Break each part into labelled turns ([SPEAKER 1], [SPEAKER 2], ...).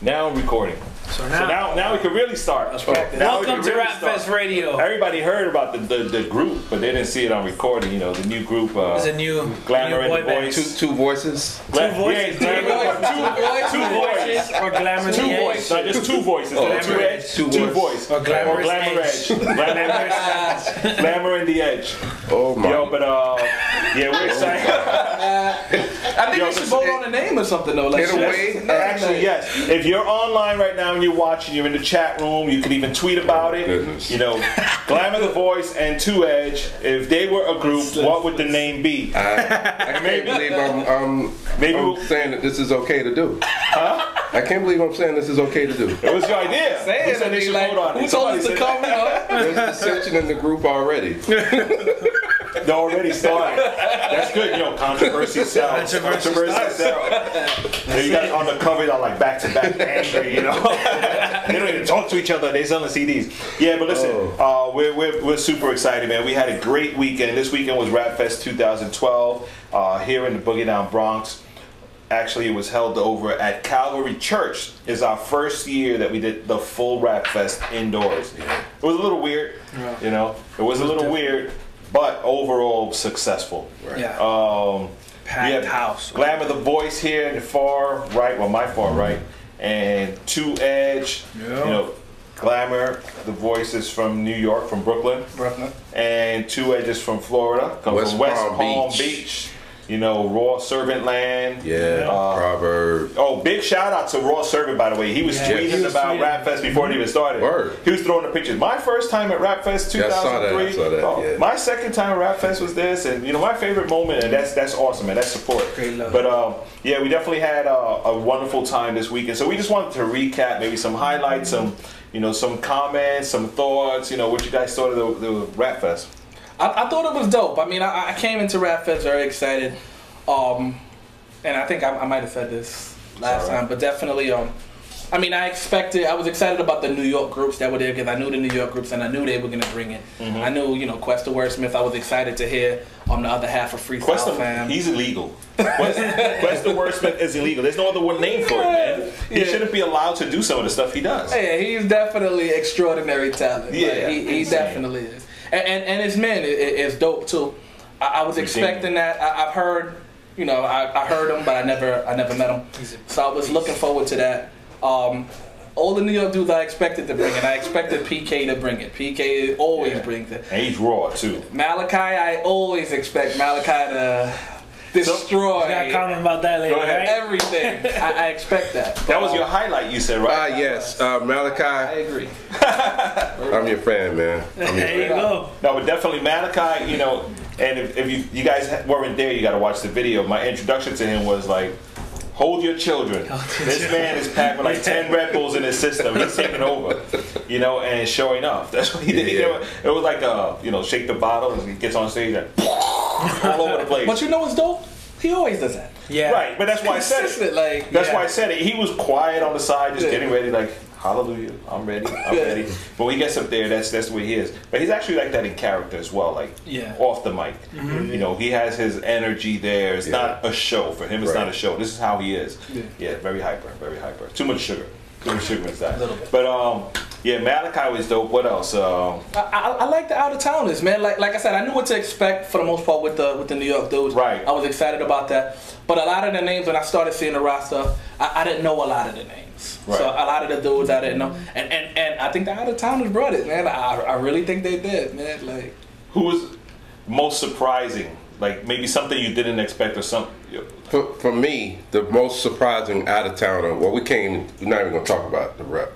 [SPEAKER 1] Now recording.
[SPEAKER 2] So
[SPEAKER 1] So
[SPEAKER 2] now,
[SPEAKER 1] now, now we can really start.
[SPEAKER 2] Let's practice.
[SPEAKER 1] Now we
[SPEAKER 2] welcome to
[SPEAKER 1] really
[SPEAKER 2] Rap
[SPEAKER 1] start.
[SPEAKER 2] Fest Radio.
[SPEAKER 1] Everybody heard about the, the, the group, but they didn't see it on recording. You know, the new group. Uh,
[SPEAKER 2] There's a new
[SPEAKER 1] Glamour
[SPEAKER 2] new
[SPEAKER 1] and
[SPEAKER 2] boy
[SPEAKER 1] the. Boys.
[SPEAKER 3] Two, two voices.
[SPEAKER 1] Gla-
[SPEAKER 2] Two voices.
[SPEAKER 1] yeah,
[SPEAKER 2] Two
[SPEAKER 1] Glamour-
[SPEAKER 2] voices.
[SPEAKER 1] Two, two voices.
[SPEAKER 2] or Glamour
[SPEAKER 1] Two voices. No, just two voices.
[SPEAKER 3] Oh,
[SPEAKER 1] Not two
[SPEAKER 2] Glamour
[SPEAKER 1] edge.
[SPEAKER 3] Edge.
[SPEAKER 1] Two,
[SPEAKER 3] Two
[SPEAKER 1] voice.
[SPEAKER 2] Or Glamorous
[SPEAKER 1] Glamour
[SPEAKER 2] Edge.
[SPEAKER 1] edge. Glamour, glamour and the edge.
[SPEAKER 3] Oh my.
[SPEAKER 1] Yo, but uh, yeah, we're excited.
[SPEAKER 4] I think
[SPEAKER 1] Yo,
[SPEAKER 4] we should vote on a name or something though. Like,
[SPEAKER 3] In a way,
[SPEAKER 1] Actually, yes. If you're online right now and you're watching, you're in the chat room. You can even tweet about it.
[SPEAKER 3] Goodness.
[SPEAKER 1] You know, Glamour the Voice and Two Edge. If they were a group, what would the name be?
[SPEAKER 3] I, I can't believe I'm, um,
[SPEAKER 1] Maybe
[SPEAKER 3] I'm
[SPEAKER 1] we'll-
[SPEAKER 3] saying that this is okay to do. Huh? I can't believe I'm saying this is okay to do.
[SPEAKER 1] It was your idea.
[SPEAKER 4] Say
[SPEAKER 1] Who
[SPEAKER 4] it,
[SPEAKER 1] said
[SPEAKER 4] I
[SPEAKER 1] they
[SPEAKER 4] mean,
[SPEAKER 1] should
[SPEAKER 4] like,
[SPEAKER 1] vote on it?
[SPEAKER 4] who told us to come?
[SPEAKER 3] There's dissension in the group already.
[SPEAKER 1] They already started. That's good. You know, controversy sells.
[SPEAKER 2] Controversy
[SPEAKER 1] sells. Then you got on the cover, they're like back to back angry. You know, they don't even talk to each other. They selling CDs. Yeah, but listen, uh, we're, we're we're super excited, man. We had a great weekend. This weekend was Rap Fest 2012 uh, here in the Boogie Down Bronx. Actually, it was held over at Calvary Church. Is our first year that we did the full Rap Fest indoors. It was a little weird, you know. It was a little weird, but overall successful.
[SPEAKER 2] Yeah.
[SPEAKER 1] Um,
[SPEAKER 2] Packed
[SPEAKER 1] we
[SPEAKER 2] house.
[SPEAKER 1] Glamour the voice here in the far right, well my far right, and Two Edge.
[SPEAKER 2] Yeah.
[SPEAKER 1] You know, Glamour the voice is from New York, from Brooklyn,
[SPEAKER 4] Brooklyn.
[SPEAKER 1] and Two Edge is from Florida, come
[SPEAKER 3] West
[SPEAKER 1] from West
[SPEAKER 3] Palm
[SPEAKER 1] Palm,
[SPEAKER 3] Beach.
[SPEAKER 1] Beach. You know, Raw Servant Land.
[SPEAKER 3] Yeah,
[SPEAKER 1] Uh,
[SPEAKER 3] proverb.
[SPEAKER 1] Oh, big shout out to Raw Servant, by the way. He was
[SPEAKER 2] Yeah,
[SPEAKER 1] tweeting
[SPEAKER 2] he was
[SPEAKER 1] about
[SPEAKER 2] tweeting.
[SPEAKER 1] Rap Fest before it even started.
[SPEAKER 3] Word.
[SPEAKER 1] He was throwing the pictures. My first time at Rap Fest
[SPEAKER 3] Yeah, I saw that,
[SPEAKER 1] 2003.
[SPEAKER 3] I saw that,
[SPEAKER 1] oh,
[SPEAKER 3] yeah.
[SPEAKER 1] My second time at Rap Fest was this, and you know my favorite moment, and that's that's awesome, man. That's support.
[SPEAKER 2] Great love.
[SPEAKER 1] But um, yeah, we definitely had uh, a wonderful time this weekend. So we just wanted to recap, maybe some highlights, some you know some comments, some thoughts. You know what you guys thought of the, the Rap Fest.
[SPEAKER 4] I, I thought it was dope. I mean, I, I came into Rap Fest very excited, um, and I think I, I might have said this last
[SPEAKER 1] right.
[SPEAKER 4] time, but definitely, um, I mean, I expected, I was excited about the New York groups that were there because I knew the New York groups and I knew they were gonna bring it.
[SPEAKER 1] Mm-hmm.
[SPEAKER 4] I knew, you know, Questa Wordsmith. I was excited to hear on the other half of Freestyle
[SPEAKER 1] Questa,
[SPEAKER 4] Fam.
[SPEAKER 1] he's illegal. Questa, Questa Wordsmith is illegal. There's no other name for it, man. He
[SPEAKER 4] Yeah.
[SPEAKER 1] shouldn't be allowed to do some of the stuff he does.
[SPEAKER 4] Yeah, he's definitely extraordinary talent.
[SPEAKER 1] Yeah,
[SPEAKER 4] Like, he, he definitely is. And, and, and his men is, is dope too. I, I was expecting that. I, I've heard, you know, I, I heard him, but I never, I never met him. So I was looking forward to that. Um, all the New York dudes I expected to bring it. I expected PK to bring it. PK always
[SPEAKER 1] Yeah.
[SPEAKER 4] brings it.
[SPEAKER 1] And he's raw too.
[SPEAKER 4] Malachi, I always expect Malachi to destroy
[SPEAKER 2] We got a comment about that later,
[SPEAKER 1] Go ahead.
[SPEAKER 2] right?
[SPEAKER 4] everything. I, I expect that.
[SPEAKER 1] That was your highlight, you said, right?
[SPEAKER 3] Ah,
[SPEAKER 1] right?
[SPEAKER 3] yes. Uh,
[SPEAKER 4] I agree.
[SPEAKER 3] I'm your fan, man. I'm your
[SPEAKER 2] There you go.
[SPEAKER 1] No, but definitely Malachi, you know, and if, if you, you guys weren't there, you got to watch the video. My introduction to him was like, hold your children. This man is packed with like 10 Red Bulls in his system. He's taking over, you know, and sure enough, that's what he did. He
[SPEAKER 3] Yeah.
[SPEAKER 1] It was like, uh, you know, shake the bottle and he gets on stage and all over the place.
[SPEAKER 4] But you know what's dope? He always does that.
[SPEAKER 2] Yeah.
[SPEAKER 1] Right, but that's why I said it.
[SPEAKER 4] Like
[SPEAKER 1] That's
[SPEAKER 4] yeah.
[SPEAKER 1] why I said it. He was quiet on the side, just
[SPEAKER 4] Yeah.
[SPEAKER 1] getting ready, like, hallelujah, I'm ready, I'm ready. But when he gets up there, that's that's the way he is. But he's actually like that in character as well, like
[SPEAKER 2] Yeah.
[SPEAKER 1] off the mic. You know, he has his energy there. It's
[SPEAKER 3] Yeah.
[SPEAKER 1] not a show. For him, it's
[SPEAKER 3] Right.
[SPEAKER 1] not a show. This is how he is.
[SPEAKER 4] Yeah.
[SPEAKER 1] Yeah, very hyper, very hyper. Too much sugar. Too much sugar inside.
[SPEAKER 4] A little bit.
[SPEAKER 1] But um, yeah, Malachi was dope. What else? Um,
[SPEAKER 4] I, I, I like the out of towners, man. Like like I said, I knew what to expect for the most part with the with the New York dudes.
[SPEAKER 1] Right.
[SPEAKER 4] I was excited about that. But a lot of the names when I started seeing the roster, I, I didn't know a lot of the names.
[SPEAKER 1] Right.
[SPEAKER 4] So a lot of the dudes I didn't know, and and, and I think the out of towners brought it, man. I, I really think they did, man. Like
[SPEAKER 1] who was most surprising? Like maybe something you didn't expect or something.
[SPEAKER 3] For, for me, the most surprising out of towner. Well, we can't. We're not even gonna talk about the rep.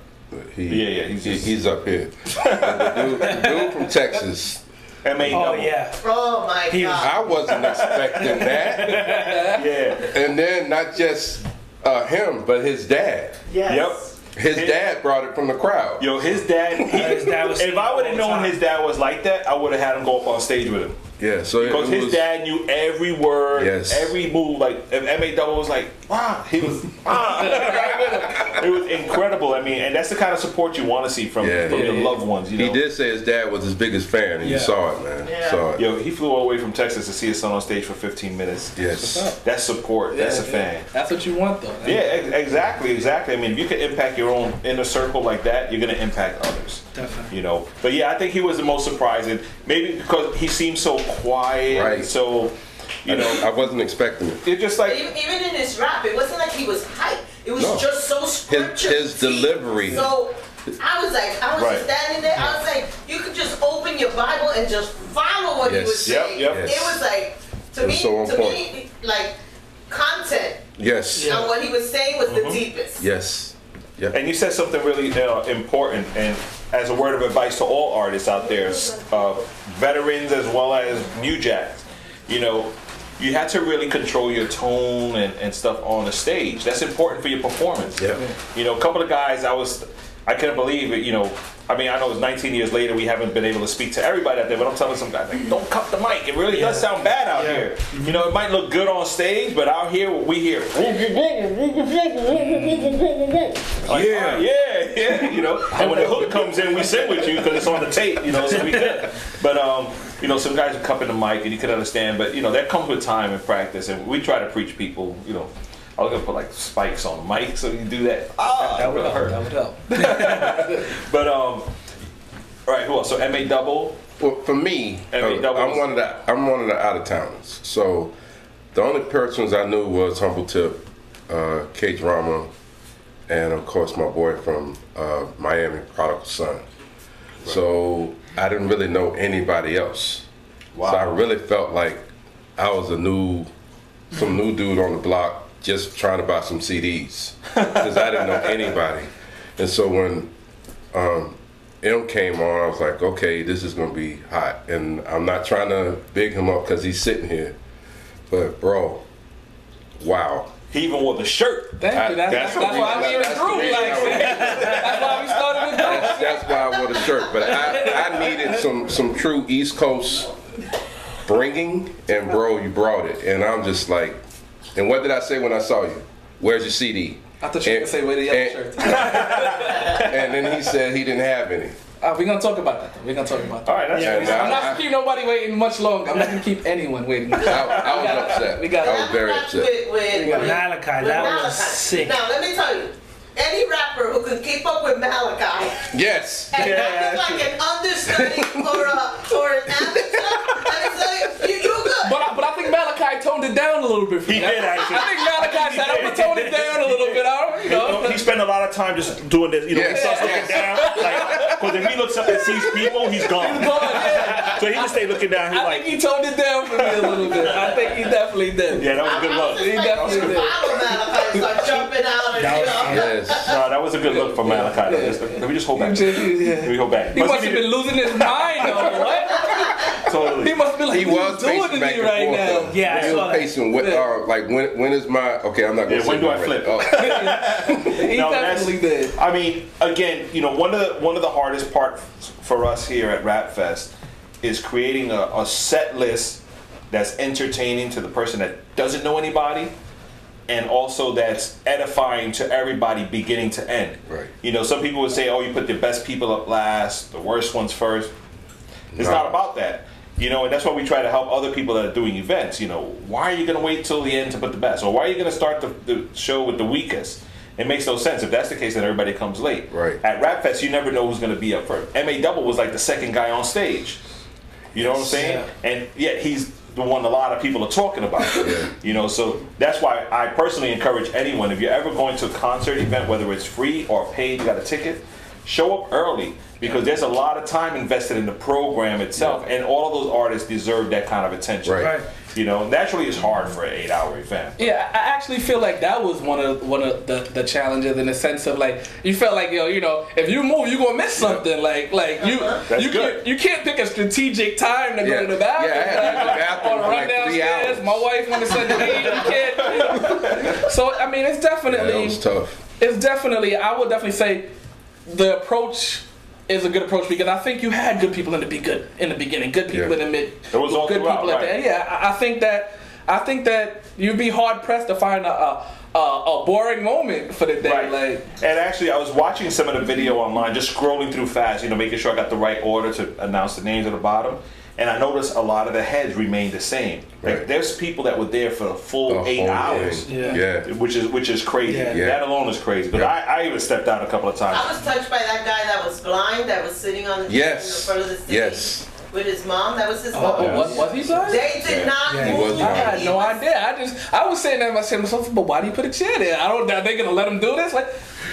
[SPEAKER 3] He,
[SPEAKER 1] Yeah, yeah, he's
[SPEAKER 3] he-
[SPEAKER 1] just-
[SPEAKER 3] he's up here. the, dude, the dude from Texas.
[SPEAKER 1] M A
[SPEAKER 2] Oh yeah.
[SPEAKER 5] Oh my
[SPEAKER 2] He
[SPEAKER 5] god.
[SPEAKER 3] I wasn't expecting that.
[SPEAKER 1] Yeah.
[SPEAKER 3] And then not just uh, him, but his dad.
[SPEAKER 5] Yes.
[SPEAKER 1] Yep.
[SPEAKER 3] His
[SPEAKER 1] His-
[SPEAKER 3] dad brought it from the crowd.
[SPEAKER 1] Yo, his dad. He,
[SPEAKER 2] His dad was
[SPEAKER 1] if I would have known
[SPEAKER 2] time.
[SPEAKER 1] his dad was like that, I would have had him go up on stage with him.
[SPEAKER 3] Yeah, so
[SPEAKER 1] Because
[SPEAKER 3] it
[SPEAKER 1] his
[SPEAKER 3] was,
[SPEAKER 1] dad knew every word,
[SPEAKER 3] Yes.
[SPEAKER 1] every move. Like if Ma Double was like, "Wow," he was, "Ah," right with him. it was incredible. I mean, and that's the kind of support you want to see from,
[SPEAKER 3] Yeah.
[SPEAKER 1] from
[SPEAKER 3] Yeah,
[SPEAKER 1] your
[SPEAKER 4] yeah.
[SPEAKER 1] loved ones. You know,
[SPEAKER 3] He did say his dad was his biggest fan, and
[SPEAKER 4] Yeah.
[SPEAKER 3] you saw it, man.
[SPEAKER 2] Yeah.
[SPEAKER 3] Saw it.
[SPEAKER 1] Yo, he flew all the way from Texas to see his son on stage for 15 minutes.
[SPEAKER 3] Yes.
[SPEAKER 1] That's support. That's a
[SPEAKER 4] Yeah,
[SPEAKER 1] fan.
[SPEAKER 4] That's what you want, though.
[SPEAKER 1] Yeah, exactly, exactly. I mean, if you can impact your own inner circle like that, you're gonna impact others.
[SPEAKER 4] Definitely.
[SPEAKER 1] You know, but yeah, I think he was the most surprising. Maybe because he seemed so quiet,
[SPEAKER 3] Right.
[SPEAKER 1] so you know,
[SPEAKER 3] I wasn't expecting it.
[SPEAKER 1] It just like
[SPEAKER 2] Even, even in his rap, it wasn't like he was hype. It was
[SPEAKER 3] No.
[SPEAKER 2] just so scripture.
[SPEAKER 3] his delivery.
[SPEAKER 2] So I was like, I was
[SPEAKER 1] Right.
[SPEAKER 2] just standing there. I was like, you could just open your Bible and just follow what he was
[SPEAKER 1] Yep,
[SPEAKER 2] saying.
[SPEAKER 1] yep.
[SPEAKER 3] Yes.
[SPEAKER 2] It was like to
[SPEAKER 3] It
[SPEAKER 2] me,
[SPEAKER 3] so
[SPEAKER 2] to
[SPEAKER 3] point.
[SPEAKER 2] me, like content
[SPEAKER 3] Yes.
[SPEAKER 2] and what he was saying was
[SPEAKER 1] Mm-hmm.
[SPEAKER 2] the deepest.
[SPEAKER 3] Yes. Yep.
[SPEAKER 1] And you said something really uh, important, and as a word of advice to all artists out there, uh, veterans as well as new jacks, you know, you have to really control your tone and, and stuff on the stage. That's important for your performance.
[SPEAKER 3] Yeah.
[SPEAKER 1] You know, a couple of guys, I was, I couldn't believe it. You know, I mean, I know it's 19 years later, we haven't been able to speak to everybody out there, but I'm telling some guys, like, don't cut the mic. It really does sound bad out
[SPEAKER 4] Yeah.
[SPEAKER 1] here. You know, it might look good on stage, but out here, we hear. Like,
[SPEAKER 3] Yeah.
[SPEAKER 1] yeah, yeah, yeah, you know. And when the hook comes in, we sing with you because it's on the tape, you know, so we good. But um, you know, some guys are cupping the mic, and you can understand. But you know, that comes with time and practice, and we try to preach people. You know, I was gonna put like spikes on the mic, so you do that. Ah,
[SPEAKER 4] That would
[SPEAKER 1] really hurt.
[SPEAKER 4] That would help.
[SPEAKER 1] But um, all right, who else? So Ma double.
[SPEAKER 3] Well, for me, uh,
[SPEAKER 1] I mean, that
[SPEAKER 3] I'm one of the I'm one of the out of towners. So the only persons I knew was Humble Tip, uh, K Drama, and of course my boy from uh, Miami, Prodigal Son. So I didn't really know anybody else. Wow. So I really felt like I was a new, some new dude on the block just trying to buy some CDs because I didn't know anybody. And so when um, M came on, I was like, okay, this is gonna be hot. And I'm not trying to big him up because he's sitting here, but bro, wow.
[SPEAKER 1] He even wore the shirt.
[SPEAKER 4] Thank
[SPEAKER 3] I-
[SPEAKER 4] you. That's,
[SPEAKER 3] that's
[SPEAKER 4] that's,
[SPEAKER 3] the
[SPEAKER 4] why I'm
[SPEAKER 3] reason-
[SPEAKER 4] here in
[SPEAKER 3] that's
[SPEAKER 4] the
[SPEAKER 3] the
[SPEAKER 4] group. Like, that's why we started with
[SPEAKER 3] That's,
[SPEAKER 4] groups.
[SPEAKER 3] that's why I wore the shirt. But I, I needed some some true East Coast bringing, and bro, you brought it. And I'm just like, and what did I say when I saw you? Where's your CD?
[SPEAKER 4] I thought you were gonna say where the yellow
[SPEAKER 3] and-
[SPEAKER 4] shirts.
[SPEAKER 3] And then he said he didn't have any.
[SPEAKER 4] Uh, we're gonna talk about that. Though. We're gonna talk about that.
[SPEAKER 1] All right, that's
[SPEAKER 3] Yeah,
[SPEAKER 1] good.
[SPEAKER 4] I'm not gonna keep nobody waiting much longer. I'm not gonna keep anyone waiting.
[SPEAKER 3] I, I was upset.
[SPEAKER 4] we got-
[SPEAKER 3] I was very
[SPEAKER 2] Rap
[SPEAKER 3] upset.
[SPEAKER 2] With, with,
[SPEAKER 4] got
[SPEAKER 2] with,
[SPEAKER 5] Malachi,
[SPEAKER 2] with
[SPEAKER 5] that was sick.
[SPEAKER 2] Now let me tell you, any rapper who can keep up with Malachi
[SPEAKER 3] Yes.
[SPEAKER 2] and
[SPEAKER 1] Yeah,
[SPEAKER 2] acting
[SPEAKER 1] that's
[SPEAKER 2] like an understudy or a or an amateur, let me tell you, you you good.
[SPEAKER 4] But I, but I think Malachi toned it down a little bit. For
[SPEAKER 1] He
[SPEAKER 4] that.
[SPEAKER 1] did, actually.
[SPEAKER 4] I think Malachi said, "I'm gonna tone it down a little bit." I don't, you know.
[SPEAKER 1] He spent a lot of time just doing this. You know, he
[SPEAKER 3] Yes,
[SPEAKER 1] starts looking
[SPEAKER 3] yes.
[SPEAKER 1] down. Like, because if he looks up and sees people, he's gone.
[SPEAKER 4] Go on, yeah.
[SPEAKER 1] So he just stay looking down. He's
[SPEAKER 4] I
[SPEAKER 1] like,
[SPEAKER 4] think he toned it down for me a little bit. I think he definitely did.
[SPEAKER 1] yeah, that was a good look.
[SPEAKER 4] He definitely did.
[SPEAKER 2] Malachi start jumping out and
[SPEAKER 5] That
[SPEAKER 2] you
[SPEAKER 5] was-
[SPEAKER 2] know.
[SPEAKER 3] Yes.
[SPEAKER 1] No, that was a good look for Malachi. Let me just hold back. Let me
[SPEAKER 4] yeah.
[SPEAKER 1] hold back.
[SPEAKER 4] He
[SPEAKER 1] Must
[SPEAKER 4] must have
[SPEAKER 1] be
[SPEAKER 4] been losing his mind though. What?
[SPEAKER 1] Totally.
[SPEAKER 4] He must be like,
[SPEAKER 3] He was pacing
[SPEAKER 4] doing
[SPEAKER 3] back
[SPEAKER 4] to me
[SPEAKER 3] and
[SPEAKER 4] right
[SPEAKER 3] forth.
[SPEAKER 4] now?
[SPEAKER 3] though.
[SPEAKER 5] Yeah, I
[SPEAKER 3] he
[SPEAKER 5] saw
[SPEAKER 3] was
[SPEAKER 5] that.
[SPEAKER 3] pacing. When,
[SPEAKER 4] Yeah.
[SPEAKER 3] uh, like when when is my? Okay, I'm not gonna
[SPEAKER 1] Yeah,
[SPEAKER 3] say
[SPEAKER 1] when do I flip?
[SPEAKER 3] Oh.
[SPEAKER 4] He
[SPEAKER 1] No,
[SPEAKER 4] definitely did.
[SPEAKER 1] I mean, again, you know, one of the one of the hardest parts for us here at Rap Fest is creating a, a set list that's entertaining to the person that doesn't know anybody, and also that's edifying to everybody, beginning to end.
[SPEAKER 3] Right.
[SPEAKER 1] You know, some people would say, "Oh, you put the best people up last, the worst ones first. It's
[SPEAKER 3] No.
[SPEAKER 1] not about that. You know, and that's why we try to help other people that are doing events. You know, why are you going to wait till the end to put the best, or why are you going to start the, the show with the weakest? It makes no sense. If that's the case, then everybody comes late.
[SPEAKER 3] Right.
[SPEAKER 1] At Rap Fest, you never know who's going to be up first. Ma Double was like the second guy on stage. You know what I'm saying? And yet he's the one a lot of people are talking about. You know, so that's why I personally encourage anyone if you're ever going to a concert event, whether it's free or paid, you got a ticket, show up early because there's a lot of time invested in the program itself, and all of those artists deserve that kind of attention.
[SPEAKER 3] Right.
[SPEAKER 5] Right.
[SPEAKER 1] You know, naturally it's hard for an eight-hour event.
[SPEAKER 4] Yeah, I actually feel like that was one of one of the, the challenges in the sense of like you felt like yo, you know, if you move, you are gonna miss something. Like like you
[SPEAKER 1] That's
[SPEAKER 4] you
[SPEAKER 1] good.
[SPEAKER 4] can't you can't pick a strategic time to
[SPEAKER 3] Yeah.
[SPEAKER 4] go to the bathroom.
[SPEAKER 3] Yeah, I had to use the
[SPEAKER 4] Like,
[SPEAKER 3] bathroom
[SPEAKER 4] or
[SPEAKER 3] for
[SPEAKER 4] run
[SPEAKER 3] like three
[SPEAKER 4] downstairs.
[SPEAKER 3] hours.
[SPEAKER 4] My wife wanted something to eat. You can't. So I mean, it's
[SPEAKER 3] Yeah,
[SPEAKER 4] definitely
[SPEAKER 3] that was tough.
[SPEAKER 4] it's definitely I would definitely say the approach is a good approach because I think you had good people in the be good in the beginning, good people
[SPEAKER 3] Yeah.
[SPEAKER 4] in the mid,
[SPEAKER 1] It was all
[SPEAKER 4] good
[SPEAKER 1] throughout,
[SPEAKER 4] people at the end. Yeah, I, I think that I think that you'd be hard pressed to find a, a, uh, a boring moment for the day.
[SPEAKER 1] Right.
[SPEAKER 4] Like,
[SPEAKER 1] And actually, I was watching some of the video online, just scrolling through fast, you know, making sure I got the right order to announce the names at the bottom. And I noticed a lot of the heads remained the same. Like, there's people that were there for the full
[SPEAKER 3] The
[SPEAKER 1] eight hours.
[SPEAKER 4] Yeah.
[SPEAKER 3] Yeah.
[SPEAKER 1] which is which is crazy.
[SPEAKER 4] Yeah.
[SPEAKER 3] Yeah.
[SPEAKER 1] That alone is crazy. But
[SPEAKER 3] Yeah.
[SPEAKER 1] I, I even stepped out a couple of times.
[SPEAKER 2] I was touched by that guy that was blind, that was sitting on the
[SPEAKER 3] Yes.
[SPEAKER 2] in the front of the stage
[SPEAKER 3] Yes.
[SPEAKER 2] with his mom. That was his
[SPEAKER 4] oh,
[SPEAKER 2] mom.
[SPEAKER 4] was, was he blind?
[SPEAKER 2] They did
[SPEAKER 1] Yeah.
[SPEAKER 2] not
[SPEAKER 4] Yeah,
[SPEAKER 2] move.
[SPEAKER 4] I had no idea. I just, I was saying that myself, myself, but why do you put a chair there? I don't. Are they gonna let him do this? Like,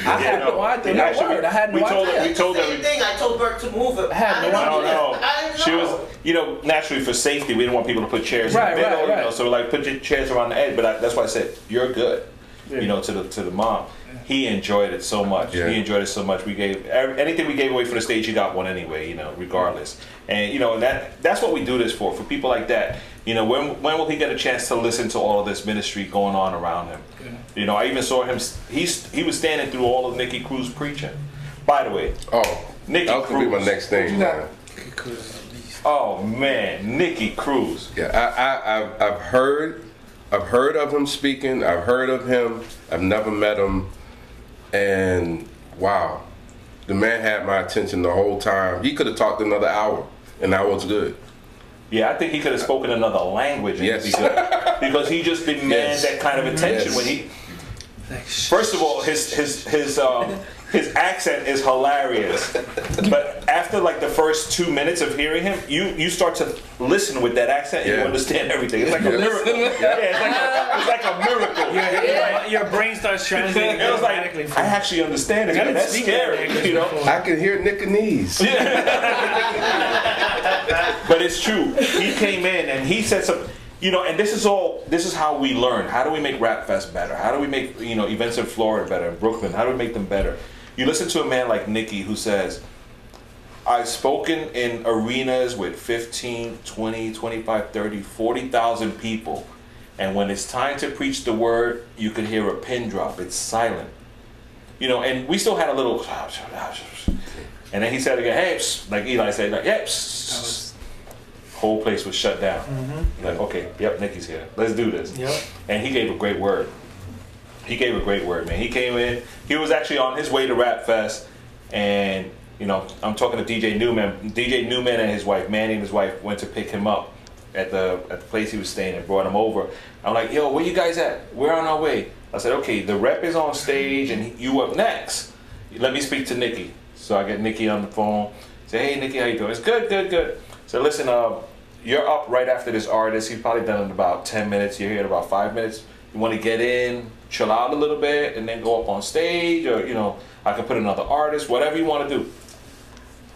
[SPEAKER 4] I had no idea.
[SPEAKER 1] And
[SPEAKER 4] No
[SPEAKER 1] actually,
[SPEAKER 4] word. I had no
[SPEAKER 1] we told
[SPEAKER 4] idea.
[SPEAKER 1] we told
[SPEAKER 2] Same
[SPEAKER 1] them.
[SPEAKER 2] thing. I told Burke to move it.
[SPEAKER 4] I had no
[SPEAKER 2] didn't
[SPEAKER 1] I don't
[SPEAKER 2] know.
[SPEAKER 1] know.
[SPEAKER 2] I didn't know.
[SPEAKER 1] She was, you know, naturally for safety, we didn't want people to put chairs
[SPEAKER 4] Right,
[SPEAKER 1] in the middle,
[SPEAKER 4] right,
[SPEAKER 1] you know. So like, put your chairs around the edge. But I, that's why I said you're good, you know, to the to the mom. He enjoyed it so much.
[SPEAKER 3] Yeah.
[SPEAKER 1] He enjoyed it so much. We gave every- anything we gave away for the stage. He got one anyway, you know, regardless. And you know that that's what we do this for. For people like that, you know, when when will he get a chance to listen to all of this ministry going on around him? You know, I even saw him. He's he was standing through all of Nicky Cruz preaching. By the way,
[SPEAKER 3] Oh,
[SPEAKER 1] Nicky
[SPEAKER 3] that was gonna be my
[SPEAKER 1] Cruz.
[SPEAKER 3] next thing.
[SPEAKER 4] You
[SPEAKER 3] man.
[SPEAKER 1] oh man, Nicky Cruz.
[SPEAKER 3] Yeah, I, I, I've, I've heard, I've heard of him speaking. I've heard of him. I've never met him, and wow, the man had my attention the whole time. He could have talked another hour, and that was good.
[SPEAKER 1] Yeah, I think he could have spoken another language. and
[SPEAKER 3] Yes.
[SPEAKER 1] be good. because he just demands
[SPEAKER 3] Yes.
[SPEAKER 1] that kind of attention.
[SPEAKER 3] Yes.
[SPEAKER 1] When he, first of all, his his his um, his accent is hilarious. But after like the first two minutes of hearing him, you you start to listen with that accent and you understand everything. It's like a miracle. Yeah, it's like a, it's like a miracle.
[SPEAKER 5] Your, your brain starts translating
[SPEAKER 1] It was like. I actually understand it.
[SPEAKER 5] I
[SPEAKER 1] That's scary, you know.
[SPEAKER 3] I can hear Nicanese.
[SPEAKER 1] But it's true. He came in and he said some, you know, and this is all. This is how we learn. How do we make Rap Fest better? How do we make you know events in Florida better, in Brooklyn? How do we make them better? You listen to a man like Nicky who says, "I've spoken in arenas with 15, 20, 25, 30, 40,000 people, and when it's time to preach the word, you can hear a pin drop. It's silent." You know, and we still had a little, and then he said again, "Hey," like Eli said, like, psst." whole place was shut down. Mm-hmm. Like, okay, yep, Nicky's here. Let's do this.
[SPEAKER 5] Yep.
[SPEAKER 1] And he gave a great word. He gave a great word, man. He came in. He was actually on his way to Rap Fest, and you know, I'm talking to DJ Newman. DJ Newman and his wife, Manny and his wife, went to pick him up at the at the place he was staying and brought him over. I'm like, yo, where you guys at? We're on our way. I said, okay, the rep is on stage and you up next. Let me speak to Nicky. So I get Nicky on the phone. Say, hey, Nicky, how you doing? It's good, good, good. So listen, uh, you're up right after this artist. He's probably done in about 10 minutes. You're here in about five minutes. You want to get in, chill out a little bit, and then go up on stage, or you know, I can put another artist, whatever you want to do.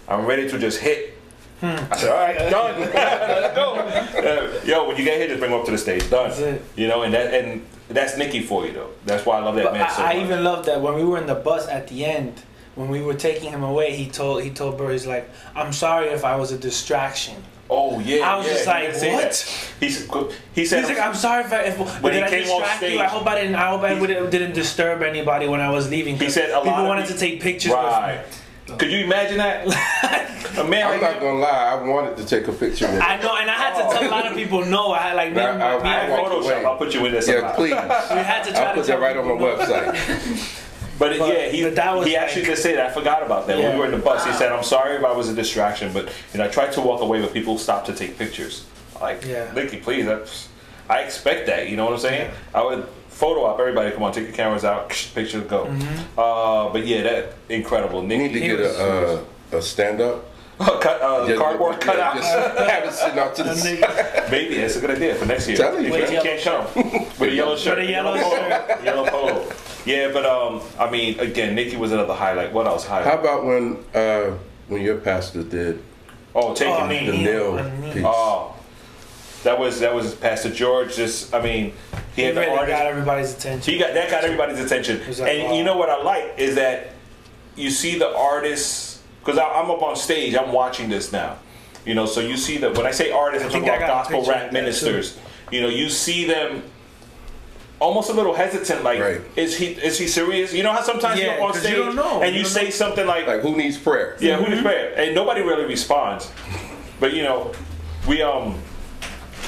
[SPEAKER 1] I'm ready to just hit. I said, all right, done. Let's go. Uh, yo, when you get here, just bring him up to the stage. Done.
[SPEAKER 5] That's it.
[SPEAKER 1] You know, and that and that's Nicky for you though. That's why I love that
[SPEAKER 5] But
[SPEAKER 1] man so
[SPEAKER 5] I, I even love that when we were in the bus at the end, when we were taking him away, he told he told Burr, he's like, "I'm sorry if I was a distraction."
[SPEAKER 1] Oh yeah.
[SPEAKER 5] I was
[SPEAKER 1] yeah,
[SPEAKER 5] just like,
[SPEAKER 1] did say
[SPEAKER 5] what?
[SPEAKER 1] that. He said, he said,
[SPEAKER 5] He's like, "I'm sorry if I if
[SPEAKER 1] When he
[SPEAKER 5] did I
[SPEAKER 1] came off
[SPEAKER 5] distract
[SPEAKER 1] stage-
[SPEAKER 5] you. I hope I didn't. I hope I
[SPEAKER 1] He-
[SPEAKER 5] wouldn't- didn't disturb anybody when I was leaving."
[SPEAKER 1] He
[SPEAKER 5] 'cause
[SPEAKER 1] said a lot
[SPEAKER 5] people
[SPEAKER 1] of
[SPEAKER 5] wanted
[SPEAKER 1] peop-
[SPEAKER 5] to take pictures
[SPEAKER 1] right. Could you imagine that? a man
[SPEAKER 3] I'm
[SPEAKER 1] like
[SPEAKER 3] not gonna lie. I wanted to take a picture with
[SPEAKER 5] with. I know, and I had to tell a lot of people no. I had like me, and-
[SPEAKER 3] I- I-
[SPEAKER 5] me
[SPEAKER 1] I
[SPEAKER 5] and
[SPEAKER 1] have
[SPEAKER 3] walked
[SPEAKER 5] Rick-
[SPEAKER 1] Photoshop.
[SPEAKER 3] away.
[SPEAKER 1] I'll put you in this.
[SPEAKER 3] Yeah,
[SPEAKER 1] somehow.
[SPEAKER 3] please.
[SPEAKER 5] we had to try
[SPEAKER 3] I'll
[SPEAKER 5] to
[SPEAKER 3] put that right on my
[SPEAKER 5] no.
[SPEAKER 3] website.
[SPEAKER 1] But,
[SPEAKER 5] But-
[SPEAKER 1] yeah, he,
[SPEAKER 5] but that was
[SPEAKER 1] he actually
[SPEAKER 5] like-
[SPEAKER 1] did say that. I forgot about that. When we were in the bus, he said, I'm sorry if I was a distraction, but you know, I tried to walk away, but people stopped to take pictures. Like,
[SPEAKER 5] Yeah.
[SPEAKER 1] Nicky, please. That's, I expect that. You know what I'm saying? I would photo op everybody. Come on, take your cameras out. Pictures go.
[SPEAKER 5] Mm-hmm.
[SPEAKER 1] Uh, but yeah, that incredible.
[SPEAKER 3] You need to
[SPEAKER 1] Nicky,
[SPEAKER 3] get a uh, a stand up.
[SPEAKER 1] cut, uh, cardboard cutout.
[SPEAKER 3] Just have it sitting out to the side.
[SPEAKER 1] Maybe that's a good idea for next year.
[SPEAKER 3] Telling you.
[SPEAKER 1] If you can't show 'em. with a yellow shirt,
[SPEAKER 5] With a yellow
[SPEAKER 1] polo,
[SPEAKER 5] shirt.
[SPEAKER 1] yellow polo. Yeah, but um, I mean, again, Nicky was another highlight. What else highlight?
[SPEAKER 3] How about when uh, when your pastor did
[SPEAKER 1] Oh, taking
[SPEAKER 5] Oh,
[SPEAKER 3] the
[SPEAKER 5] Kneel,
[SPEAKER 3] nail piece?
[SPEAKER 1] Oh, that was that was Pastor George. Just I mean, he
[SPEAKER 5] He
[SPEAKER 1] had the
[SPEAKER 5] really got everybody's attention.
[SPEAKER 1] He got that got everybody's attention.
[SPEAKER 5] like,
[SPEAKER 1] and
[SPEAKER 5] wow.
[SPEAKER 1] you know what I like is that you see the artists because I'm up on stage. I'm watching this now. You know, so you see that when I say artists, I'm talking about gospel rap ministers. You know, you see them. Almost a little hesitant, like
[SPEAKER 3] Right.
[SPEAKER 1] is he is he serious? You know how sometimes
[SPEAKER 5] Yeah,
[SPEAKER 1] you're up on
[SPEAKER 5] 'cause
[SPEAKER 1] stage
[SPEAKER 5] you don't know.
[SPEAKER 1] and
[SPEAKER 5] You
[SPEAKER 1] you
[SPEAKER 5] don't
[SPEAKER 1] say something like,
[SPEAKER 3] Like who needs prayer?
[SPEAKER 1] yeah, who
[SPEAKER 5] Mm-hmm.
[SPEAKER 1] needs prayer? And nobody really responds. But you know, we um,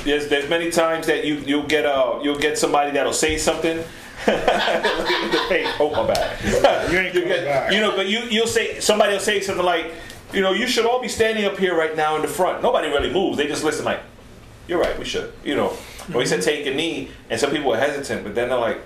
[SPEAKER 1] there's there's many times that you you'll get uh you'll get somebody that'll say something, the fake. Oh my bad.
[SPEAKER 5] You ain't
[SPEAKER 1] You get-
[SPEAKER 5] back.
[SPEAKER 1] you know, but you you'll say somebody will say something like, you know, you should all be standing up here right now in the front. Nobody really moves. They just listen like, you're right, we should. You know, when he said take a knee, and some people are hesitant, but then they're like,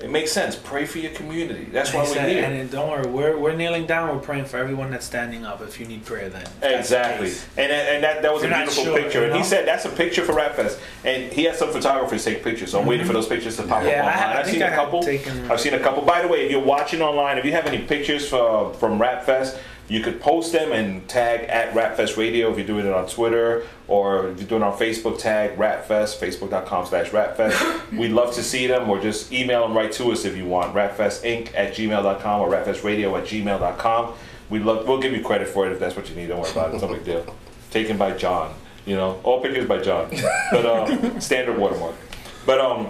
[SPEAKER 1] it makes sense. Pray for your community. That's why we're here.
[SPEAKER 5] And don't worry, we're, we're kneeling down. We're praying for everyone that's standing up. If you need prayer, then That's the
[SPEAKER 1] Exactly, and and that, that was a beautiful
[SPEAKER 5] sure,
[SPEAKER 1] picture. And he said that's a picture for Rap Fest, and he had some photographers take pictures. So I'm waiting for those pictures to pop
[SPEAKER 5] Mm-hmm. Yeah,
[SPEAKER 1] up online.
[SPEAKER 5] I
[SPEAKER 1] have seen
[SPEAKER 5] I
[SPEAKER 1] a couple.
[SPEAKER 5] taken-
[SPEAKER 1] I've seen a couple. By the way, if you're watching online, if you have any pictures for, from Rap Fest, you could post them and tag at Rap Fest Radio if you're doing it on Twitter or if you're doing it on Facebook. Tag Rap Fest, Facebook.com/slash Rap Fest. We'd love to see them, or just email them right to us if you want. Rapfestinc at gmail.com or rapfestradio at gmail.com. We'd love. We'll give you credit for it if that's what you need. Don't worry about it. It's no big deal. Taken by John. You know, all pictures by John, but um, standard watermark. But um,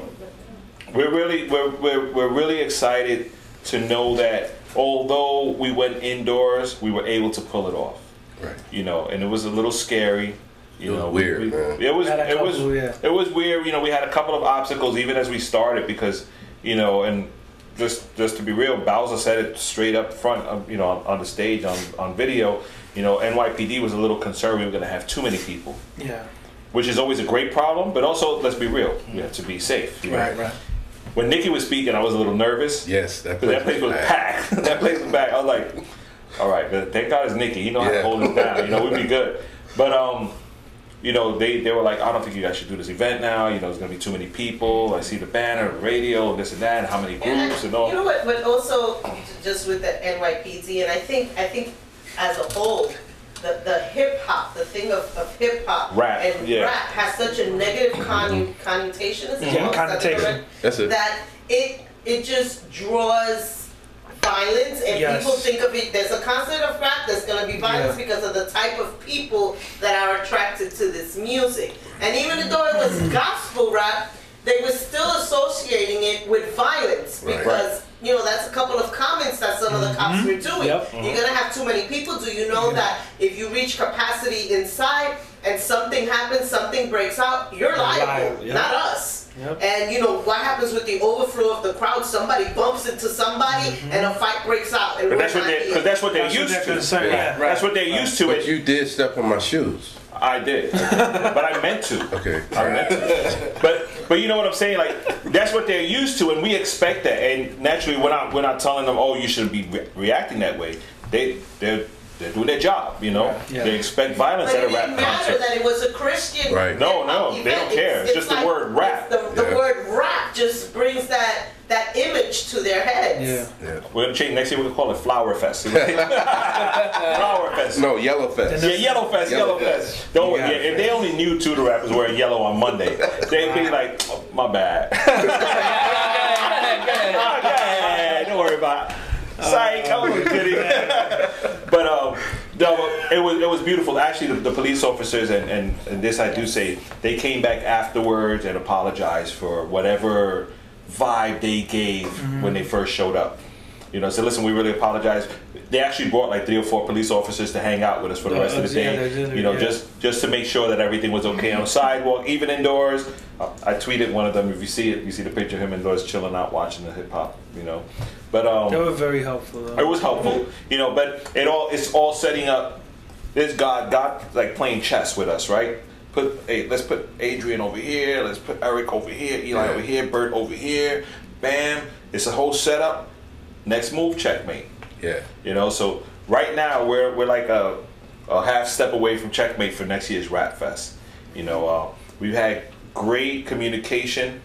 [SPEAKER 1] we're really we're, we're, we're really excited to know that although we went indoors, we were able to pull it off.
[SPEAKER 3] Right.
[SPEAKER 1] You know, and it was a little scary. You
[SPEAKER 3] It was
[SPEAKER 1] know,
[SPEAKER 3] weird,
[SPEAKER 1] we-
[SPEAKER 3] man.
[SPEAKER 1] It was
[SPEAKER 5] Had a
[SPEAKER 1] it was
[SPEAKER 5] couple, yeah.
[SPEAKER 1] it was weird. You know, we had a couple of obstacles even as we started because you know, and just just to be real, Bowser said it straight up front. Of, you know, on, on the stage on on video. You know, NYPD was a little concerned we were going to have too many people,
[SPEAKER 5] Yeah.
[SPEAKER 1] which is always a great problem. But also, let's be real, we mm. have to be safe. you know?
[SPEAKER 5] Right, right.
[SPEAKER 1] When Nicky was speaking, I was a little nervous.
[SPEAKER 3] Yes, that place,
[SPEAKER 1] that place was packed. that place was packed. I was like, all right, but thank God it's Nicky. He know how to hold us down. You know, we'd be good. But um, you know, they, they were like, I don't think you guys should do this event now. You know, there's gonna be too many people. I see the banner, the radio, this and that, and how many
[SPEAKER 2] And
[SPEAKER 1] groups
[SPEAKER 2] I-
[SPEAKER 1] and all.
[SPEAKER 2] You know what? But also, just with the NYPD, and I think I think as a whole, the, the hip hop, the thing of, of hip hop
[SPEAKER 1] Rap,
[SPEAKER 2] and
[SPEAKER 1] yeah.
[SPEAKER 2] rap has such a negative connu- connotation. Is it
[SPEAKER 5] Yeah,
[SPEAKER 2] that
[SPEAKER 5] connotation.
[SPEAKER 3] That's it.
[SPEAKER 2] That it it just draws violence and
[SPEAKER 5] Yes.
[SPEAKER 2] people think of it there's a concert of rap that's going to be violence
[SPEAKER 5] Yeah.
[SPEAKER 2] because of the type of people that are attracted to this music and even though it was gospel rap they were still associating it with violence
[SPEAKER 3] Right.
[SPEAKER 2] Because you know that's a couple of comments that some of the cops were mm-hmm. doing
[SPEAKER 5] Yep.
[SPEAKER 2] you're uh-huh. going to have too many people do you know that if you reach capacity inside and something happens something breaks out you're liable
[SPEAKER 5] liable, yeah.
[SPEAKER 2] not us
[SPEAKER 5] Yep.
[SPEAKER 2] and you know what happens with the overflow of the crowd? Somebody bumps into somebody, mm-hmm. and a fight breaks out. And
[SPEAKER 1] but that's what they
[SPEAKER 2] here.
[SPEAKER 1] because that's what they're
[SPEAKER 5] That's what
[SPEAKER 1] used
[SPEAKER 5] they're
[SPEAKER 1] to.
[SPEAKER 5] concerned, yeah.
[SPEAKER 1] That's what they're used to.
[SPEAKER 3] But
[SPEAKER 1] It.
[SPEAKER 3] you did step on my shoes.
[SPEAKER 1] I did, but I meant to.
[SPEAKER 3] Okay.
[SPEAKER 1] I meant to. But but you know what I'm saying? Like that's what they're used to, and we expect that. And naturally, we're not we're not telling them, oh, you should be re- reacting that way. They they're they're doing their job. You know,
[SPEAKER 5] Yeah.
[SPEAKER 1] they expect violence
[SPEAKER 2] But
[SPEAKER 1] at a rap concert.
[SPEAKER 2] It didn't matter
[SPEAKER 1] concert.
[SPEAKER 2] that it was a Christian.
[SPEAKER 3] Right.
[SPEAKER 1] No,
[SPEAKER 2] hip-hop
[SPEAKER 1] no, they don't care. It's just the word rap.
[SPEAKER 2] The, the
[SPEAKER 3] Yeah.
[SPEAKER 2] word rap just brings that that image to their heads.
[SPEAKER 5] Yeah.
[SPEAKER 3] Yeah.
[SPEAKER 1] We're gonna change next year. We're gonna call it Flower Fest. Flower Fest.
[SPEAKER 3] No, Yellow Fest.
[SPEAKER 1] Yeah, Yellow Fest, Yellow,
[SPEAKER 3] Yellow
[SPEAKER 1] Fest. Don't worry.
[SPEAKER 5] Yeah.
[SPEAKER 1] Yeah, if they only knew two of the rappers wearing yellow on Monday, they'd be like, oh, "My bad." Oh, yeah, don't worry about. it. Psych, I was kidding. but um, it was it was beautiful. Actually, the, the police officers and, and and this I do say they came back afterwards and apologized for whatever vibe they gave when they first showed up. You know, so listen, we really apologize. They actually brought like three or four police officers to hang out with us for the
[SPEAKER 5] Yeah,
[SPEAKER 1] rest of the day.
[SPEAKER 5] they
[SPEAKER 1] you know,
[SPEAKER 5] yeah.
[SPEAKER 1] just just to make sure that everything was okay on the sidewalk, even indoors. Uh, I tweeted one of them. If you see it, you see the picture of him indoors chilling out, watching the hip hop. You know, but um,
[SPEAKER 5] They were very helpful though.
[SPEAKER 1] it was helpful, you know, but it all it's all setting up. There's God, God like playing chess with us, right? Put hey, let's put Adrian over here, let's put Eric over here, Eli
[SPEAKER 3] Yeah.
[SPEAKER 1] over here, Bert over here. Bam! It's a whole setup. Next move, checkmate.
[SPEAKER 3] Yeah.
[SPEAKER 1] You know, so right now we're we're like a, a half step away from checkmate for next year's Rap Fest. You know, uh, we've had great communication,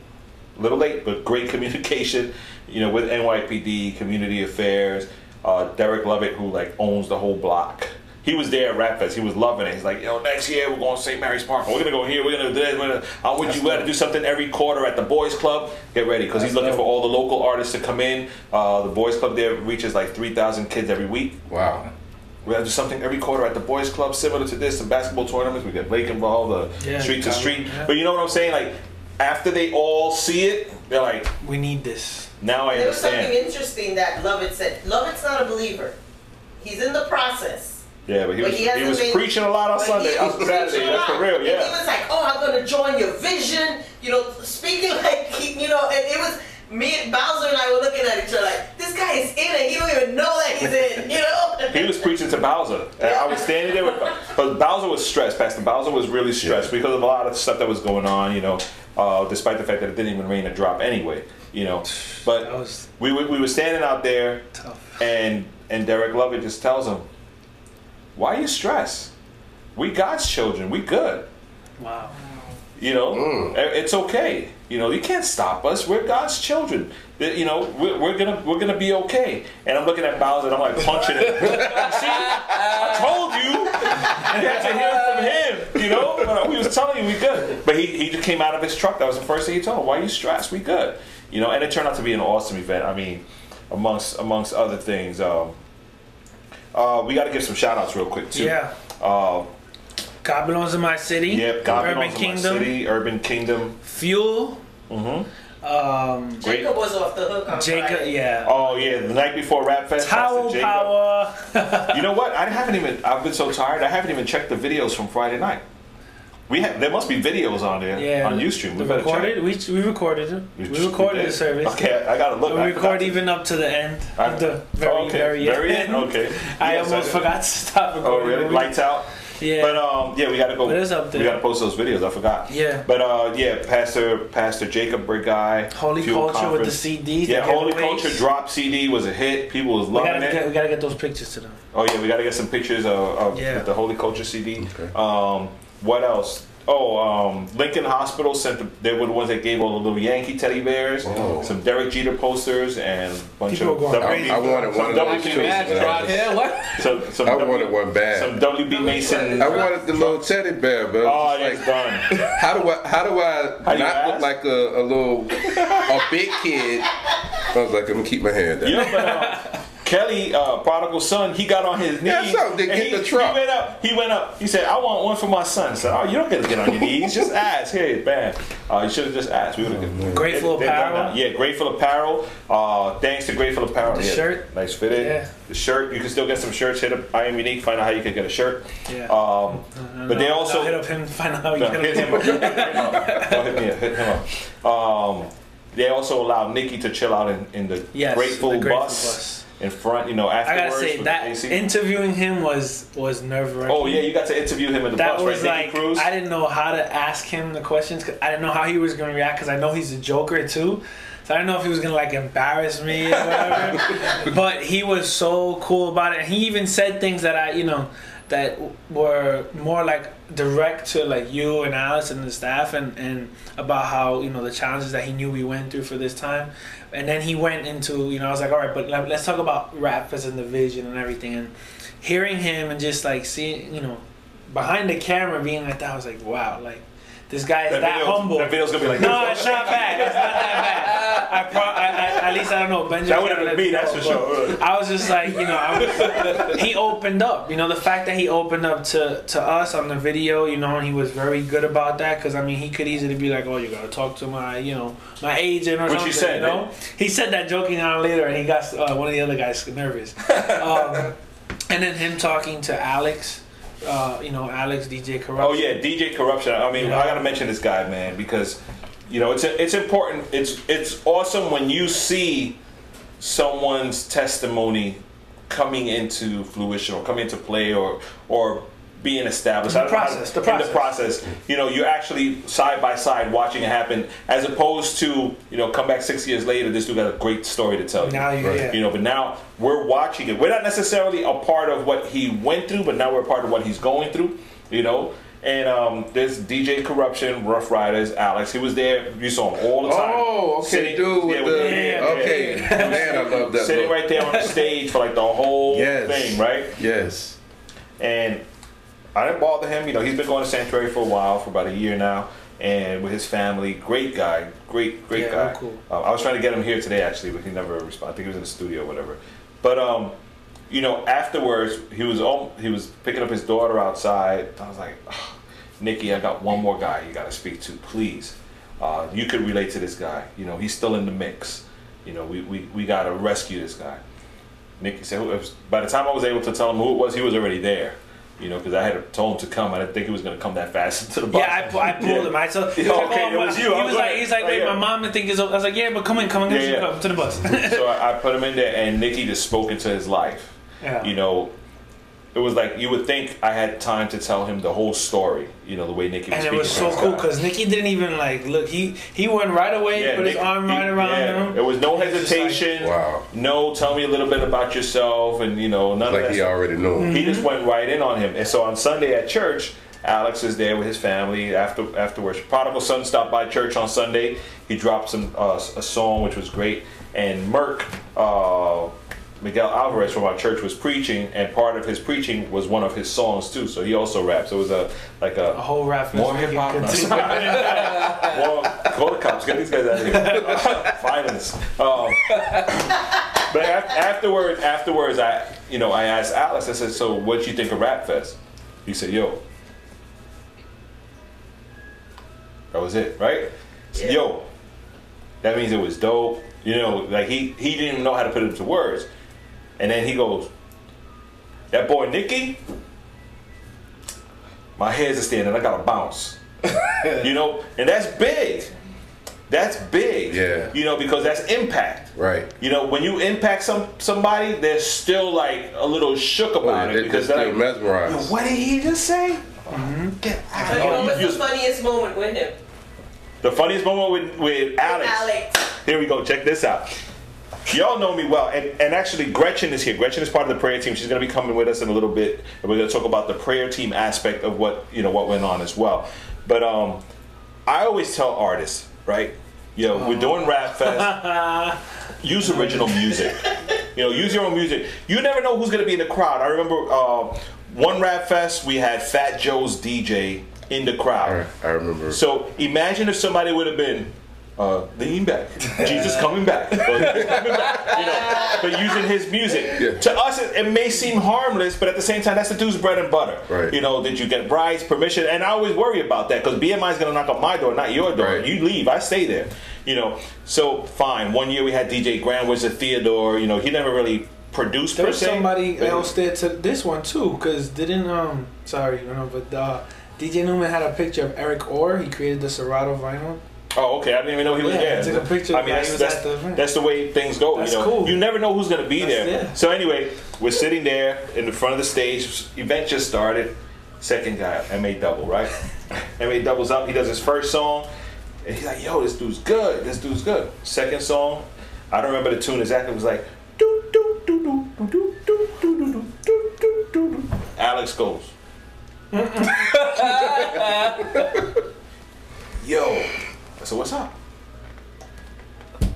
[SPEAKER 1] a little late, but great communication. You know, with NYPD, community affairs, uh, Derek Lovett, who like owns the whole block. He was there at Rap Fest. He was loving it. He's like, yo, next year we're going to St. Mary's Park. We're gonna go here. We're gonna do this. We're gonna, I'm with you. We got to do something every quarter at the Boys Club. Get ready, because he's looking
[SPEAKER 5] dope.
[SPEAKER 1] for all the local artists to come in. Uh, the Boys Club there reaches like 3,000 kids every week.
[SPEAKER 3] Wow.
[SPEAKER 1] We have to do something every quarter at the boys' club, similar to this. Some basketball tournaments. We get Blake involved, the
[SPEAKER 5] Yeah,
[SPEAKER 1] street to street.
[SPEAKER 5] yeah.
[SPEAKER 1] But you know what I'm saying? Like after they all see it, they're like,
[SPEAKER 5] We need this.
[SPEAKER 1] now I understand.
[SPEAKER 2] There was something interesting that Lovett said. Lovett's not a believer. He's in the process.
[SPEAKER 1] Yeah, but he
[SPEAKER 2] But
[SPEAKER 1] was
[SPEAKER 2] he
[SPEAKER 1] he, was
[SPEAKER 2] been-
[SPEAKER 1] preaching a lot on Sunday,
[SPEAKER 2] he
[SPEAKER 1] on
[SPEAKER 2] was
[SPEAKER 1] Saturday.
[SPEAKER 2] preaching
[SPEAKER 1] That's
[SPEAKER 2] a
[SPEAKER 1] for
[SPEAKER 2] lot.
[SPEAKER 1] real.
[SPEAKER 2] And he was like, "Oh, I'm gonna join your vision," you know, speaking like you know, and it was, me and Bowser and I were looking at each other like, this guy is in it. He don't even know that he's in. You know?
[SPEAKER 1] He was preaching to Bowser. And I was standing there with, but Bowser was stressed. Pastor Bowser was really stressed because of a lot of stuff that was going on. You know, uh, despite the fact that it didn't even rain a drop anyway. You know, but
[SPEAKER 5] was
[SPEAKER 1] we were, we were standing out there,
[SPEAKER 5] tough.
[SPEAKER 1] and and Derek Lovett just tells him, "Why are you stressed? We God's children. We good.
[SPEAKER 5] Wow.
[SPEAKER 1] You know,
[SPEAKER 3] Mm.
[SPEAKER 1] It's okay. You know, you can't stop us. We're God's children. You know, we're, we're gonna we're gonna be okay. And I'm looking at Bowser, and I'm like punching him. See, I told you. You had to hear from him. You know, But we was telling you we good. But he he just came out of his truck. That was the first thing he told him. Why are you stressed? We good. You know, and it turned out to be an awesome event. I mean, amongst amongst other things. Um, uh, we got to give some shout outs real quick too.
[SPEAKER 5] Yeah.
[SPEAKER 1] Uh,
[SPEAKER 5] God belongs in my city.
[SPEAKER 1] yep. God
[SPEAKER 5] Urban
[SPEAKER 1] belongs to my
[SPEAKER 5] Kingdom.
[SPEAKER 1] city. Urban Kingdom.
[SPEAKER 5] Fuel.
[SPEAKER 1] Mm-hmm.
[SPEAKER 5] Um,
[SPEAKER 2] Jacob was off the hook on
[SPEAKER 5] Jacob.
[SPEAKER 2] Friday.
[SPEAKER 5] Yeah.
[SPEAKER 1] Oh yeah, the night before Rap Fest.
[SPEAKER 5] Towel
[SPEAKER 1] Jacob.
[SPEAKER 5] power.
[SPEAKER 1] You know what? I haven't even. I've been so tired. I haven't even checked the videos from Friday night. We have. There must be videos on there
[SPEAKER 5] Yeah.
[SPEAKER 1] on UStream. We
[SPEAKER 5] The recorded. We we recorded it. We recorded
[SPEAKER 1] did?
[SPEAKER 5] the service.
[SPEAKER 1] Okay, I gotta look.
[SPEAKER 5] We
[SPEAKER 1] I
[SPEAKER 5] record
[SPEAKER 1] forgot to-
[SPEAKER 5] even up to the end.
[SPEAKER 1] I-
[SPEAKER 5] the very
[SPEAKER 1] oh, okay.
[SPEAKER 5] very,
[SPEAKER 1] very
[SPEAKER 5] end.
[SPEAKER 1] end. Okay.
[SPEAKER 5] I
[SPEAKER 1] Yes,
[SPEAKER 5] almost
[SPEAKER 1] did.
[SPEAKER 5] forgot to stop
[SPEAKER 1] Oh
[SPEAKER 5] recording.
[SPEAKER 1] really? Lights out.
[SPEAKER 5] Yeah.
[SPEAKER 1] But um, yeah, we gotta go.
[SPEAKER 5] But it's up there.
[SPEAKER 1] We gotta post those videos. I forgot.
[SPEAKER 5] Yeah.
[SPEAKER 1] But uh, yeah, Pastor Pastor Jacob Brigai.
[SPEAKER 5] Holy
[SPEAKER 1] Fuel
[SPEAKER 5] Culture with the
[SPEAKER 1] Conference.
[SPEAKER 5] CDs.
[SPEAKER 1] Yeah,
[SPEAKER 5] the
[SPEAKER 1] Holy
[SPEAKER 5] giveaways.
[SPEAKER 1] Culture drop CD was a hit. People was
[SPEAKER 5] We
[SPEAKER 1] loving
[SPEAKER 5] gotta,
[SPEAKER 1] it.
[SPEAKER 5] get, we gotta get those pictures to them.
[SPEAKER 1] Oh yeah, we got to get some pictures of, of
[SPEAKER 5] Yeah.
[SPEAKER 1] with the Holy Culture CD.
[SPEAKER 3] Okay.
[SPEAKER 1] Um, what else? Oh, um, Lincoln Hospital sent. The, they were the ones that gave all the little Yankee teddy bears,
[SPEAKER 3] Oh.
[SPEAKER 1] some Derek Jeter posters, and a bunch
[SPEAKER 5] People
[SPEAKER 1] of
[SPEAKER 5] were going
[SPEAKER 1] WB
[SPEAKER 5] crazy.
[SPEAKER 3] I wanted one of those
[SPEAKER 1] WB
[SPEAKER 3] too.
[SPEAKER 1] Mason-
[SPEAKER 3] man.
[SPEAKER 4] Rod Hill, what?
[SPEAKER 1] Some, some
[SPEAKER 3] I
[SPEAKER 1] W-
[SPEAKER 3] wanted one bad.
[SPEAKER 1] Some WB Mason.
[SPEAKER 3] I wanted the little teddy bear, but
[SPEAKER 1] Oh,
[SPEAKER 3] it's
[SPEAKER 1] it's
[SPEAKER 3] like,
[SPEAKER 1] done.
[SPEAKER 3] how do I how do I
[SPEAKER 1] How do
[SPEAKER 3] not
[SPEAKER 1] ask?
[SPEAKER 3] look like a, a little a big kid? I was like, let me keep my hand down.
[SPEAKER 1] Yeah, but uh, Kelly, uh, prodigal son, he got on his knees.
[SPEAKER 3] Yeah, so they get
[SPEAKER 1] he,
[SPEAKER 3] the truck.
[SPEAKER 1] He went up. He went up. He said, "I want one for my son." I said, "Oh, you don't get to get on your knees. Just ask. Hey, bam. Uh, you should have just asked. We would have.
[SPEAKER 5] Grateful Apparel.
[SPEAKER 1] Yeah, Grateful Apparel. Uh, thanks to Grateful Apparel.
[SPEAKER 5] The
[SPEAKER 1] Yeah,
[SPEAKER 5] shirt.
[SPEAKER 1] nice fitted.
[SPEAKER 5] Yeah.
[SPEAKER 1] The shirt. You can still get some shirts. Hit up I am unique. Find out how you can get a shirt.
[SPEAKER 5] Yeah.
[SPEAKER 1] Um, but they
[SPEAKER 5] No,
[SPEAKER 1] also
[SPEAKER 5] no, hit up him to find out how you
[SPEAKER 1] no,
[SPEAKER 5] get
[SPEAKER 1] hit
[SPEAKER 5] him.
[SPEAKER 1] him up. Hit him up. Don't hit me up. Hit him up. Um, they also allowed Nicky to chill out in, in the
[SPEAKER 5] Yes,
[SPEAKER 1] Grateful,
[SPEAKER 5] the Grateful
[SPEAKER 1] bus,
[SPEAKER 5] bus.
[SPEAKER 1] In front. You know, afterwards.
[SPEAKER 5] I gotta say that
[SPEAKER 1] AC.
[SPEAKER 5] interviewing him was was nerve wracking.
[SPEAKER 1] Oh yeah, you got to interview him in the
[SPEAKER 5] That
[SPEAKER 1] bus,
[SPEAKER 5] was
[SPEAKER 1] right?
[SPEAKER 5] like
[SPEAKER 1] Nicky Cruz.
[SPEAKER 5] I didn't know how to ask him the questions. 'cause I didn't know how he was gonna react because I know he's a joker too. So I didn't know if he was gonna like embarrass me or whatever. but he was so cool about it, and he even said things that I, you know, that were more like direct to like you and Alice and the staff, and and about how you know the challenges that he knew we went through for this time. And then he went into, you know, I was like, all right, but let- let's talk about rap as in the vision and everything. And hearing him and just like seeing, you know, behind the camera being like that, I was like, wow, like this guy is that,
[SPEAKER 1] video,
[SPEAKER 5] humble.
[SPEAKER 1] That video's gonna be like
[SPEAKER 5] no, it's not bad. It's not that bad. I, pro- I, I at least I don't know. Benjamin
[SPEAKER 1] That would've
[SPEAKER 5] let
[SPEAKER 1] been me, that's for sure.
[SPEAKER 5] I was just like, you know, I was, he opened up. You know, the fact that he opened up to to us on the video, you know, and he was very good about that. Because I mean, he could easily be like, oh, you gotta talk to my, you know, my agent or
[SPEAKER 1] Which
[SPEAKER 5] something.
[SPEAKER 1] he said,
[SPEAKER 5] you know, he said that joking on later, and he got uh, one of the other guys nervous. Um, and then him talking to Alex. Uh, you know, Alex DJ Corruption.
[SPEAKER 1] Oh yeah, DJ Corruption. I mean,
[SPEAKER 5] Yeah.
[SPEAKER 1] I gotta mention this guy, man, because you know it's it's important. It's it's awesome when you see someone's testimony coming into fruition or coming into play or or being established.
[SPEAKER 5] The
[SPEAKER 1] I how to-
[SPEAKER 5] process, the
[SPEAKER 1] in
[SPEAKER 5] process.
[SPEAKER 1] the process. You know, you're actually side by side watching it happen, as opposed to you know, come back six years later. This dude got a great story to tell you.
[SPEAKER 5] Now you,
[SPEAKER 3] Right.
[SPEAKER 5] yeah.
[SPEAKER 1] You know, but now we're watching it. We're not necessarily a part of what he went through, but now we're a part of what he's going through. You know, and um, there's DJ Corruption, Ruff Ryders, Alex. He was there. You saw him all the time.
[SPEAKER 3] Oh, okay,
[SPEAKER 1] Sitting-
[SPEAKER 3] dude with
[SPEAKER 1] yeah,
[SPEAKER 3] the
[SPEAKER 1] yeah, yeah,
[SPEAKER 3] okay,
[SPEAKER 1] yeah.
[SPEAKER 3] man, I love that.
[SPEAKER 1] Sitting
[SPEAKER 3] look.
[SPEAKER 1] right there on the stage for like the whole
[SPEAKER 3] Yes.
[SPEAKER 1] thing, right?
[SPEAKER 3] Yes.
[SPEAKER 1] And I didn't bother him. You know, he's been going to Sanctuary for a while, for about a year now, and with his family. Great guy, great, great
[SPEAKER 5] Yeah,
[SPEAKER 1] guy.
[SPEAKER 5] cool.
[SPEAKER 1] Uh, I was trying to get him here today, actually, but he never responded. I think he was in the studio or whatever. But um, you know, afterwards, he was on, he was picking up his daughter outside. I was like, "Ugh, Nicky, I got one more guy you got to speak to, please. Uh, you could relate to this guy. You know, he's still in the mix. You know, we, we, we got to rescue this guy. Nicky said, by the time I was able to tell him who it was, he was already there. You know, because I had told him to come. I didn't think he was going to come that fast to the bus.
[SPEAKER 5] Yeah, I, pu- I pulled
[SPEAKER 1] Yeah.
[SPEAKER 5] him. I told.
[SPEAKER 1] Yeah, okay, it was you.
[SPEAKER 5] He
[SPEAKER 1] I
[SPEAKER 5] was
[SPEAKER 1] was
[SPEAKER 5] like,
[SPEAKER 1] like-
[SPEAKER 5] he's like, wait,
[SPEAKER 1] yeah.
[SPEAKER 5] my mom and think it's. I was like, yeah, but come in, come in,
[SPEAKER 1] Yeah,
[SPEAKER 5] come to the bus.
[SPEAKER 1] so I, I put him in there, and Nicky just spoke into his life.
[SPEAKER 5] Yeah.
[SPEAKER 1] You know, it was like you would think I had time to tell him the whole story. You know, the way Nicky was
[SPEAKER 5] and it was so cool because Nicky didn't even like look. He he went right away,
[SPEAKER 1] Yeah,
[SPEAKER 5] put his
[SPEAKER 1] Nick-
[SPEAKER 5] arm right
[SPEAKER 1] he-
[SPEAKER 5] around
[SPEAKER 1] yeah,
[SPEAKER 5] him.
[SPEAKER 1] There was no
[SPEAKER 5] He was like-
[SPEAKER 1] hesitation.
[SPEAKER 3] Wow.
[SPEAKER 1] No, tell me a little bit about yourself, and you know, none
[SPEAKER 3] Like
[SPEAKER 1] of that.
[SPEAKER 3] Like
[SPEAKER 1] he
[SPEAKER 3] already knew. him.
[SPEAKER 1] He just went right in on him. And so on Sunday at church, Alex is there with his family after afterwards. Prodigal son stopped by church on Sunday. He dropped some uh, a song which was great. And Merck, uh, Miguel Alvarez from our church was preaching, and part of his preaching was one of his songs too. So he also raps. So it was a like a
[SPEAKER 5] A whole rap. Fest.
[SPEAKER 1] More hip hop. well, call the cops. Get these guys out of here. Violence. Um, but af- afterwards, afterwards, I, you know, I asked Alex. I said, "So, what you think of Rap Fest?" He said, "Yo, that was it, right?" Said,
[SPEAKER 2] Yeah.
[SPEAKER 1] Yo, that means it was dope. You know, like he he didn't know how to put it into words, and then he goes, "That boy Nicky." My head's a standing. I gotta bounce. you know, and that's big. That's big.
[SPEAKER 3] Yeah.
[SPEAKER 1] You know, because that's impact.
[SPEAKER 3] Right.
[SPEAKER 1] You know, when you impact some somebody, they're still like a little shook about
[SPEAKER 3] Well,
[SPEAKER 1] it
[SPEAKER 3] they
[SPEAKER 1] because
[SPEAKER 3] just
[SPEAKER 1] they're
[SPEAKER 3] still
[SPEAKER 1] like,
[SPEAKER 3] mesmerized.
[SPEAKER 1] "Yo, what did he just say? Mm-hmm. Get out
[SPEAKER 2] So
[SPEAKER 1] of
[SPEAKER 2] you know
[SPEAKER 1] here."
[SPEAKER 2] what's the funniest moment with him?
[SPEAKER 1] the funniest moment with, with Alex.
[SPEAKER 2] Alex.
[SPEAKER 1] Here we go. Check this out. Y'all know me well, and, and actually Gretchen is here. Gretchen is part of the prayer team. She's going to be coming with us in a little bit, and we're going to talk about the prayer team aspect of what you know what went on as well. But um, I always tell artists, right? Yo, we're doing Rap Fest. use original music. You know, use your own music. You never know who's going to be in the crowd. I remember uh, one Rap Fest, we had Fat Joe's DJ in the crowd.
[SPEAKER 3] I, I remember.
[SPEAKER 1] So imagine if somebody would have been uh, lean back, Jesus coming back, or Jesus coming back, you know, but using his music.
[SPEAKER 3] Yeah.
[SPEAKER 1] To us, it, it may seem harmless, but at the same time, that's the dude's bread and butter.
[SPEAKER 3] Right.
[SPEAKER 1] You know, did you get brides, permission? And I always worry about that because BMI is going to knock on my door, not your door.
[SPEAKER 3] Right.
[SPEAKER 1] You leave, I stay there. You know, so fine. One year we had DJ Grand Wizzard Theodore. You know, he never really produced
[SPEAKER 5] There
[SPEAKER 1] per
[SPEAKER 5] was
[SPEAKER 1] se.
[SPEAKER 5] somebody
[SPEAKER 1] but-
[SPEAKER 5] else there to this one too, because didn't um sorry, you know, but uh, DJ Newman had a picture of Eric Orr. He created the Serato vinyl.
[SPEAKER 1] Oh, okay. I didn't even know he was
[SPEAKER 5] Yeah,
[SPEAKER 1] there.
[SPEAKER 5] I took a picture
[SPEAKER 1] I mean, that's,
[SPEAKER 5] He was
[SPEAKER 1] that's,
[SPEAKER 5] at the event.
[SPEAKER 1] that's the way things go.
[SPEAKER 5] That's
[SPEAKER 1] you know,
[SPEAKER 5] cool.
[SPEAKER 1] you never know who's going to be
[SPEAKER 5] That's-
[SPEAKER 1] there.
[SPEAKER 5] yeah.
[SPEAKER 1] So anyway, we're sitting there in the front of the stage. Event just started. Second guy, MA double, right? MA doubles up. He does his first song, and he's like, "Yo, this dude's good. This dude's good." Second song, I don't remember the tune exactly. It was like, "Doo, doo, doo, doo, doo, doo, doo, doo, doo, doo, doo, doo, doo." Alex goes. Yo, I said, what's up?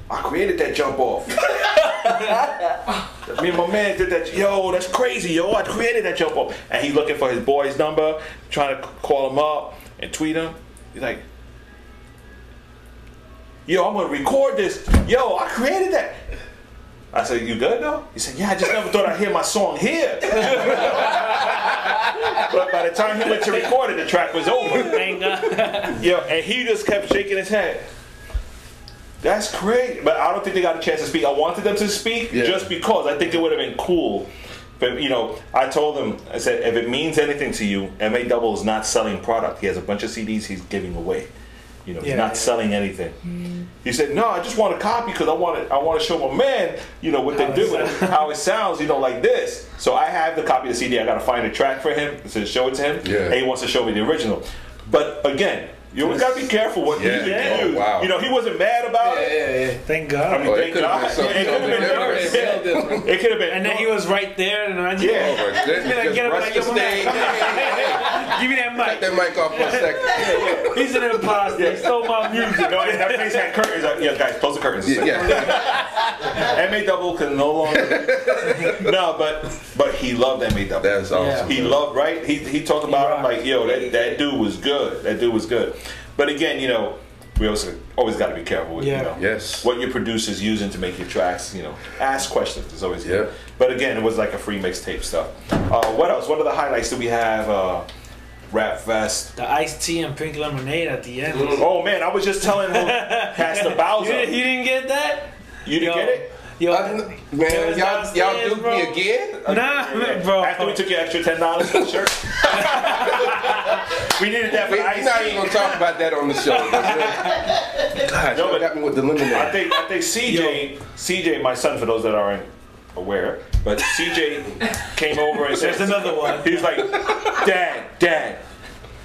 [SPEAKER 1] I created that jump off. Me and my man did that. Yo, that's crazy, yo. I created that jump off. And he's looking for his boy's number, trying to call him up and tweet him. He's like, Yo, I'm gonna record this. Yo, I created that. I said, You good though? He said, Yeah, I just never thought I'd hear my song here. but by the time he went to record it, the track was over.
[SPEAKER 5] Thank God.
[SPEAKER 1] Yeah, and he just kept shaking his head. That's great, but I don't think they got a chance to speak. I wanted them to speak
[SPEAKER 3] Yeah.
[SPEAKER 1] just because I think it would have been cool. But you know, I told them, I said, if it means anything to you, MA Double is not selling product. He has a bunch of CDs he's giving away. You know, he's
[SPEAKER 5] Yeah,
[SPEAKER 1] not
[SPEAKER 5] yeah.
[SPEAKER 1] selling anything. Mm. He said, "No, I just want a copy because I want to. I want to show my man, you know, what
[SPEAKER 5] How
[SPEAKER 1] they're doing,
[SPEAKER 5] sounds.
[SPEAKER 1] how it sounds, you know, like this." So I have the copy of the CD. I got to find a track for him to show it to him.
[SPEAKER 3] Yeah.
[SPEAKER 1] And he wants to show me the original. But again, you always got to be careful what
[SPEAKER 3] Yeah.
[SPEAKER 1] music
[SPEAKER 3] Yeah.
[SPEAKER 1] you use.
[SPEAKER 3] Oh, wow.
[SPEAKER 1] You know, he wasn't mad about it.
[SPEAKER 4] Yeah, yeah,
[SPEAKER 5] Thank
[SPEAKER 1] I
[SPEAKER 5] God.
[SPEAKER 1] mean,
[SPEAKER 3] Oh, it
[SPEAKER 1] thank
[SPEAKER 3] could've been
[SPEAKER 1] God.
[SPEAKER 3] something
[SPEAKER 1] it could have been
[SPEAKER 3] totally
[SPEAKER 1] different.
[SPEAKER 3] different.
[SPEAKER 1] It could have been.
[SPEAKER 5] and then he was right there, and I just
[SPEAKER 1] Yeah.
[SPEAKER 3] Oh, my goodness.
[SPEAKER 5] Like,
[SPEAKER 3] Just
[SPEAKER 5] get up,
[SPEAKER 3] rush
[SPEAKER 5] like,
[SPEAKER 3] the
[SPEAKER 5] yo,
[SPEAKER 3] stage.
[SPEAKER 5] give me that
[SPEAKER 3] Cut
[SPEAKER 5] mic.
[SPEAKER 3] that mic off for a second.
[SPEAKER 5] He's an imposter. He stole my music.
[SPEAKER 1] No, and that place had curtains. Uh, Yeah, guys, close the curtains. a.
[SPEAKER 3] Yeah,
[SPEAKER 1] MA double can no longer. no, but but he loved MA double.
[SPEAKER 3] that's awesome.
[SPEAKER 1] He loved right. He he talked about him like yo that that dude was good. That dude was good. But again, you know, we also always got to be careful with
[SPEAKER 5] Yeah.
[SPEAKER 1] you know
[SPEAKER 3] Yes.
[SPEAKER 1] what your producer's using to make your tracks. You know, ask questions. It's always good.
[SPEAKER 3] Yeah.
[SPEAKER 1] But again, it was like a free mixtape stuff. Uh, what else? What are the highlights that we have? Uh, Rap Fest.
[SPEAKER 5] The iced tea and pink lemonade at the end.
[SPEAKER 1] Oh man, I was just telling him Pastor
[SPEAKER 5] You,
[SPEAKER 1] Bowser.
[SPEAKER 5] didn't- you didn't get that?
[SPEAKER 1] You didn't
[SPEAKER 5] Yo,
[SPEAKER 1] get it?
[SPEAKER 5] Yo,
[SPEAKER 3] I-
[SPEAKER 5] it
[SPEAKER 3] man, y'all, y'all
[SPEAKER 5] downstairs,
[SPEAKER 3] duped
[SPEAKER 5] bro.
[SPEAKER 3] me again?
[SPEAKER 5] Nah, bro.
[SPEAKER 1] After we took your extra ten dollars for the shirt, we needed that for
[SPEAKER 3] We're
[SPEAKER 1] the ice
[SPEAKER 3] not
[SPEAKER 1] tea.
[SPEAKER 3] even gonna talk about that on the show. God,
[SPEAKER 1] No,
[SPEAKER 3] y'all
[SPEAKER 1] but-
[SPEAKER 3] got me with the lemonade.
[SPEAKER 1] I think I think CJ CJ my son for those that aren't aware, but CJ came over and said
[SPEAKER 5] There's another one.
[SPEAKER 1] He was like, Dad, Dad,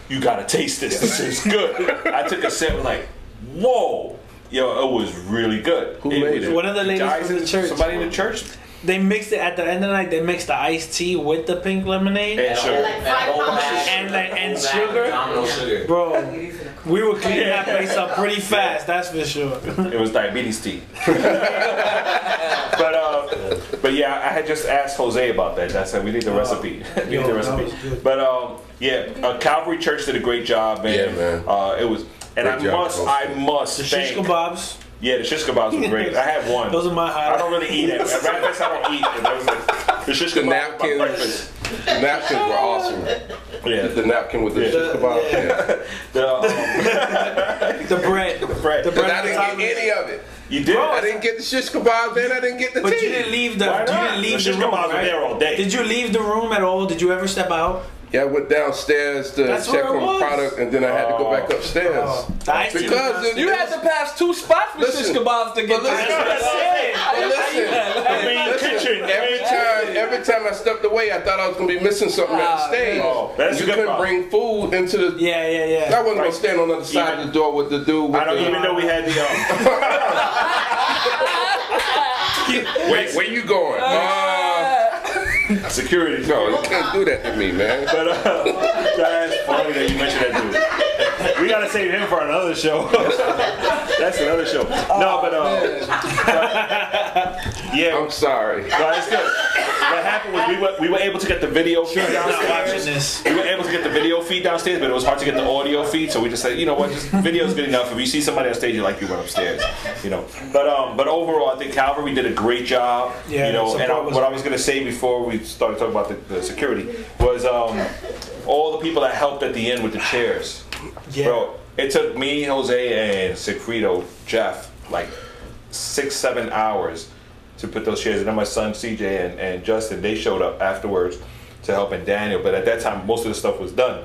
[SPEAKER 1] you gotta taste this. This is good. I took a sip and like, whoa. Yo, it was really good.
[SPEAKER 3] Who
[SPEAKER 1] it
[SPEAKER 3] made it?
[SPEAKER 5] One of the ladies
[SPEAKER 1] guys
[SPEAKER 5] from the church.
[SPEAKER 1] Somebody in the church.
[SPEAKER 5] They mixed it at the end of the night. They mixed the iced tea with the pink lemonade.
[SPEAKER 1] And sugar.
[SPEAKER 2] Like five.
[SPEAKER 5] And like- and
[SPEAKER 6] Whole bag
[SPEAKER 5] sugar?
[SPEAKER 6] of Domino sugar.
[SPEAKER 5] Bro, we were cleaning that place up pretty fast. That's for sure.
[SPEAKER 1] It was diabetes tea. but uh, but yeah, I had just asked Jose about that. I said we need the recipe. we need
[SPEAKER 5] Yo,
[SPEAKER 1] the recipe. But um, yeah, uh, Calvary Church did a great job, man.
[SPEAKER 3] Yeah, man.
[SPEAKER 1] Uh, it was, and
[SPEAKER 3] Great
[SPEAKER 1] I
[SPEAKER 3] job,
[SPEAKER 1] must,
[SPEAKER 3] Jose.
[SPEAKER 1] I must
[SPEAKER 5] The shish kebabs.
[SPEAKER 1] Yeah, the shish kebabs were great. I had one.
[SPEAKER 5] Those are my
[SPEAKER 1] I don't really eat it. At breakfast, I don't eat. And that was like, the shish
[SPEAKER 3] The
[SPEAKER 1] kebab was my
[SPEAKER 3] napkins. The napkins were awesome.
[SPEAKER 1] Yeah.
[SPEAKER 3] The napkin with the
[SPEAKER 1] Yeah.
[SPEAKER 3] shish kebab. Yeah.
[SPEAKER 1] The, um,
[SPEAKER 5] The bread.
[SPEAKER 1] bread.
[SPEAKER 5] The
[SPEAKER 3] But
[SPEAKER 5] bread
[SPEAKER 3] I didn't get any of it.
[SPEAKER 1] you did.
[SPEAKER 3] I didn't get the shish kebab, then I didn't get the
[SPEAKER 5] But
[SPEAKER 3] tea.
[SPEAKER 5] you didn't leave the.
[SPEAKER 1] Why
[SPEAKER 5] You didn't leave
[SPEAKER 1] The
[SPEAKER 5] the,
[SPEAKER 1] shish
[SPEAKER 5] room,
[SPEAKER 1] kebabs were there all day.
[SPEAKER 5] Did you leave the room at all? Did you ever step out?
[SPEAKER 3] Yeah, I went downstairs to
[SPEAKER 5] That's
[SPEAKER 3] check
[SPEAKER 5] where it
[SPEAKER 3] on the product, and then I had to go back upstairs.
[SPEAKER 5] Oh, the iced tea was
[SPEAKER 3] because
[SPEAKER 5] downstairs.
[SPEAKER 4] You had to pass two spots with
[SPEAKER 3] Listen,
[SPEAKER 4] shish kebabs to get
[SPEAKER 3] but listen,
[SPEAKER 4] this.
[SPEAKER 5] That's what I said.
[SPEAKER 3] Listen,
[SPEAKER 1] The main
[SPEAKER 3] listen,
[SPEAKER 1] kitchen.
[SPEAKER 3] every time, every time I stepped away, I thought I was gonna be missing something at the
[SPEAKER 4] Ah,
[SPEAKER 3] stage.
[SPEAKER 4] man.
[SPEAKER 1] Oh, that's
[SPEAKER 3] you
[SPEAKER 1] a good
[SPEAKER 3] couldn't
[SPEAKER 1] problem.
[SPEAKER 3] bring food into the.
[SPEAKER 5] Yeah, yeah, yeah.
[SPEAKER 3] I wasn't
[SPEAKER 1] Right.
[SPEAKER 3] gonna stand on the other side
[SPEAKER 1] Even-
[SPEAKER 3] of the door with the dude. With
[SPEAKER 1] I don't
[SPEAKER 3] the,
[SPEAKER 1] even know we had the um,
[SPEAKER 3] Wait, where you going? Uh,
[SPEAKER 1] security.
[SPEAKER 3] no, you can't do that to me, man.
[SPEAKER 1] But uh, that's funny that you mentioned that dude. We gotta save him for another show. that's another show. No, but um, yeah,
[SPEAKER 3] I'm sorry.
[SPEAKER 1] no, it's good. What happened was we were we were able to get the video feed
[SPEAKER 5] I'm not watching
[SPEAKER 1] downstairs.
[SPEAKER 5] this.
[SPEAKER 1] We were able to get the video feed downstairs, but it was hard to get the audio feed. So we just said, you know what, just video's good enough. If you see somebody on stage, you like you went upstairs, you know. But um, but overall, I think Calvary did a great job.
[SPEAKER 5] Yeah,
[SPEAKER 1] you know, and I, what I was gonna say before we started talking about the, the security was um, all the people that helped at the end with the chairs.
[SPEAKER 5] Yeah.
[SPEAKER 1] Bro, it took me, Jose, and Sigfrido, Jeff, like six, seven hours to put those chairs. And then my son CJ and, and Justin, they showed up afterwards to help and Daniel. But at that time, most of the stuff was done.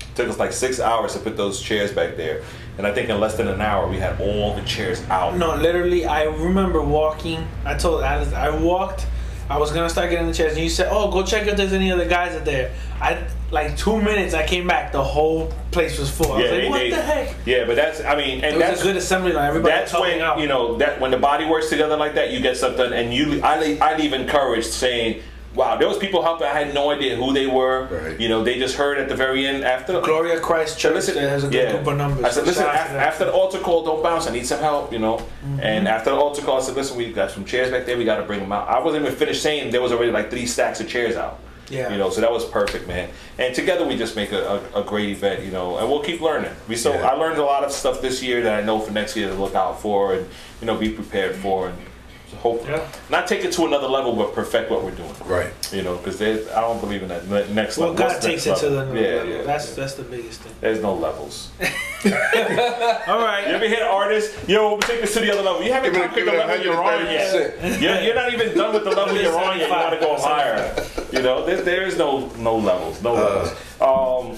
[SPEAKER 1] It took us like six hours to put those chairs back there. And I think in less than an hour, we had all the chairs out.
[SPEAKER 5] No, literally, I remember walking. I told Alice, I walked. I was gonna start getting the chairs, and you said, "Oh, go check if there's any other guys out there." I like two minutes. I came back. The whole place was full. I was
[SPEAKER 1] Yeah,
[SPEAKER 5] like,
[SPEAKER 1] they-
[SPEAKER 5] "What
[SPEAKER 1] they-
[SPEAKER 5] the heck?"
[SPEAKER 1] Yeah, but that's, I mean, and
[SPEAKER 5] It was
[SPEAKER 1] that's
[SPEAKER 5] a good assembly line. Everybody
[SPEAKER 1] that's
[SPEAKER 5] was
[SPEAKER 1] when
[SPEAKER 5] out.
[SPEAKER 1] you know that when the body works together like that, you get something. And you, I, I leave encouraged, saying, "Wow, there was people helping. I had no idea who they were.
[SPEAKER 3] Right.
[SPEAKER 1] You know, they just heard at the very end after.
[SPEAKER 5] Gloria Christ Church
[SPEAKER 1] listen,
[SPEAKER 5] has a good
[SPEAKER 1] yeah.
[SPEAKER 5] group of numbers.
[SPEAKER 1] I said, listen,
[SPEAKER 5] shout
[SPEAKER 1] af- after the altar call, don't bounce. I need some help, you know.
[SPEAKER 5] Mm-hmm.
[SPEAKER 1] And after the altar call, I said, listen, we got some chairs back there. We got to bring them out. I wasn't even finished saying there was already like three stacks of chairs out.
[SPEAKER 5] Yeah.
[SPEAKER 1] You know, so that was perfect, man. And together we just make a, a, a great event, you know, and we'll keep learning. We so
[SPEAKER 3] Yeah.
[SPEAKER 1] I learned a lot of stuff this year that I know for next year to look out for and you know be prepared for and hope
[SPEAKER 5] Yeah.
[SPEAKER 1] not take it to another level, but perfect what we're doing.
[SPEAKER 3] Right.
[SPEAKER 1] You know, because I don't believe in that ne- next
[SPEAKER 5] well,
[SPEAKER 1] level.
[SPEAKER 5] Well,
[SPEAKER 1] God
[SPEAKER 5] takes
[SPEAKER 1] next
[SPEAKER 5] it to the next
[SPEAKER 1] yeah,
[SPEAKER 5] level.
[SPEAKER 1] yeah.
[SPEAKER 5] That's that's the biggest thing.
[SPEAKER 1] There's no levels.
[SPEAKER 5] All right.
[SPEAKER 1] You ever hear artists, yo, we'll take this to the other level? You haven't
[SPEAKER 3] Give it-
[SPEAKER 1] conquered the level you're on yet. You're, you're not even done with the level you're on yet. You want to go higher. You know, there, there is no no levels, no levels. Um,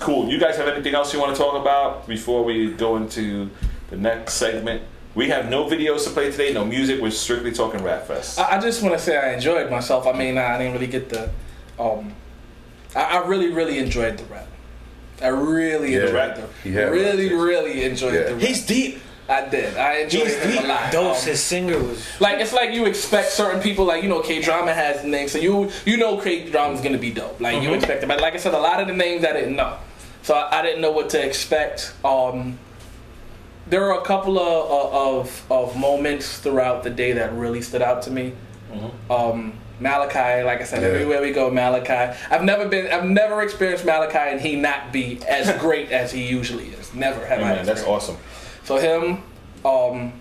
[SPEAKER 1] cool. You guys have anything else you want to talk about before we go into the next segment? We have no videos to play today, no music. We're strictly talking Rap Fest.
[SPEAKER 4] I, I just want to say I enjoyed myself. I mean, I didn't really get the. Um, I, I really, really enjoyed the rap. I really
[SPEAKER 3] Yeah,
[SPEAKER 4] enjoyed the.
[SPEAKER 3] he had
[SPEAKER 4] really,
[SPEAKER 3] raps.
[SPEAKER 4] really enjoyed
[SPEAKER 3] Yeah.
[SPEAKER 4] the. Rap.
[SPEAKER 1] He's deep.
[SPEAKER 4] I did. I enjoyed
[SPEAKER 1] He's
[SPEAKER 4] him
[SPEAKER 1] deep.
[SPEAKER 4] a lot.
[SPEAKER 5] Dose,
[SPEAKER 4] Um,
[SPEAKER 5] his singer was.
[SPEAKER 4] like it's like you expect certain people like you know K drama has names so you you know K drama's gonna be dope like
[SPEAKER 1] Mm-hmm.
[SPEAKER 4] you expect it but like I said a lot of the names I didn't know so I, I didn't know what to expect um there are a couple of, of of moments throughout the day that really stood out to me. Um Malachi like I said
[SPEAKER 3] Yeah.
[SPEAKER 4] everywhere we go Malachi. I've never been I've never experienced Malachi and he not be as great as he usually is. Never have
[SPEAKER 1] Hey,
[SPEAKER 4] I
[SPEAKER 1] man, that's awesome.
[SPEAKER 4] So him, um,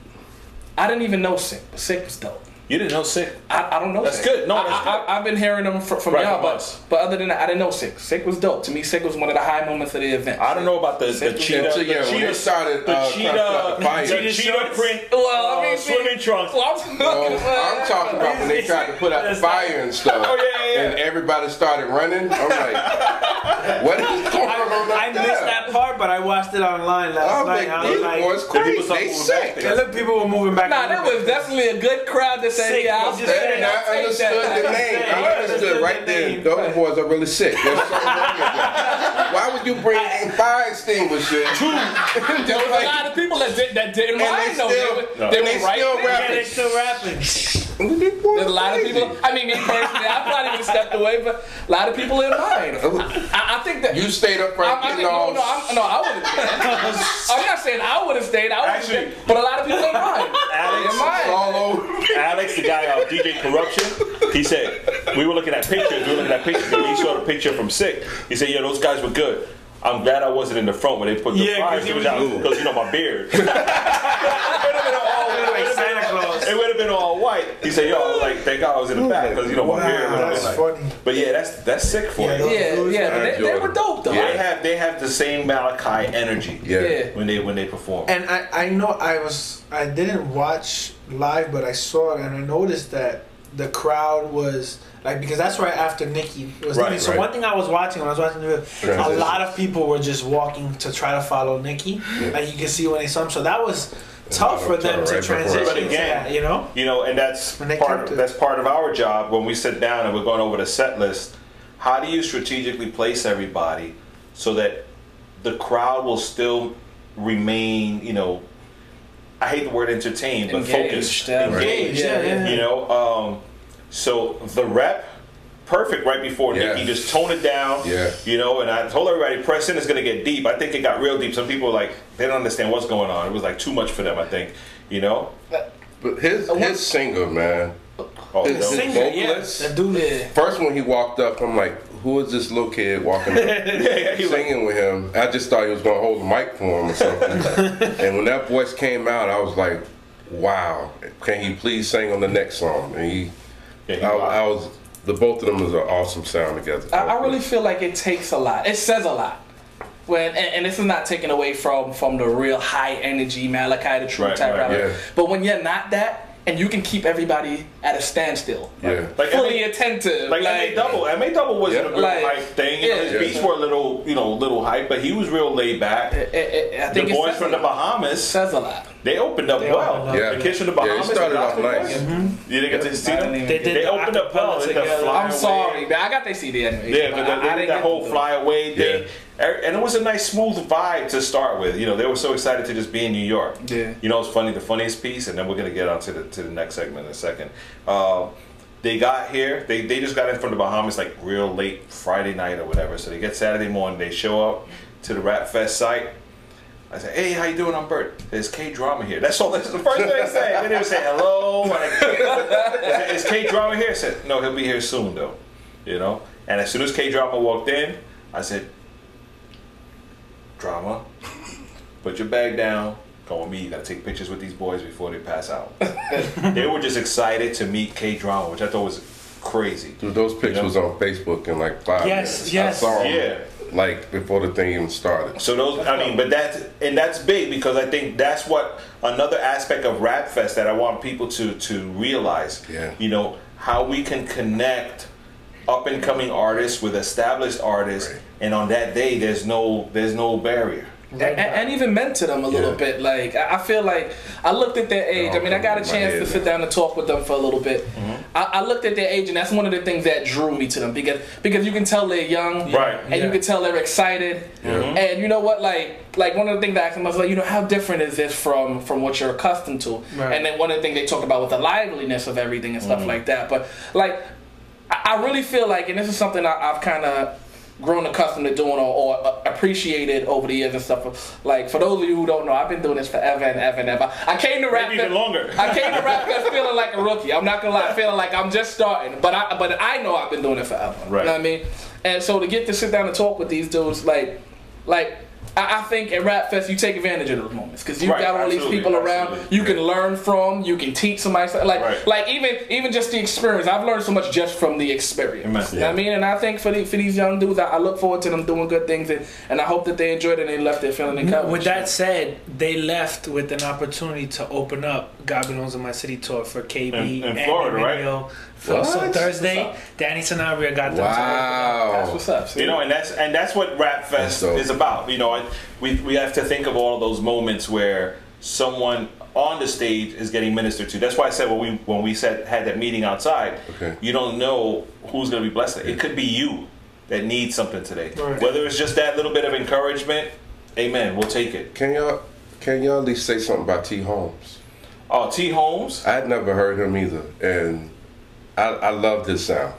[SPEAKER 4] I didn't even know Sick, but Sick was dope.
[SPEAKER 1] You didn't know sick.
[SPEAKER 4] I, I don't know.
[SPEAKER 1] That's
[SPEAKER 4] Sick.
[SPEAKER 1] good. No,
[SPEAKER 4] I,
[SPEAKER 1] that's
[SPEAKER 4] I, I've been hearing them from, from
[SPEAKER 1] Right,
[SPEAKER 4] y'all, but
[SPEAKER 1] us.
[SPEAKER 4] but other than that, I didn't know Sick. Sick was dope. To me, Sick was one of the high moments of the event.
[SPEAKER 1] I don't know about the, the
[SPEAKER 4] Sick was
[SPEAKER 1] cheetah.
[SPEAKER 4] dope.
[SPEAKER 1] The
[SPEAKER 3] yeah,
[SPEAKER 1] cheetah
[SPEAKER 3] started,
[SPEAKER 1] the
[SPEAKER 3] uh,
[SPEAKER 1] cheetah,
[SPEAKER 3] put the fire-
[SPEAKER 1] the
[SPEAKER 5] Cheetah
[SPEAKER 1] cheetah print,
[SPEAKER 4] Well, I
[SPEAKER 1] uh,
[SPEAKER 4] mean,
[SPEAKER 1] swimming trunks.
[SPEAKER 4] Well, I'm,
[SPEAKER 3] Well, I'm talking about when they tried to put out the fire and stuff.
[SPEAKER 1] Oh, yeah, yeah,
[SPEAKER 3] And everybody started running. I'm like, what is going on
[SPEAKER 5] I
[SPEAKER 3] up
[SPEAKER 5] missed
[SPEAKER 3] there?
[SPEAKER 5] that part, but I watched it online last
[SPEAKER 3] I'm
[SPEAKER 5] night.
[SPEAKER 3] like,
[SPEAKER 5] I was like,
[SPEAKER 1] people
[SPEAKER 3] crazy. They
[SPEAKER 1] moving
[SPEAKER 3] sick.
[SPEAKER 1] back
[SPEAKER 5] people were moving back.
[SPEAKER 4] Nah,
[SPEAKER 5] and
[SPEAKER 4] there
[SPEAKER 5] moving.
[SPEAKER 4] was definitely a good crowd that said,
[SPEAKER 5] Sick,
[SPEAKER 4] "Yeah, I'll
[SPEAKER 5] they
[SPEAKER 4] stay."
[SPEAKER 5] just
[SPEAKER 3] And
[SPEAKER 4] I'll
[SPEAKER 3] I understood
[SPEAKER 4] that.
[SPEAKER 3] the name. I understood right then. Those boys are really sick. There's something wrong with them. Why would you bring a fire extinguisher? Two. Just
[SPEAKER 4] There was a lot of people that, did, that didn't
[SPEAKER 3] And
[SPEAKER 4] mind
[SPEAKER 3] they
[SPEAKER 4] though.
[SPEAKER 3] still-
[SPEAKER 4] they were,
[SPEAKER 1] No.
[SPEAKER 4] they
[SPEAKER 3] and
[SPEAKER 4] were
[SPEAKER 3] still rapping.
[SPEAKER 5] they still rapping.
[SPEAKER 3] These boys
[SPEAKER 4] There's a lot of people. I mean, me personally, I probably would have stepped away, but a lot of people didn't mind. I, I think that
[SPEAKER 3] You stayed up
[SPEAKER 4] I,
[SPEAKER 3] front
[SPEAKER 4] I
[SPEAKER 3] getting
[SPEAKER 4] no, no, I'm, no, I would have. I'm not saying I would have stayed. I would have
[SPEAKER 1] Actually-
[SPEAKER 4] stayed, but a lot of people didn't mind.
[SPEAKER 1] Alex,
[SPEAKER 4] They didn't
[SPEAKER 3] all over.
[SPEAKER 1] Alex, the guy of DJ Corruption, he said we were looking at pictures. We were looking at pictures, and we saw the picture from Sick. He said, "Yeah, those guys were good." I'm glad I wasn't in the front when they put the
[SPEAKER 5] Yeah, 'cause
[SPEAKER 1] fire
[SPEAKER 5] he was-
[SPEAKER 1] out because you know my beard. it would have been all
[SPEAKER 5] Like Santa Claus.
[SPEAKER 1] It would have been all white. He said, "Yo, I like, thank God I was in the back because you know my
[SPEAKER 6] Wow,
[SPEAKER 1] beard." would've like-
[SPEAKER 6] funny.
[SPEAKER 1] But yeah, that's that's sick for
[SPEAKER 6] Yeah,
[SPEAKER 1] you.
[SPEAKER 6] those-
[SPEAKER 4] Yeah, yeah, they, they were dope though.
[SPEAKER 1] They have they have the same Malachi energy.
[SPEAKER 3] Yeah.
[SPEAKER 4] Yeah.
[SPEAKER 1] When they when they perform.
[SPEAKER 6] And I, I know I was I didn't watch live, but I saw it and I noticed that the crowd was like because that's right after Nicky was
[SPEAKER 1] Right,
[SPEAKER 6] Nicky. So
[SPEAKER 3] right.
[SPEAKER 6] one thing I was watching when I was watching the video, a lot of people were just walking to try to follow Nicky. Like you can see when they saw him. So that was tough for them to
[SPEAKER 3] Right
[SPEAKER 6] transition
[SPEAKER 1] But
[SPEAKER 6] to
[SPEAKER 1] again,
[SPEAKER 6] that, you know?
[SPEAKER 1] You know, and that's
[SPEAKER 6] When
[SPEAKER 1] part of, that's part of our job when we sit down and we're going over the set list. How do you strategically place everybody so that the crowd will still remain, you know, I hate the word entertained, but
[SPEAKER 4] Engaged,
[SPEAKER 1] focused, engaged.
[SPEAKER 4] yeah, yeah.
[SPEAKER 1] You know, um, so the rep, perfect right before
[SPEAKER 3] Yeah.
[SPEAKER 1] Nicky, just tone it down.
[SPEAKER 3] Yeah.
[SPEAKER 1] You know, and I told everybody, press in is going to get deep. I think it got real deep. Some people were like they don't understand what's going on. It was like too much for them. I think. You know.
[SPEAKER 3] But his uh, his singer, man.
[SPEAKER 1] Oh,
[SPEAKER 3] His,
[SPEAKER 1] no.
[SPEAKER 3] his
[SPEAKER 6] Singer, yeah.
[SPEAKER 3] vocalist.
[SPEAKER 6] That dude
[SPEAKER 4] Yeah.
[SPEAKER 3] First when he walked up, I'm like, who is this little kid walking up?
[SPEAKER 1] yeah, he was like,
[SPEAKER 3] singing with him. I just thought he was gonna hold the mic for him or something. and when that voice came out, I was like, "Wow, can he please sing on the next song?" And he,
[SPEAKER 1] Yeah, he
[SPEAKER 3] I. I was, the both of them is an awesome sound together.
[SPEAKER 4] I, I really feel like it takes a lot. It says a lot. When and, and this is not taken away from from the real high energy Malachi the true
[SPEAKER 1] Right,
[SPEAKER 4] type
[SPEAKER 1] right,
[SPEAKER 4] rapper.
[SPEAKER 3] yeah.
[SPEAKER 4] But when you're not that and you can keep everybody at a standstill,
[SPEAKER 3] yeah.
[SPEAKER 1] like
[SPEAKER 4] fully
[SPEAKER 1] MA,
[SPEAKER 4] attentive,
[SPEAKER 1] like MA double. MA double wasn't
[SPEAKER 3] Yeah.
[SPEAKER 1] a real
[SPEAKER 4] Like,
[SPEAKER 1] hype thing. You know, his
[SPEAKER 4] yeah.
[SPEAKER 1] beats were a little, you know, little hype, but he was real laid back.
[SPEAKER 4] It- it- I
[SPEAKER 1] The
[SPEAKER 4] think it
[SPEAKER 1] boys from the. Bahamas,
[SPEAKER 4] says a lot.
[SPEAKER 1] they opened up
[SPEAKER 6] They
[SPEAKER 1] well.
[SPEAKER 6] opened up.
[SPEAKER 3] Yeah.
[SPEAKER 1] The kids from the Bahamas.
[SPEAKER 3] Yeah, it
[SPEAKER 1] Bahamas,
[SPEAKER 3] started
[SPEAKER 1] the
[SPEAKER 3] off
[SPEAKER 1] gospel
[SPEAKER 3] nice.
[SPEAKER 1] boys. Mm-hmm. You didn't get to see
[SPEAKER 4] I
[SPEAKER 1] them?
[SPEAKER 4] didn't
[SPEAKER 5] They did
[SPEAKER 1] They
[SPEAKER 5] the
[SPEAKER 1] opened up well.
[SPEAKER 5] acapella
[SPEAKER 1] They got
[SPEAKER 5] together.
[SPEAKER 4] I'm
[SPEAKER 1] away.
[SPEAKER 4] sorry, but I got they CD anyway.
[SPEAKER 1] Yeah, but
[SPEAKER 4] I- I
[SPEAKER 1] they did
[SPEAKER 4] didn't
[SPEAKER 1] that whole fly away thing. And it was a nice smooth vibe to start with. You know, they were so excited to just be in New York.
[SPEAKER 4] Yeah.
[SPEAKER 1] You know, it's funny. The funniest piece, and then we're gonna get on to the to the next segment in a second. Uh, they got here. They they just got in from the Bahamas like real late Friday night or whatever. So they get Saturday morning. They show up to the Rap Fest site. I said, "Hey, how you doing? I'm Bert. There's K Drama here." That's all. That's the first thing they say. Then they would say, "Hello." Is K Drama here? I said, "No, he'll be here soon, though." You know. And as soon as K Drama walked in, I said, "Drama, put your bag down. Come with me. You gotta take pictures with these boys before they pass out." they were just excited to meet K Drama, which I thought was crazy.
[SPEAKER 3] Dude, those pictures on Facebook in like five
[SPEAKER 5] Yes,
[SPEAKER 3] minutes.
[SPEAKER 5] yes.
[SPEAKER 3] I saw 'em,
[SPEAKER 1] Yeah.
[SPEAKER 3] like before the thing even started.
[SPEAKER 1] So those, I mean, but that's and that's big because I think that's what another aspect of Rap Fest that I want people to to realize.
[SPEAKER 3] Yeah.
[SPEAKER 1] You know how we can connect up and coming artists with established artists,
[SPEAKER 3] Right.
[SPEAKER 1] and on that day, there's no there's no barrier.
[SPEAKER 4] and, and even mentor them a little
[SPEAKER 3] Yeah.
[SPEAKER 4] bit. Like I I feel like I looked at their age. I mean, I got a chance to sit down and talk with them for a little bit. Mm-hmm. I, I looked at their age, and that's one of the things that drew me to them because because you can tell they're young,
[SPEAKER 1] Right.
[SPEAKER 4] And you can tell they're excited. Mm-hmm. And you know what? Like like one of the things that I asked them I was like, you know, how different is this from from what you're accustomed to?
[SPEAKER 5] Right.
[SPEAKER 4] And then one of the things they talked about was the liveliness of everything and stuff mm-hmm. like that. But like I really feel like, and this is something I, I've kind of grown accustomed to doing or, or appreciated over the years and stuff. Like for those of you who don't know, I've been doing this forever and ever and ever. I came to rap
[SPEAKER 1] Maybe even longer.
[SPEAKER 4] I came to rap fest feeling like a rookie. I'm not gonna lie, feeling like I'm just starting. But I but I know I've been doing it forever.
[SPEAKER 1] Right.
[SPEAKER 4] You know what I mean? And so to get to sit down and talk with these dudes, like like I, I think at Rap Fest you take advantage of those moments because you
[SPEAKER 1] Right,
[SPEAKER 4] got all these people around
[SPEAKER 1] absolutely.
[SPEAKER 4] you can learn from, you can teach somebody something. like
[SPEAKER 1] Right.
[SPEAKER 4] like even even just the experience. I've learned so much just from the experience.
[SPEAKER 1] Amen.
[SPEAKER 4] You know what I mean, and I think for the, for these young dudes, I, I look forward to them doing good things, and, and I hope that they enjoyed it and they left there feeling encouraged.
[SPEAKER 5] With that said, they left with an opportunity to open up God Belongs in My City tour for KB
[SPEAKER 1] In- in
[SPEAKER 5] and
[SPEAKER 1] Florida, right?
[SPEAKER 5] Emilio. So, so Thursday, Danny Sanabria got them. to
[SPEAKER 3] Wow.
[SPEAKER 4] that's what's up. see?
[SPEAKER 1] You know, and that's and that's what Rap Fest is about. You know, we we have to think of all of those moments where someone on the stage is getting ministered to. That's why I said when we when we said had that meeting outside,
[SPEAKER 3] Okay.
[SPEAKER 1] you don't know who's going to be blessed. It could be you that needs something today.
[SPEAKER 5] Right.
[SPEAKER 1] Whether it's just that little bit of encouragement, amen. We'll take it.
[SPEAKER 3] Can y'all can y'all at least say something about T Holmes?
[SPEAKER 1] Oh, T Holmes,
[SPEAKER 3] I'd never heard him either, and I, I love this sound.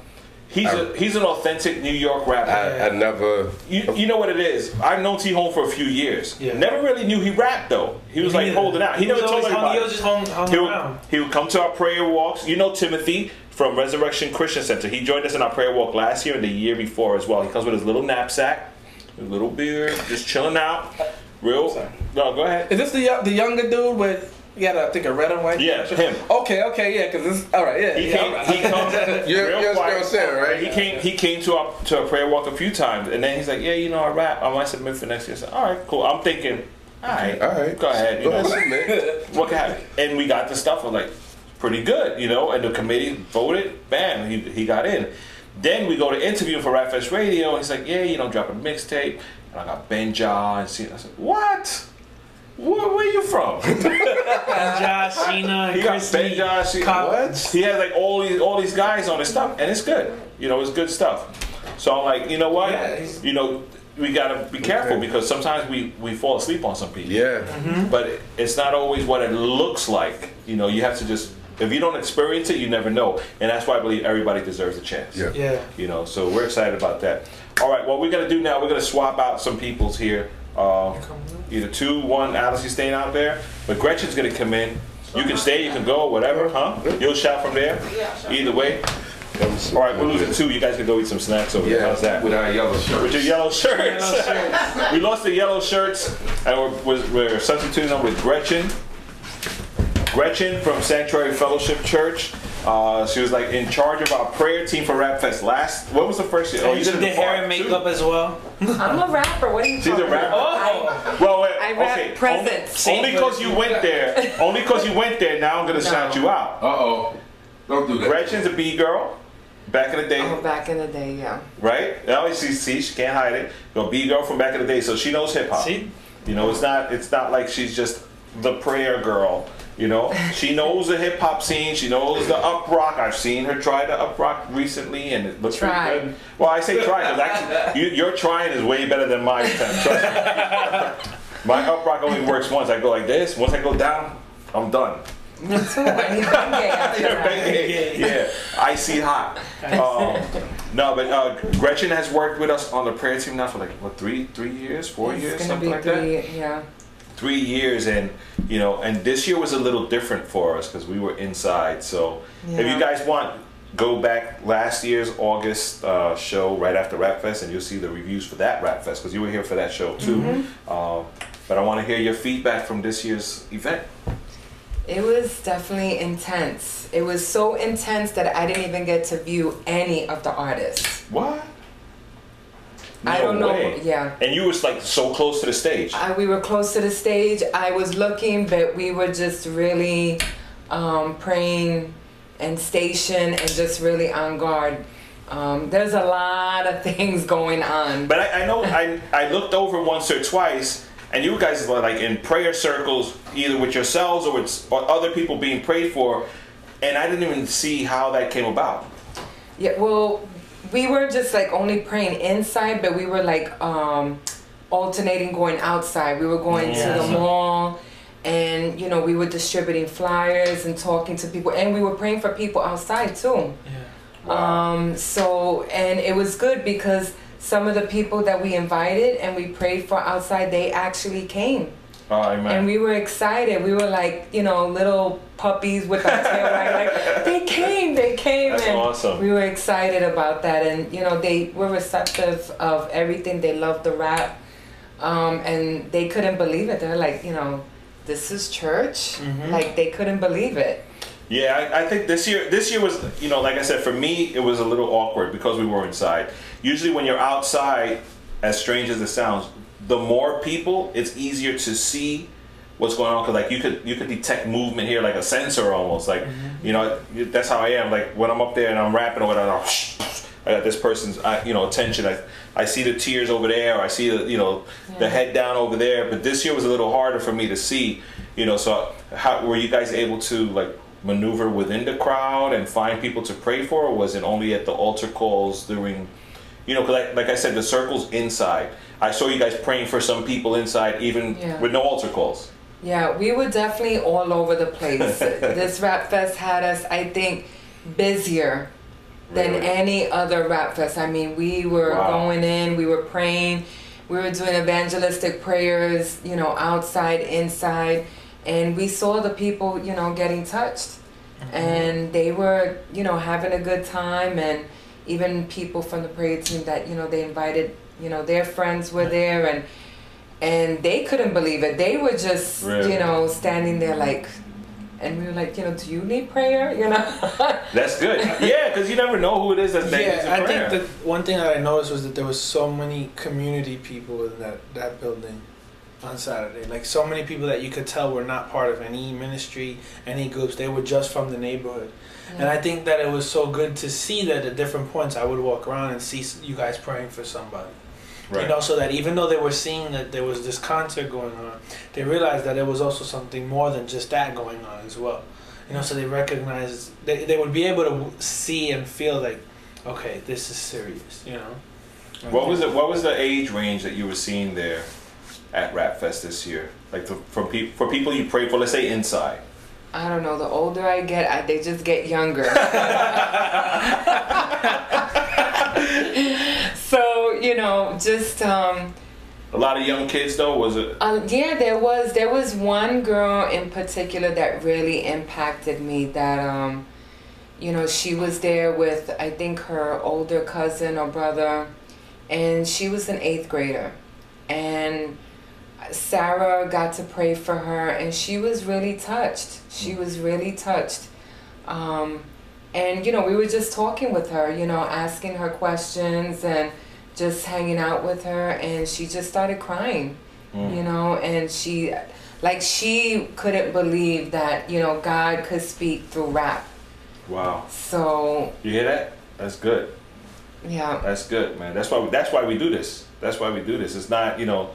[SPEAKER 1] he's a he's an authentic New York rapper.
[SPEAKER 3] I, I never.
[SPEAKER 1] You, you know what it is? I've known T Home for a few years.
[SPEAKER 5] Yeah.
[SPEAKER 1] Never really knew he rapped though. He was like
[SPEAKER 5] neither.
[SPEAKER 1] holding out. He,
[SPEAKER 5] He
[SPEAKER 1] never
[SPEAKER 5] was
[SPEAKER 1] told
[SPEAKER 5] always hung- he was just hung- hung
[SPEAKER 1] he, would,
[SPEAKER 5] around.
[SPEAKER 1] he would come to our prayer walks. You know Timothy from Resurrection Christian Center. He joined us in our prayer walk last year and the year before as well. He comes with his little knapsack, his little beard, just chilling out. Real.
[SPEAKER 4] Sorry.
[SPEAKER 1] No, go ahead.
[SPEAKER 4] Is this the uh, the younger dude with? He got, I think, a red and white.
[SPEAKER 1] Yeah, him.
[SPEAKER 4] Okay, okay, yeah, because this. All right, yeah.
[SPEAKER 1] He
[SPEAKER 4] yeah,
[SPEAKER 1] came.
[SPEAKER 4] right.
[SPEAKER 1] He comes.
[SPEAKER 3] You, you
[SPEAKER 1] real quiet.
[SPEAKER 3] Saying, right?
[SPEAKER 1] He came. He came to our to a prayer walk a few times, and then he's like, "Yeah, you know, I rap. I might submit for next year." I said, "All right, cool." I'm thinking, "All right,
[SPEAKER 3] All right.
[SPEAKER 1] go ahead." You
[SPEAKER 3] Go
[SPEAKER 1] know, what can happen? And we got the stuff. was like, pretty good, you know. And the committee voted. Bam, he he got in. Then we go to interview him for Rap Fest Radio. And he's like, "Yeah, you know, drop a mixtape." And I got Benja and see. I said, "What? Where, where you from?"
[SPEAKER 5] Josh, Sheena,
[SPEAKER 1] He
[SPEAKER 5] and
[SPEAKER 1] got
[SPEAKER 5] Christy.
[SPEAKER 1] Ben Josh. he- What? He has like all these all these guys on his stuff, and it's good. You know, it's good stuff. So I'm like, you know what?
[SPEAKER 5] Yeah,
[SPEAKER 1] you know, we gotta be careful because sometimes we we fall asleep on some people.
[SPEAKER 3] Yeah. Mm-hmm.
[SPEAKER 1] But it- it's not always what it looks like. You know, you have to just if you don't experience it, you never know. And that's why I believe everybody deserves a chance.
[SPEAKER 3] Yeah.
[SPEAKER 5] Yeah.
[SPEAKER 1] You know, so we're excited about that. All right, what we're gonna do now, we're gonna swap out some people's here. Uh, either two, one. Alice, staying out there, but Gretchen's gonna come in. You can stay, you can go, whatever, huh? You'll shout from there. Either way. All right, we're losing two. You guys can go eat some snacks over there. How's that?
[SPEAKER 3] With our yellow shirts.
[SPEAKER 1] With your yellow shirts. we lost the yellow shirts, and we're, we're, we're substituting them with Gretchen. Gretchen from Sanctuary Fellowship Church. Uh, she was like in charge of our prayer team for Rap Fest last. What was the first year? Oh,
[SPEAKER 5] you she did
[SPEAKER 1] before,
[SPEAKER 5] hair and
[SPEAKER 1] too.
[SPEAKER 5] makeup as well.
[SPEAKER 7] I'm a rapper. What are you
[SPEAKER 1] She's a
[SPEAKER 7] talking
[SPEAKER 1] rapper.
[SPEAKER 7] about?
[SPEAKER 5] Oh,
[SPEAKER 1] Well, wait,
[SPEAKER 7] I rap
[SPEAKER 1] okay.
[SPEAKER 7] presents.
[SPEAKER 1] Only because you went there. Only because you went there. Now I'm gonna shout you out.
[SPEAKER 3] Uh oh. Don't do that.
[SPEAKER 1] Gretchen's a B girl. Back in the day,
[SPEAKER 7] Oh, back in the day, yeah.
[SPEAKER 1] right? Now she see she can't hide it. No B girl from back in the day, so she knows hip hop.
[SPEAKER 5] see?
[SPEAKER 1] You know, it's not it's not like she's just the prayer girl. You know, she knows the hip hop scene. She knows the up rock. I've seen her try the up rock recently, and it looks pretty good. Well, I say try because actually, you, your trying is way better than my attempt. Trust me. My up rock only works once. I go like this. Once I go down, I'm done.
[SPEAKER 7] Too. I need Bengay after that.
[SPEAKER 1] yeah, icy hot. Um, no, but uh, Gretchen has worked with us on the prayer team now for like what three, three years, four years,
[SPEAKER 7] It's gonna
[SPEAKER 1] something
[SPEAKER 7] be
[SPEAKER 1] like that.
[SPEAKER 7] yeah.
[SPEAKER 1] Three years and you know and this year was a little different for us because we were inside so if you guys want go back last year's august uh, show right after rap fest and you'll see the reviews for that rap fest because you were here for that show too
[SPEAKER 7] Mm-hmm.
[SPEAKER 1] um, but i want to hear your feedback from this year's event
[SPEAKER 7] It was definitely intense. It was so intense that I didn't even get to view any of the artists.
[SPEAKER 1] what
[SPEAKER 7] I don't know. Yeah.
[SPEAKER 1] and you was like so close to the stage
[SPEAKER 7] I, we were close to the stage. I was looking, but we were just really um, praying and stationed and just really on guard. Um, there's a lot of things going on.
[SPEAKER 1] But I, I know I, I looked over once or twice, and you guys were like in prayer circles, either with yourselves or with or other people being prayed for, and I didn't even see how that came about.
[SPEAKER 7] Yeah, well, we were just like only praying inside, but we were like um, alternating going outside. We were going to the mall, and you know, we were distributing flyers and talking to people, and we were praying for people outside too. yeah. Wow. Um, so, and it was good because some of the people that we invited and we prayed for outside, they actually came.
[SPEAKER 1] Oh.
[SPEAKER 7] And we were excited. We were like, you know, little puppies with our tail right. Like, they came, they came.
[SPEAKER 1] That's
[SPEAKER 7] and
[SPEAKER 1] awesome.
[SPEAKER 7] We were excited about that. And, you know, they were receptive of everything. They loved the rap. um, and they couldn't believe it. They're like, you know, this is church. Like they couldn't believe it.
[SPEAKER 1] Yeah, I, I think this year this year was you know like I said for me it was a little awkward because we were inside. Usually when you're outside, as strange as it sounds, the more people, it's easier to see what's going on because like you could you could detect movement here like a sensor almost like you know that's how I am like when I'm up there and I'm rapping or whatever. I got this person's uh, you know attention. I I see the tears over there. Or I see the you know the head down over there. But this year was a little harder for me to see. You know, so how were you guys able to like maneuver within the crowd and find people to pray for, or was it only at the altar calls during? You know, 'cause like, like I said, the circles inside. I saw you guys praying for some people inside, even
[SPEAKER 7] Yeah.
[SPEAKER 1] with no altar calls.
[SPEAKER 7] Yeah, we were definitely all over the place. this rap fest had us, I think, busier than
[SPEAKER 1] Really?
[SPEAKER 7] any other rap fest. I mean, we were
[SPEAKER 1] Wow.
[SPEAKER 7] going in, we were praying, we were doing evangelistic prayers, you know, outside, inside, and we saw the people, you know, getting touched. Mm-hmm. And they were, you know, having a good time and even people from the prayer team that, you know, they invited, you know, their friends were there and and they couldn't believe it. They were just,
[SPEAKER 1] Really?
[SPEAKER 7] you know, standing there like and we were like, you know, do you need prayer? You know?
[SPEAKER 1] That's good. yeah, because you never know who it is that's that needs
[SPEAKER 6] Yeah,
[SPEAKER 1] a
[SPEAKER 6] I
[SPEAKER 1] prayer.
[SPEAKER 6] think that one thing that I noticed was that there was so many community people in that, that building on Saturday. Like so many people that you could tell were not part of any ministry, any groups. They were just from the neighborhood. And I think that it was so good to see that at different points I would walk around and see you guys praying for somebody.
[SPEAKER 1] right.
[SPEAKER 6] You know, so that even though they were seeing that there was this concert going on, they realized that it was also something more than just that going on as well. You know, so they recognized they, they would be able to see and feel like, okay, this is serious. You know.
[SPEAKER 1] What was it? What was the age range that you were seeing there at Rap Fest this year? Like the, from people for people you prayed for, let's say inside.
[SPEAKER 7] I don't know. The older I get, I, they just get younger. so you know, just um,
[SPEAKER 1] A lot of young kids though. Was it?
[SPEAKER 7] uh, yeah, there was there was one girl in particular that really impacted me. That um, you know, she was there with I think her older cousin or brother, and she was an eighth grader, and Sarah got to pray for her, and she was really touched. She was really touched. Um, and, you know, we were just talking with her, you know, asking her questions and just hanging out with her, and she just started crying, you know, and she, like, she couldn't believe that, you know, God could speak through rap.
[SPEAKER 1] Wow.
[SPEAKER 7] So,
[SPEAKER 1] You hear that? That's good.
[SPEAKER 7] yeah.
[SPEAKER 1] That's good, man. That's why. We, that's why we do this. That's why we do this. It's not, you know,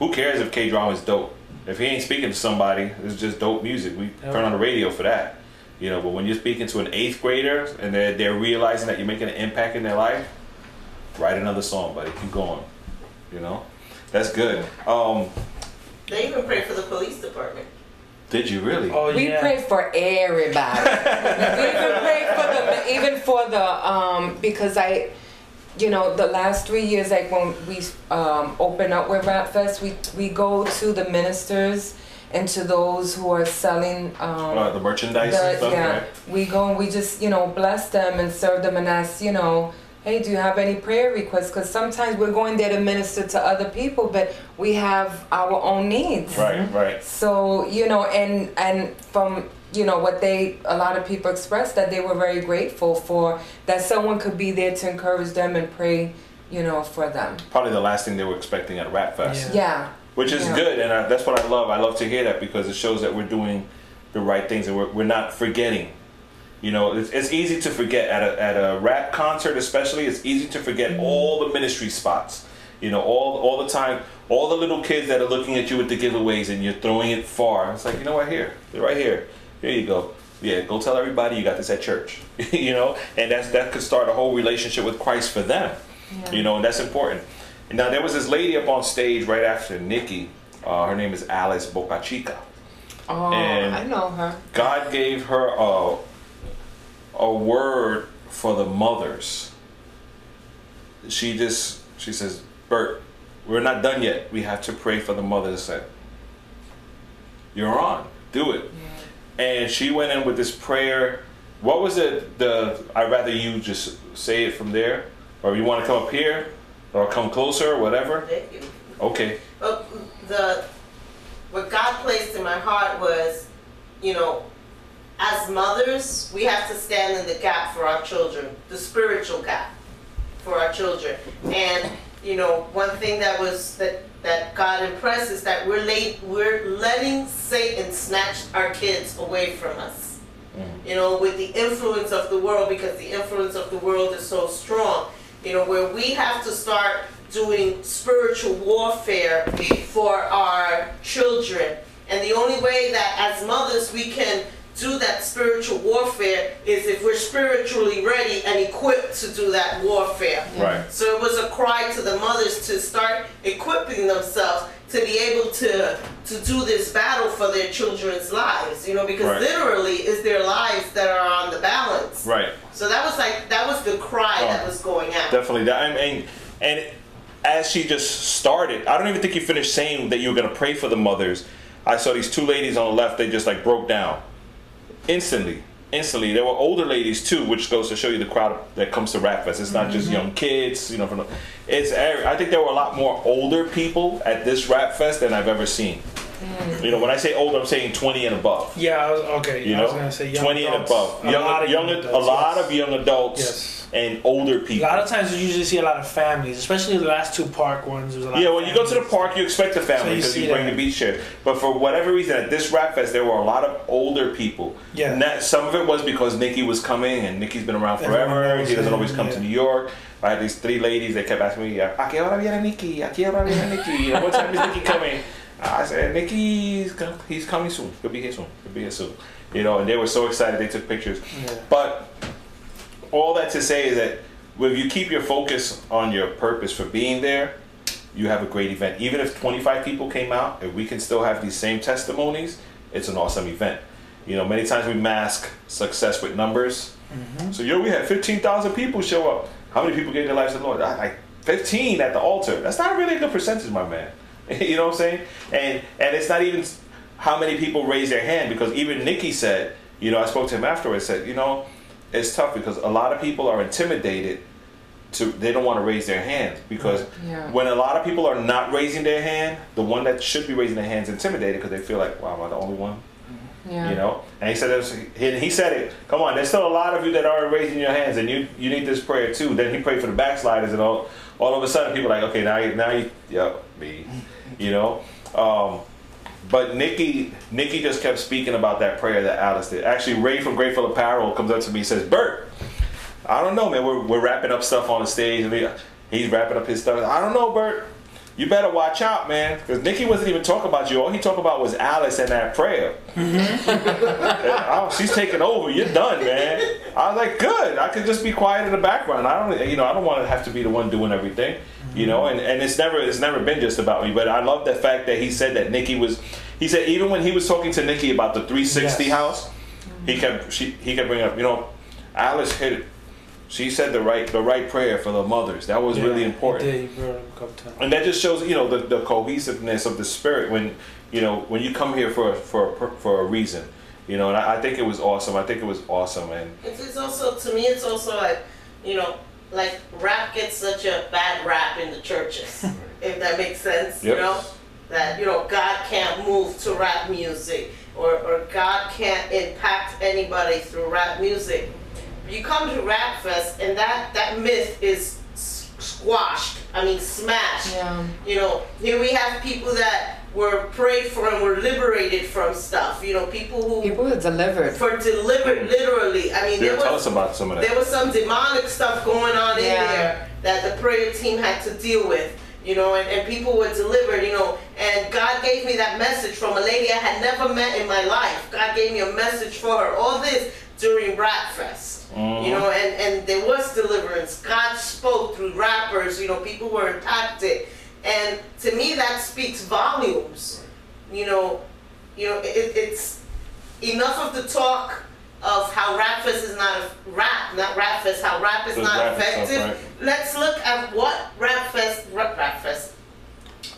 [SPEAKER 1] who cares if K drama is dope? If he ain't speaking to somebody, it's just dope music. We turn on the radio for that. You know, but when you're speaking to an eighth grader and they're, they're realizing that you're making an impact in their life, write another song, buddy. Keep going. You know, that's good. Um,
[SPEAKER 2] They even pray for the police department.
[SPEAKER 1] did you really?
[SPEAKER 6] Oh
[SPEAKER 7] We
[SPEAKER 6] yeah.
[SPEAKER 7] pray for everybody. we even pray for the even for the um because I you know the last three years like when we um open up with Rap Fest we we go to the ministers and to those who are selling um
[SPEAKER 1] Uh, the merchandise
[SPEAKER 7] the-
[SPEAKER 1] stuff,
[SPEAKER 7] yeah,
[SPEAKER 1] right?
[SPEAKER 7] we go and we just you know bless them and serve them and ask you know, hey, do you have any prayer requests? Because sometimes we're going there to minister to other people, but we have our own needs.
[SPEAKER 1] Right, right.
[SPEAKER 7] So you know, and and from you know what they a lot of people expressed that they were very grateful for that someone could be there to encourage them and pray, you know, for them.
[SPEAKER 1] Probably the last thing they were expecting at a rap fest.
[SPEAKER 6] Yeah.
[SPEAKER 7] Yeah.
[SPEAKER 1] which is
[SPEAKER 7] Yeah.
[SPEAKER 1] good and I, that's what i love i love to hear that because it shows that we're doing the right things and we're, we're not forgetting you know it's, it's easy to forget at a, at a rap concert especially it's easy to forget mm-hmm. all the ministry spots you know all all the time all the little kids that are looking at you with the giveaways and you're throwing it far it's like you know what here they're right here here you go yeah go tell everybody you got this at church you know and that's that could start a whole relationship with christ for them you know, and that's important. And now there was this lady up on stage right after Nicky. Uh, her name is Alice Boca Chica.
[SPEAKER 7] Oh,
[SPEAKER 1] And-
[SPEAKER 7] I know her.
[SPEAKER 1] God gave her a a word for the mothers. She just she says, Bert, we're not done yet. We have to pray for the mothers. I said, You're on. Do it. And she went in with this prayer. What was it? The I'd rather you just say it from there, or you want to come up here, or come closer, or whatever. Okay.
[SPEAKER 2] But the what God placed in my heart was, you know, as mothers, we have to stand in the gap for our children, the spiritual gap for our children. And you know, one thing that was that that God impressed is that we're late, we're letting Satan snatch our kids away from us. Mm. You know, with the influence of the world, because the influence of the world is so strong. You know, where we have to start doing spiritual warfare for our children. And the only way that as mothers we can do that spiritual warfare is if we're spiritually ready and equipped to do that warfare.
[SPEAKER 1] Right.
[SPEAKER 2] So it was a cry to the mothers to start equipping themselves to be able to to do this battle for their children's lives. You know, because
[SPEAKER 1] Right.
[SPEAKER 2] literally is their lives that are on the balance.
[SPEAKER 1] Right.
[SPEAKER 2] So that was like that was the cry that
[SPEAKER 1] Oh.
[SPEAKER 2] was going out.
[SPEAKER 1] Definitely. That I mean, and as she just started, I don't even think you finished saying that you were gonna pray for the mothers. I saw these two ladies on the left. They just like broke down instantly. Instantly, there were older ladies too, which goes to show you the crowd that comes to Rap Fest. It's not just mm-hmm. young kids, you know. From the, it's I think there were a lot more older people at this Rap Fest than I've ever seen. Mm. You know, when I say older, I'm saying 20 and above.
[SPEAKER 6] Yeah, I was, okay.
[SPEAKER 1] You
[SPEAKER 6] I was
[SPEAKER 1] know,
[SPEAKER 6] gonna say young
[SPEAKER 1] 20 and
[SPEAKER 6] adults.
[SPEAKER 1] above.
[SPEAKER 6] A
[SPEAKER 1] Young,
[SPEAKER 6] lot of
[SPEAKER 1] young,
[SPEAKER 6] young
[SPEAKER 1] a
[SPEAKER 6] adults,
[SPEAKER 1] lot
[SPEAKER 6] yes.
[SPEAKER 1] of young adults
[SPEAKER 6] Yes.
[SPEAKER 1] And older people.
[SPEAKER 6] A lot of times you usually see a lot of families, especially the last two park ones. There's a lot
[SPEAKER 1] Yeah, when you go to the park, you expect a
[SPEAKER 6] So
[SPEAKER 1] family
[SPEAKER 6] you
[SPEAKER 1] because you,
[SPEAKER 6] see
[SPEAKER 1] bring
[SPEAKER 6] that.
[SPEAKER 1] the beach chair. But for whatever reason, at this rap fest, there were a lot of older people.
[SPEAKER 6] Yeah.
[SPEAKER 1] And that, some of it was because Nicky was coming, and Nicky's been around forever. He doesn't always come to. New York. I had these three ladies that kept asking me, "A qué hora viene Nicky? A qué hora viene Nicky? What time is Nicky coming?" I said, "Nicky's he's coming soon. He'll be here soon. He'll be here soon." You know, and they were so excited. They took pictures.
[SPEAKER 6] Yeah.
[SPEAKER 1] But all that to say is that if you keep your focus on your purpose for being there, you have a great event. Even if 25 people came out, if we can still have these same testimonies, it's an awesome event. You know, many times we mask success with numbers. Mm-hmm. So, yo, we had 15,000 people show up. How many people gave their lives to the Lord? Like 15 at the altar. That's not really a good percentage, my man. you know what I'm saying? And and it's not even how many people raise their hand because even Nicky said, you know, I spoke to him afterwards, said, you know, it's tough because a lot of people are intimidated to they don't want to raise their hand because
[SPEAKER 7] Yeah.
[SPEAKER 1] when a lot of people are not raising their hand, the one that should be raising their hand is intimidated because they feel like, wow, am I the only one?
[SPEAKER 7] Yeah.
[SPEAKER 1] You know, and he said, he, he said it. Come on, there's still a lot of you that aren't raising your hands, and you you need this prayer too. Then he prayed for the backsliders, and all all of a sudden people are like, okay, now you now you, yep, me, you know. Um, but Nicky Nicky just kept speaking about that prayer that Alice did. Actually, Ray from Grateful Apparel comes up to me and says, Bert, I don't know, man. We're, we're wrapping up stuff on the stage, and he's wrapping up his stuff. I don't know, Bert. You better watch out, man, because Nicky wasn't even talking about you. All he talked about was Alice and that prayer. Mm-hmm. oh, she's taking over. You're done, man. I was like, good. I could just be quiet in the background. I don't, you know, I don't want to have to be the one doing everything, you know. And, and it's never, it's never been just about me. But I love the fact that he said that Nicky was. He said even when he was talking to Nicky about the 360
[SPEAKER 6] Yes.
[SPEAKER 1] house, he kept, she, he kept bringing up, you know, Alice hit it. She said the right, the right prayer for the mothers. That was
[SPEAKER 6] Yeah,
[SPEAKER 1] really
[SPEAKER 6] he
[SPEAKER 1] important
[SPEAKER 6] did, he brought him a couple times.
[SPEAKER 1] and that just shows you know the, the cohesiveness of the spirit when you know when you come here for for for a reason you know and I, I think it was awesome i think it was awesome and
[SPEAKER 2] It's, it's also to me. It's also like you know, like rap gets such a bad rap in the churches, if that makes sense. You know, that you know God can't move to rap music, or or God can't impact anybody through rap music. You come to Rap Fest, and that that myth is squashed. I mean, smashed.
[SPEAKER 7] Yeah.
[SPEAKER 2] You know, here we have people that were prayed for and were liberated from stuff. You know, people who
[SPEAKER 7] People were delivered.
[SPEAKER 2] for delivered literally. I mean,
[SPEAKER 1] yeah,
[SPEAKER 2] there
[SPEAKER 1] tell
[SPEAKER 2] was
[SPEAKER 1] us about some of that.
[SPEAKER 2] there was some demonic stuff going on in there that the prayer team had to deal with. You know, and, and people were delivered, you know, and God gave me that message from a lady I had never met in my life. God gave me a message for her. All this during Rap Fest. You mm-hmm. know, and, and there was deliverance. God spoke through rappers, you know, people were impacted. And to me that speaks volumes. You know, you know, it, it's enough of the talk of how rap fest is not a rap, not rap fest, how rap is not
[SPEAKER 1] rap itself,
[SPEAKER 2] effective.
[SPEAKER 1] right.
[SPEAKER 2] Let's look at what rap fest, rap, rap fest,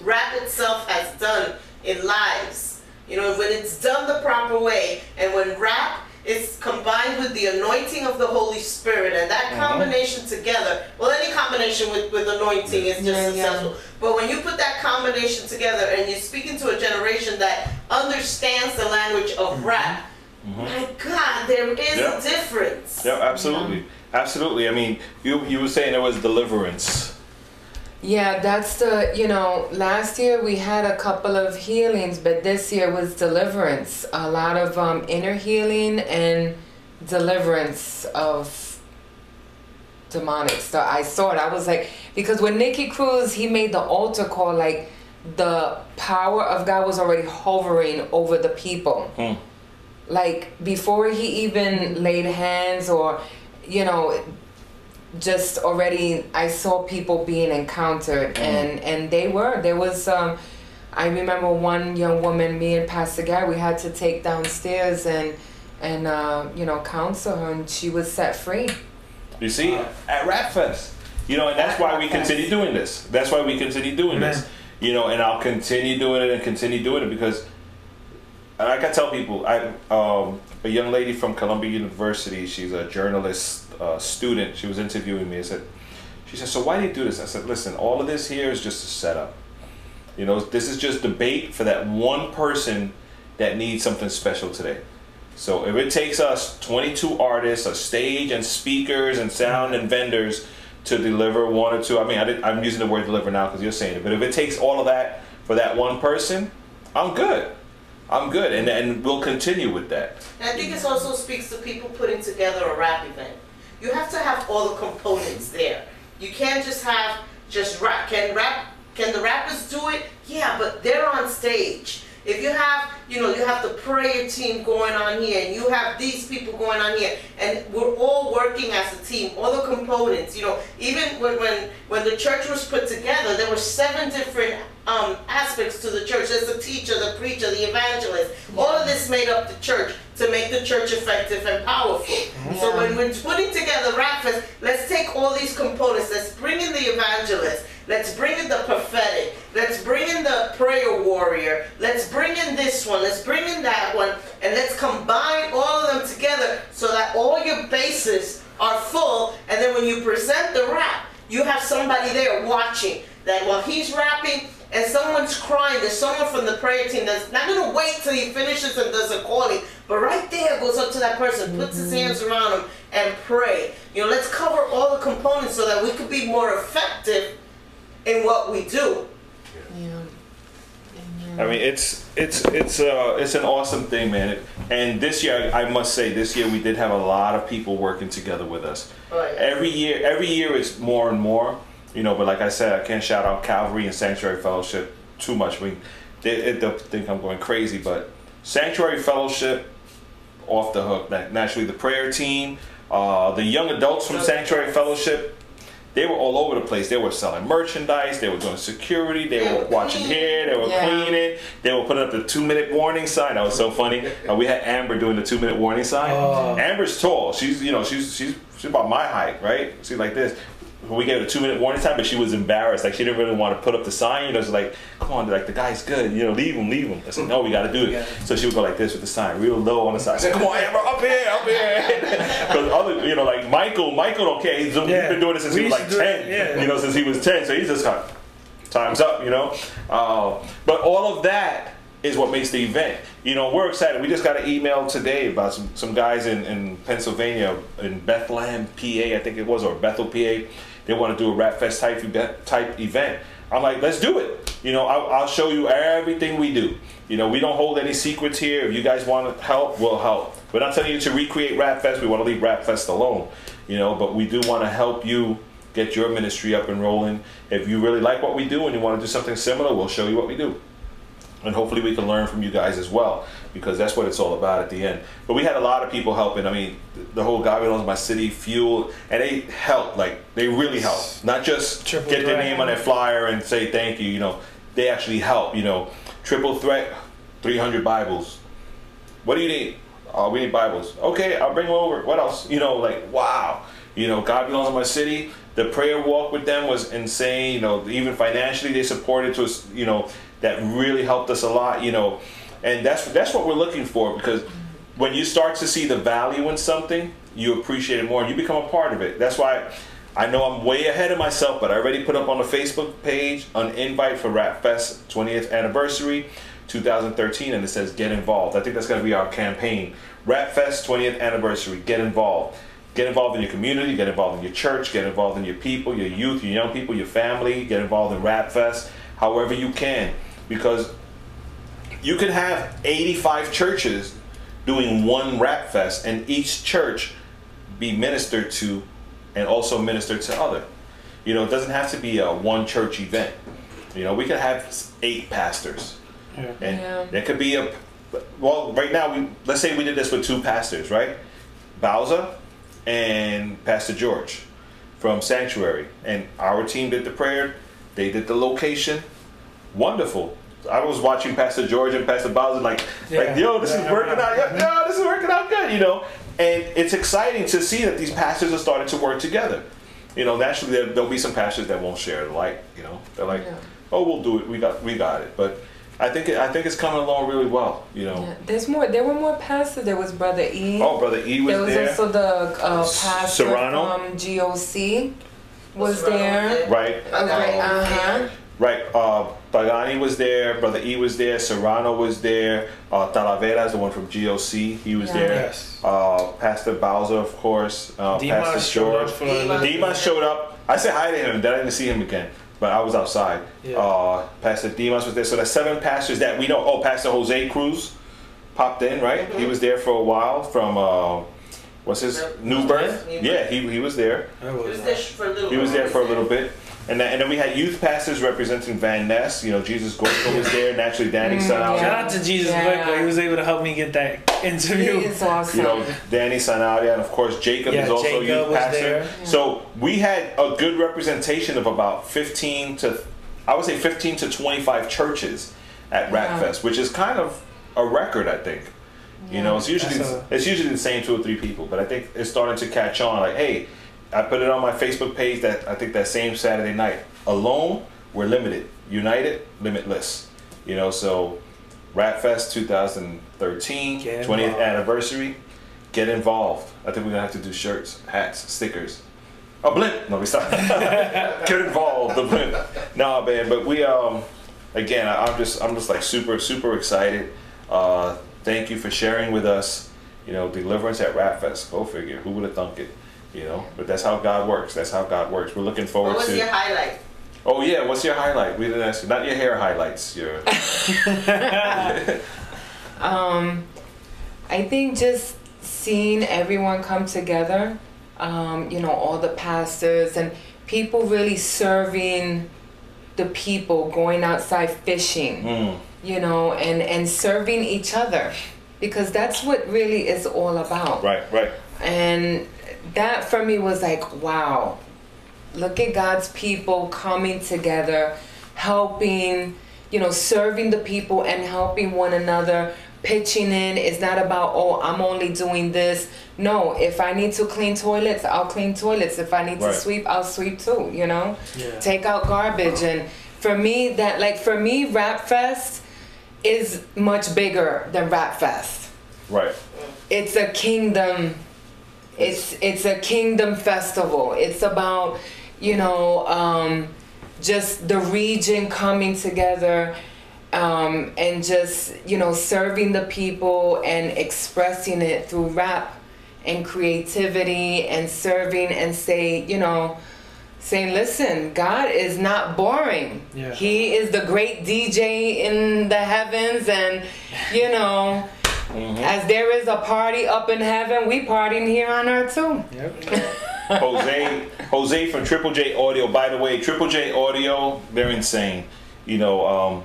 [SPEAKER 2] rap itself has done in lives. You know, when it's done the proper way, and when rap it's combined with the anointing of the Holy Spirit, and that uh-huh. combination together. Well, any combination with, with anointing is just
[SPEAKER 7] Yeah, yeah.
[SPEAKER 2] successful. But when you put that combination together, and you're speaking to a generation that understands the language of mm-hmm. rap, mm-hmm. my God, there is
[SPEAKER 1] Yeah.
[SPEAKER 2] a difference.
[SPEAKER 1] Yeah, absolutely, absolutely. I mean, you you were saying there was deliverance.
[SPEAKER 7] Yeah, that's the, you know, last year we had a couple of healings, but this year was deliverance. A lot of um, inner healing and deliverance of demonic stuff. I saw it. I was like, because when Nicky Cruz, he made the altar call, like the power of God was already hovering over the people.
[SPEAKER 1] Hmm.
[SPEAKER 7] Like before he even laid hands or, you know, just already I saw people being encountered and and they were there was um I remember one young woman me and Pastor Guy we had to take downstairs and and uh, you know counsel her and she was set free.
[SPEAKER 1] You see, at Rap Fest. You know, and that's why we continue doing this. That's why we continue doing this. You know, and I'll continue doing it and continue doing it because, and like I tell people, I um, a young lady from Columbia University. She's a journalist uh, student. She was interviewing me. I said, she said, so why do you do this? I said, listen, all of this here is just a setup. You know, this is just debate for that one person that needs something special today. So if it takes us 22 artists, a stage and speakers and sound and vendors to deliver one or two, I mean, I I'm using the word deliver now because you're saying it, but if it takes all of that for that one person, I'm good. I'm good, and and we'll continue with that.
[SPEAKER 2] And I think it also speaks to people putting together a rap event. You have to have all the components there. You can't just have just rap. Can rap? Can the rappers do it? Yeah, but they're on stage. If you have, you know, you have the prayer team going on here, and you have these people going on here, and we're all working as a team, all the components, you know, even when when when the church was put together, there were seven different um, aspects to the church. There's the teacher, the preacher, the evangelist. All of this made up the church to make the church effective and powerful. So when we're putting together Rapfest, let's take all these components. Let's bring in the evangelist. Let's bring in the prophetic. Let's bring in the prayer warrior. Let's bring in this one. Let's bring in that one. And let's combine all of them together so that all your bases are full. And then when you present the rap, you have somebody there watching that while he's rapping and someone's crying, there's someone from the prayer team that's not gonna wait till he finishes and does a calling, but right there goes up to that person, puts his hands around him, and pray. You know, let's cover all the components so that we could be more effective in what we do.
[SPEAKER 7] Yeah.
[SPEAKER 1] I mean, it's it's it's uh it's an awesome thing, man. And this year, I must say, this year we did have a lot of people working together with us.
[SPEAKER 2] Oh, yeah.
[SPEAKER 1] Every year, every year is more and more. You know, but like I said, I can't shout out Calvary and Sanctuary Fellowship too much. I mean, they, they think I'm going crazy, but Sanctuary Fellowship off the hook. Naturally, the prayer team, uh, the young adults from Sanctuary Fellowship, they were all over the place. They were selling merchandise. They were doing security. They,
[SPEAKER 2] They
[SPEAKER 1] were
[SPEAKER 2] were
[SPEAKER 1] watching
[SPEAKER 2] cleaning.
[SPEAKER 1] hair. They were
[SPEAKER 7] Yeah.
[SPEAKER 1] cleaning. They were putting up the two minute warning sign. That was so funny. Uh, we had Amber doing the two minute warning sign.
[SPEAKER 5] Oh.
[SPEAKER 1] Amber's tall. She's you know she's she's she's about my height, right? She's like this. We gave her a two minute warning time, but she was embarrassed. Like she didn't really want to put up the sign. You know, it's like, come on, like the guy's good. You know, leave him, leave him. I said, no, we got to do it.
[SPEAKER 5] Yeah.
[SPEAKER 1] So she would go like this with the sign, real low on the side. I said, come on, Amber, up here, up here. Because other, you know, like Michael, Michael don't care. He's,
[SPEAKER 5] Yeah.
[SPEAKER 1] he's been doing this since
[SPEAKER 5] We
[SPEAKER 1] he was like
[SPEAKER 5] to do it,
[SPEAKER 1] ten.
[SPEAKER 5] yeah.
[SPEAKER 1] You know, since he was ten. So he's just kind of time's up, you know. Uh, but all of that is what makes the event. You know, we're excited. We just got an email today about some, some guys in, in Pennsylvania, in Bethlehem, PA, I think it was, or Bethel, PA. They want to do a Rap Fest type event, type event. I'm like, let's do it. You know, I'll, I'll show you everything we do. You know, we don't hold any secrets here. If you guys want to help, we'll help. We're not telling you to recreate Rap Fest. We want to leave Rap Fest alone. You know, but we do want to help you get your ministry up and rolling. If you really like what we do and you want to do something similar, we'll show you what we do. And hopefully we can learn from you guys as well, because that's what it's all about at the end. But we had a lot of people helping. I mean, the whole God Belongs My City Fuel, and they helped. Like they really helped Not just
[SPEAKER 5] Triple
[SPEAKER 1] get their name on that flyer and say thank you. You know, they actually help. You know, triple threat, 300 Bibles. What do you need? Oh, we need Bibles. Okay, I'll bring them over. What else? You know, like wow. You know, God belongs in my city. The prayer walk with them was insane. You know, even financially they supported to us. You know, that really helped us a lot. You know, and that's that's what we're looking for because when you start to see the value in something, you appreciate it more and you become a part of it. That's why I know I'm way ahead of myself, but I already put up on the Facebook page an invite for Rap Fest 20th anniversary 2013 and it says get involved. I think that's going to be our campaign. Rap Fest 20th anniversary, get involved. Get involved in your community, get involved in your church, get involved in your people, your youth, your young people, your family, get involved in Rap Fest however you can because you could have 85 churches doing one rap fest and each church be ministered to and also minister to other. You know it doesn't have to be a one church event. You know we could have eight pastors. And
[SPEAKER 7] Yeah.
[SPEAKER 1] there could be a well right now we let's say we did this with two pastors right? Bowser and pastor george from sanctuary. And our team did the prayer. They did the location. Wonderful I was watching Pastor George and Pastor Bowser like, like, yo, this is
[SPEAKER 5] Yeah.
[SPEAKER 1] working out. Yo, yo, this is working out good, you know. And it's exciting to see that these pastors are starting to work together. You know, naturally there, there'll be some pastors that won't share the light. You know, they're like,
[SPEAKER 7] Yeah.
[SPEAKER 1] oh, we'll do it. We got, we got it. But I think, it, I think it's coming along really well. You know.
[SPEAKER 7] Yeah, there's more. There were more pastors. There was Brother E.
[SPEAKER 1] Oh, brother E was
[SPEAKER 7] there was
[SPEAKER 1] there, was
[SPEAKER 7] also the uh, pastor
[SPEAKER 1] Serrano?
[SPEAKER 7] from GOC was
[SPEAKER 2] Serrano
[SPEAKER 7] there.
[SPEAKER 1] right?
[SPEAKER 7] Okay, uh huh.
[SPEAKER 1] Right. Uh, Pagani was there. Brother E was there. Serrano was there. Uh, Talavera is the one from GOC. He was
[SPEAKER 7] Yeah.
[SPEAKER 1] there.
[SPEAKER 5] Yes.
[SPEAKER 1] Uh, Pastor Bowser, of course. Uh,
[SPEAKER 5] Dimas
[SPEAKER 1] Pastor
[SPEAKER 5] showed up
[SPEAKER 1] George.
[SPEAKER 5] for
[SPEAKER 2] Dimas.
[SPEAKER 1] Dimas showed up. I said hi to him. Then I didn't see him again. But I was outside.
[SPEAKER 5] Yeah.
[SPEAKER 1] Uh, Pastor Dimas was there. So there's seven pastors that we know. Oh, Pastor Jose Cruz popped in, right? He was there for a while from, uh, what's his,
[SPEAKER 2] Yep.
[SPEAKER 1] New Birth?
[SPEAKER 2] New Birth.
[SPEAKER 1] Yeah, he, he was there.
[SPEAKER 5] That
[SPEAKER 2] He
[SPEAKER 5] was
[SPEAKER 2] was there for a little
[SPEAKER 1] He was there for a little bit. And then, and then we had youth pastors representing Van Ness. You know, Jesus Gorko was there. Naturally, Danny mm-hmm. son out.
[SPEAKER 5] Shout out to Jesus
[SPEAKER 7] Yeah.
[SPEAKER 5] Quick, he was able to help me get that
[SPEAKER 7] He
[SPEAKER 5] interview.
[SPEAKER 7] is awesome.
[SPEAKER 1] You know, Danny Sanaria, and of course Jacob
[SPEAKER 5] Yeah,
[SPEAKER 1] is also
[SPEAKER 5] Jacob
[SPEAKER 1] a youth
[SPEAKER 5] was
[SPEAKER 1] pastor.
[SPEAKER 5] there.
[SPEAKER 1] So we had a good representation of about 15 to, I would say 15 to 25 churches at
[SPEAKER 7] Yeah.
[SPEAKER 1] Rap Fest, which is kind of a record, I think. You know, it's usually
[SPEAKER 5] a-
[SPEAKER 1] it's usually the same two or three people, but I think it's starting to catch on. Like, hey, I put it on my Facebook page that I think that same Saturday night. Alone, we're limited. United, limitless. You know, so Rap Fest 2013, 20th anniversary. Get involved. I think we're gonna have to do shirts, hats, stickers. A blimp. No, we stop. Get involved. The blimp. Nah, man. But we um, again, I, I'm just I'm just like super super excited. Uh, thank you for sharing with us. You know, deliverance at Rap Fest. Go figure. Who would have thunk it? You know, but that's how God works. That's how God works. We're looking forward to.
[SPEAKER 2] What was
[SPEAKER 1] to.
[SPEAKER 2] your highlight?
[SPEAKER 1] Oh yeah, what's your highlight? We didn't ask you. Not your hair highlights. Your
[SPEAKER 7] Um, I think just seeing everyone come together, um, you know, all the pastors and people really serving the people, going outside fishing,
[SPEAKER 1] mm,
[SPEAKER 7] you know, and, and serving each other because that's what really is all about.
[SPEAKER 1] right, right.
[SPEAKER 7] And that for me was like, wow, look at God's people coming together, helping, you know, serving the people and helping one another, pitching in. It's not about, oh, I'm only doing this. No, if I need to clean toilets, I'll clean toilets. If I need
[SPEAKER 1] Right.
[SPEAKER 7] to sweep, I'll sweep too, you know?
[SPEAKER 5] Yeah.
[SPEAKER 7] Take out garbage. And for me, that, like, for me, Rap Fest is much bigger than Rap Fest
[SPEAKER 1] Right.
[SPEAKER 7] it's a kingdom it's it's a kingdom festival it's about you know um, just the region coming together um, and just you know serving the people and expressing it through rap and creativity and serving and say you know saying listen god is not boring
[SPEAKER 5] Yeah.
[SPEAKER 7] he is the great dj in the heavens and you know as there is a party up in heaven, we partying here on earth too.
[SPEAKER 5] Yep.
[SPEAKER 1] Jose, Jose from Triple J Audio. By the way, Triple J Audio, they're insane. You know, um,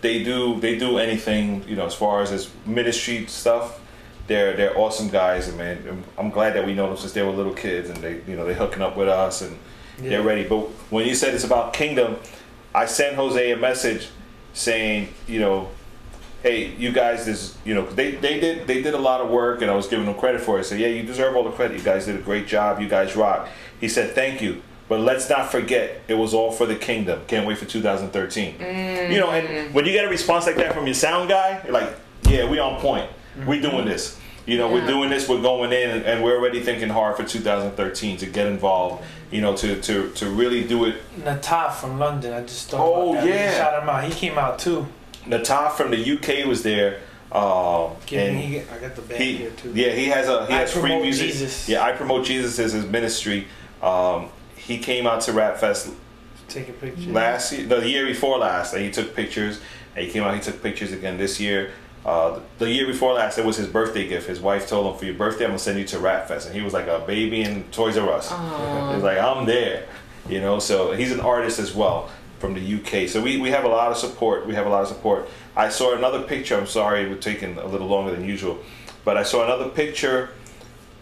[SPEAKER 1] they do they do anything. You know, as far as this ministry stuff, they're they're awesome guys, and man, I'm- I'm glad that we know them since they were little kids, and they you know they're hooking up with us and they're ready. But when you said it's about kingdom, I sent Jose a message saying, you know, hey, you guys, this, you know, they, they did they did a lot of work, and I was giving them credit for it. I said, yeah, you deserve all the credit. You guys did a great job. You guys rock. He said, thank you, but let's not forget it was all for the kingdom. Can't wait for 2013. Mm. You know, and when you get a response like that from your sound guy, you're like, yeah, we on point. We mm-hmm. doing this. You know, we're doing this, we're going in, and, and we're already thinking hard for 2013 to get involved. You know, to to to really do it.
[SPEAKER 5] Nataf from London. I just thought
[SPEAKER 1] Oh,
[SPEAKER 5] about that.
[SPEAKER 1] Yeah.
[SPEAKER 5] Shout him out. He came out too.
[SPEAKER 1] Nataf from the UK was there, um, and
[SPEAKER 5] he, I got the band
[SPEAKER 1] he,
[SPEAKER 5] here too.
[SPEAKER 1] yeah, he has a he
[SPEAKER 5] I
[SPEAKER 1] has free music.
[SPEAKER 5] Jesus.
[SPEAKER 1] Yeah, I promote Jesus as his ministry. Um, he came out to Rap Fest
[SPEAKER 5] Take a picture.
[SPEAKER 1] last year, the year before last, and he took pictures. And he came out, he took pictures again this year. Uh, the year before last, it was his birthday gift. His wife told him, "For your birthday, I'm gonna send you to Rap Fest," and he was like a baby in Toys R Us. He's like, "I'm there," you know. So he's an artist as well from the UK. So we, we have a lot of support. We have a lot of support. I saw another picture. I'm sorry, it was taking a little longer than usual, but I saw another picture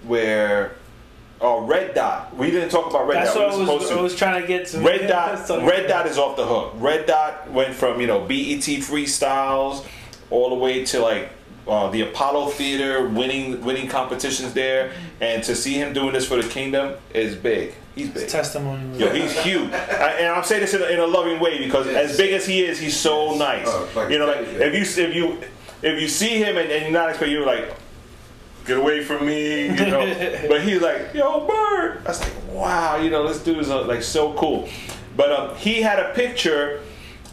[SPEAKER 1] where. Oh, Red Dot. We didn't talk about Red
[SPEAKER 5] That's
[SPEAKER 1] Dot.
[SPEAKER 5] what I
[SPEAKER 1] We were
[SPEAKER 5] was. I was trying to get to.
[SPEAKER 1] Red Dot, Red Dot is off the hook. Red Dot went from you know BET freestyles all the way to like uh, the Apollo Theater, winning winning competitions there, and to see him doing this for the Kingdom is big. He's big.
[SPEAKER 5] testimony.
[SPEAKER 1] Yo, he's huge, I, and I'm saying this in a, in a loving way because as big as he is, he's so nice.
[SPEAKER 3] Oh, like
[SPEAKER 1] you know, like if you if you if you see him and, and you're not expecting, you're like, get away from me, you know. but he's like, yo, bird. I was like, wow, you know, this dude is uh, like so cool. But um, he had a picture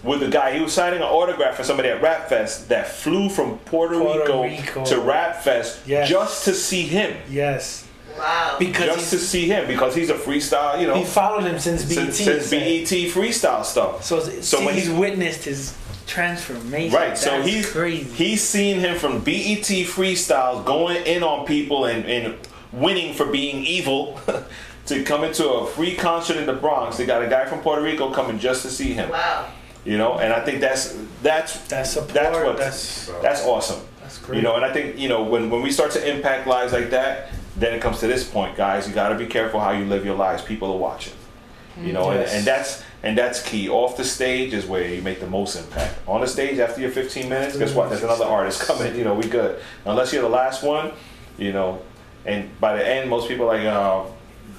[SPEAKER 1] with a guy. He was signing an autograph for somebody at Rap Fest that flew from Puerto,
[SPEAKER 5] Puerto
[SPEAKER 1] Rico,
[SPEAKER 5] Rico.
[SPEAKER 1] to Rap Fest
[SPEAKER 5] Yes.
[SPEAKER 1] just to see him.
[SPEAKER 5] yes,
[SPEAKER 2] Wow.
[SPEAKER 5] because
[SPEAKER 1] Just to see him because he's a freestyle, you know
[SPEAKER 5] he followed him since BET.
[SPEAKER 1] since, since. BET freestyle stuff.
[SPEAKER 5] So,
[SPEAKER 1] So
[SPEAKER 5] so
[SPEAKER 1] when
[SPEAKER 5] he's
[SPEAKER 1] he-
[SPEAKER 5] witnessed his transformation.
[SPEAKER 1] Right, so he's
[SPEAKER 5] crazy.
[SPEAKER 1] he's seen him from BET freestyles going in on people and, and winning for being evil to come into a free concert in the Bronx. They got a guy from Puerto Rico coming just to see him.
[SPEAKER 2] Wow.
[SPEAKER 1] You know, and I think that's that's
[SPEAKER 5] That's support.
[SPEAKER 1] that's what
[SPEAKER 5] That's
[SPEAKER 1] that's awesome.
[SPEAKER 5] that's great.
[SPEAKER 1] You know, and I think you know when when we start to impact lives like that, then it comes to this point, guys. You got to be careful how you live your lives. People are watching. You know,
[SPEAKER 5] Yes.
[SPEAKER 1] and, and that's and that's key. Off the stage is where you make the most impact. On the stage, after your 15 minutes, guess what? There's another artist coming. You know, we good. Unless you're the last one, you know. And by the end, most people are like, uh,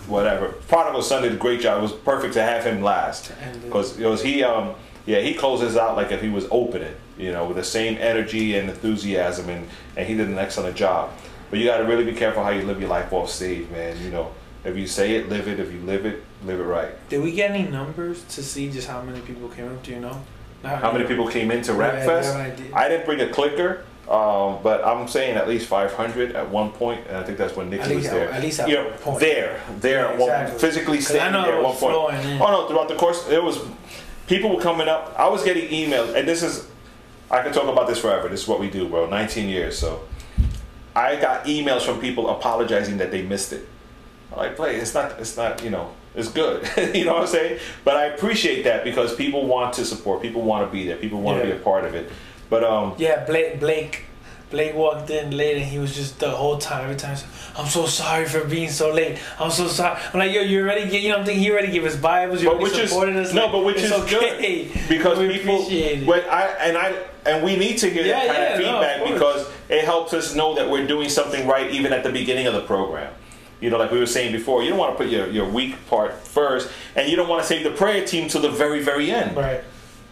[SPEAKER 1] whatever. Prodigal Son did a great job. It was perfect to have him last because it was he. Um, yeah, he closes out like if he was opening. You know, with the same energy and enthusiasm, and and he did an excellent job. But you got to really be careful how you live your life off stage, man. You know, if you say it, live it. If you live it, live it right.
[SPEAKER 5] Did we get any numbers to see just how many people came up? Do you know?
[SPEAKER 1] How many people came into Rap
[SPEAKER 5] Yeah,
[SPEAKER 1] Fest?
[SPEAKER 5] yeah, I did.
[SPEAKER 1] I didn't bring a clicker, um, but I'm saying at least 500 at one point, and I think that's when
[SPEAKER 5] Nicky
[SPEAKER 1] was there.
[SPEAKER 5] at least at
[SPEAKER 1] you know,
[SPEAKER 5] one point.
[SPEAKER 1] there, there, one-
[SPEAKER 5] Exactly.
[SPEAKER 1] physically
[SPEAKER 5] 'Cause I
[SPEAKER 1] standing
[SPEAKER 5] know
[SPEAKER 1] there at one point.
[SPEAKER 5] in.
[SPEAKER 1] Oh no! Throughout the course, it was people were coming up. I was getting emails, and this is I could talk about this forever. This is what we do, bro. 19 years, so I got emails from people apologizing that they missed it. I'm like, play. It's not. It's not. You know. It's good. you know what I'm saying? But I appreciate that because people want to support. People want to be there. People want to
[SPEAKER 5] Yeah.
[SPEAKER 1] be a part of it. But um,
[SPEAKER 5] Yeah, Blake. Blake. Blake walked in late and he was just the whole time, every time, I'm so sorry for being so late. I'm so sorry. I'm like, yo, you already get, you know, I'm thinking he already gave us Bibles, you already
[SPEAKER 1] which is
[SPEAKER 5] supported us.
[SPEAKER 1] no,
[SPEAKER 5] like,
[SPEAKER 1] but which is
[SPEAKER 5] okay.
[SPEAKER 1] good because
[SPEAKER 5] We
[SPEAKER 1] people.
[SPEAKER 5] appreciate it.
[SPEAKER 1] When I and I and we need to hear
[SPEAKER 5] Yeah,
[SPEAKER 1] that kind
[SPEAKER 5] yeah,
[SPEAKER 1] of
[SPEAKER 5] no, of
[SPEAKER 1] feedback because it helps us know that we're doing something right even at the beginning of the program. You know, like we were saying before, you don't want to put your, your weak part first, and you don't want to save the prayer team till the very, very end.
[SPEAKER 5] Right.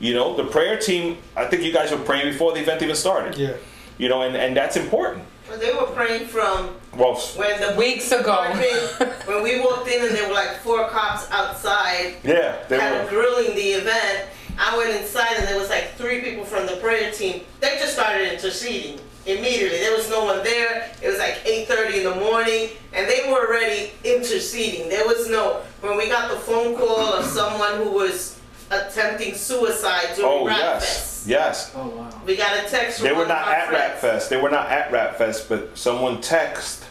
[SPEAKER 1] You know, the prayer team, I think you guys were praying before the event even started.
[SPEAKER 5] Yeah.
[SPEAKER 1] You know, and, and that's important.
[SPEAKER 2] Well, they were praying from
[SPEAKER 1] Well,
[SPEAKER 2] when the
[SPEAKER 7] Weeks ago.
[SPEAKER 2] apartment- when we walked in and there were like four cops outside
[SPEAKER 1] yeah, they
[SPEAKER 2] kind of
[SPEAKER 1] were.
[SPEAKER 2] grilling the event. I went inside and there was like three people from the prayer team. They just started interceding immediately. There was no one there. It was like 8:30 in the morning, and they were already interceding. There was no when we got the phone call of someone who was attempting suicide during
[SPEAKER 1] Oh,
[SPEAKER 2] Rap
[SPEAKER 1] yes.
[SPEAKER 2] Fest.
[SPEAKER 1] Yes.
[SPEAKER 5] Oh, wow.
[SPEAKER 2] We got a text from
[SPEAKER 1] They were not
[SPEAKER 2] our
[SPEAKER 1] at Rap. Fest. They were not at Rap Fest, but someone text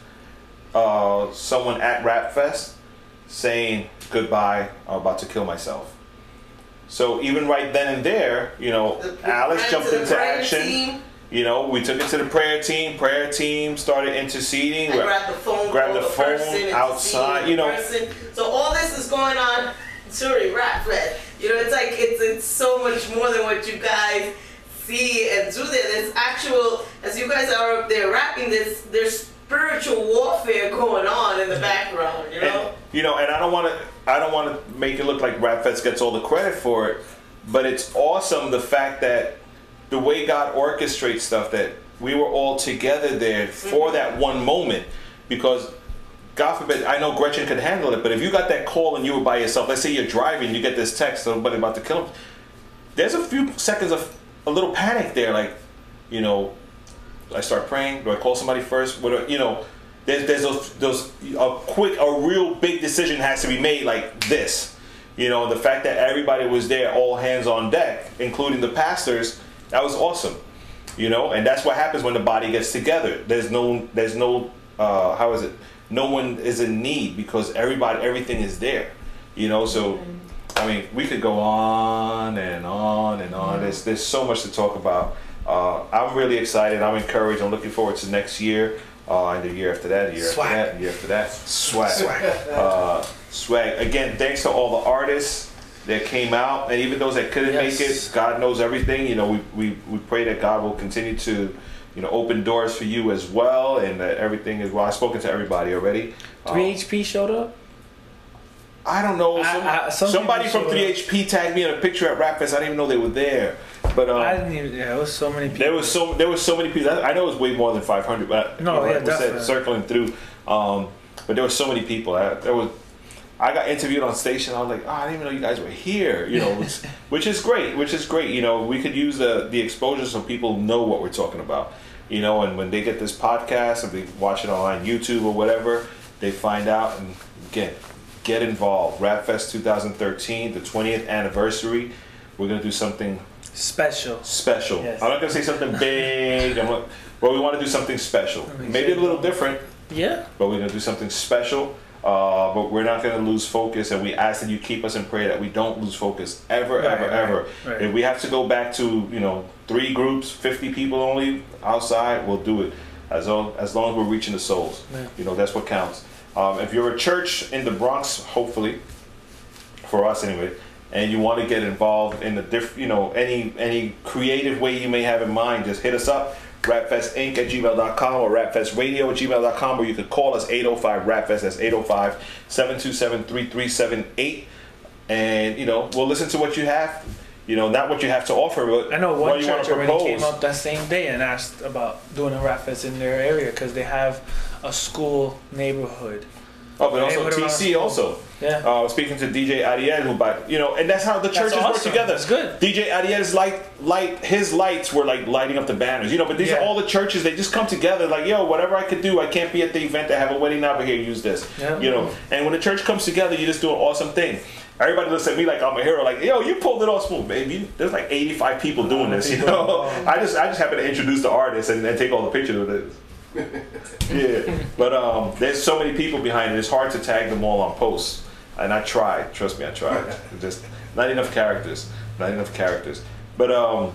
[SPEAKER 1] uh, someone at Rap Fest saying goodbye. I'm about to kill myself. So even right then and there, you know,
[SPEAKER 2] The- the
[SPEAKER 1] Alice jumped into action.
[SPEAKER 2] team,
[SPEAKER 1] You know, we took it to the prayer team. Prayer team started interceding.
[SPEAKER 2] I
[SPEAKER 1] We're-
[SPEAKER 2] grabbed the phone,
[SPEAKER 1] Grab
[SPEAKER 2] called
[SPEAKER 1] the phone outside, you know.
[SPEAKER 2] person. So all this is going on during Rap Fest. You know, it's like it's it's so much more than what you guys see and do there. There's actual, as you guys are up there rapping, there's there's spiritual warfare going on in the background. You know.
[SPEAKER 1] And, you know, and I don't want to. I don't want to make it look like Rap Fest gets all the credit for it, but it's awesome the fact that the way God orchestrates stuff that we were all together there for mm-hmm. that one moment because God forbid, I know Gretchen could handle it, but if you got that call and you were by yourself, let's say you're driving, you get this text, somebody about to kill him, there's a few seconds of a little panic there, like, you know, I start praying, do I call somebody first? What, you know, there's, there's those, those, a quick, a real big decision has to be made like this. You know, the fact that everybody was there, all hands on deck, including the pastors, that was awesome. You know, and that's what happens when the body gets together. There's no, there's no, uh, how is it? No one is in need because everybody, everything is there. You know, so I mean, we could go on and on and on. There's there's so much to talk about. Uh, I'm really excited. I'm encouraged. I'm looking forward to next year, uh, and the year after that, the year
[SPEAKER 5] Swag.
[SPEAKER 1] after that, year after that. Swag. Uh, swag. Again, thanks to all the artists that came out, and even those that couldn't
[SPEAKER 5] Yes.
[SPEAKER 1] make it. God knows everything. You know, we, we we pray that God will continue to, you know, open doors for you as well, and that everything is well. I've spoken to everybody already.
[SPEAKER 5] Three HP showed up.
[SPEAKER 1] I don't know. Some,
[SPEAKER 5] I- some
[SPEAKER 1] somebody from 3HP tagged me in a picture at Rap Fest. I didn't even know they were there. But um,
[SPEAKER 5] I didn't even. Yeah, it was so many people.
[SPEAKER 1] there was so there was so many people. I I know it was way more than 500, but
[SPEAKER 5] No,
[SPEAKER 1] you know,
[SPEAKER 5] yeah,
[SPEAKER 1] like said,
[SPEAKER 5] definitely.
[SPEAKER 1] circling through. Um, but there were so many people. I, there was. I got interviewed on station. I was like, oh, I didn't even know you guys were here. You know, which, which is great. Which is great. You know, we could use the the exposure so people know what we're talking about. You know, and when they get this podcast and they watch it on YouTube or whatever, they find out and again get involved. Rapfest 2013, the 20th anniversary. We're gonna do something
[SPEAKER 5] special.
[SPEAKER 1] special.
[SPEAKER 5] Yes.
[SPEAKER 1] I'm not gonna say something big. I'm not, but we want to do something special. Maybe a little different,
[SPEAKER 5] Yeah.
[SPEAKER 1] but we're gonna do something special. Uh, but we're not gonna lose focus, and we ask that you keep us in prayer that we don't lose focus ever,
[SPEAKER 5] Right,
[SPEAKER 1] ever,
[SPEAKER 5] right,
[SPEAKER 1] ever.
[SPEAKER 5] right.
[SPEAKER 1] If we have to go back to you know three groups, 50 people only outside, we'll do it. As long as long as we're reaching the souls,
[SPEAKER 5] Yeah.
[SPEAKER 1] you know that's what counts. Um, if you're a church in the Bronx, hopefully, for us anyway, and you want to get involved in the diff, you know, any any creative way you may have in mind, just hit us up, rapfestinc at gmail.com or rapfestradio at gmail.com, or you could call us 805 rapfest, that's 805 727 3378, and you know, we'll listen to what you have, you know, not what you have to offer, but
[SPEAKER 5] I know one church already
[SPEAKER 1] propose.
[SPEAKER 5] came up that same day and asked about doing a rap fest in their area because they have a school neighborhood.
[SPEAKER 1] Oh, but also
[SPEAKER 5] around
[SPEAKER 1] TC also.
[SPEAKER 5] Yeah.
[SPEAKER 1] Uh, speaking to DJ Ariel, who by you know, and that's how the churches work together.
[SPEAKER 5] That's good.
[SPEAKER 1] DJ Ariel's light, light, his lights were like lighting up the banners, you know. But these are all the churches. They just come together, like, yo, whatever I could do, I can't be at the event. I have a wedding now, but here, use this,
[SPEAKER 5] Yeah.
[SPEAKER 1] you know. And when the church comes together, you just do an awesome thing. Everybody looks at me like I'm a hero, like, yo, you pulled it off smooth, baby. There's like 85 people doing this, you know. I just, I just happen to introduce the artist and, and take all the pictures of it. yeah, but um, there's so many people behind it. It's hard to tag them all on posts, and I tried. Trust me, I tried. Just not enough characters. Not enough characters. But um,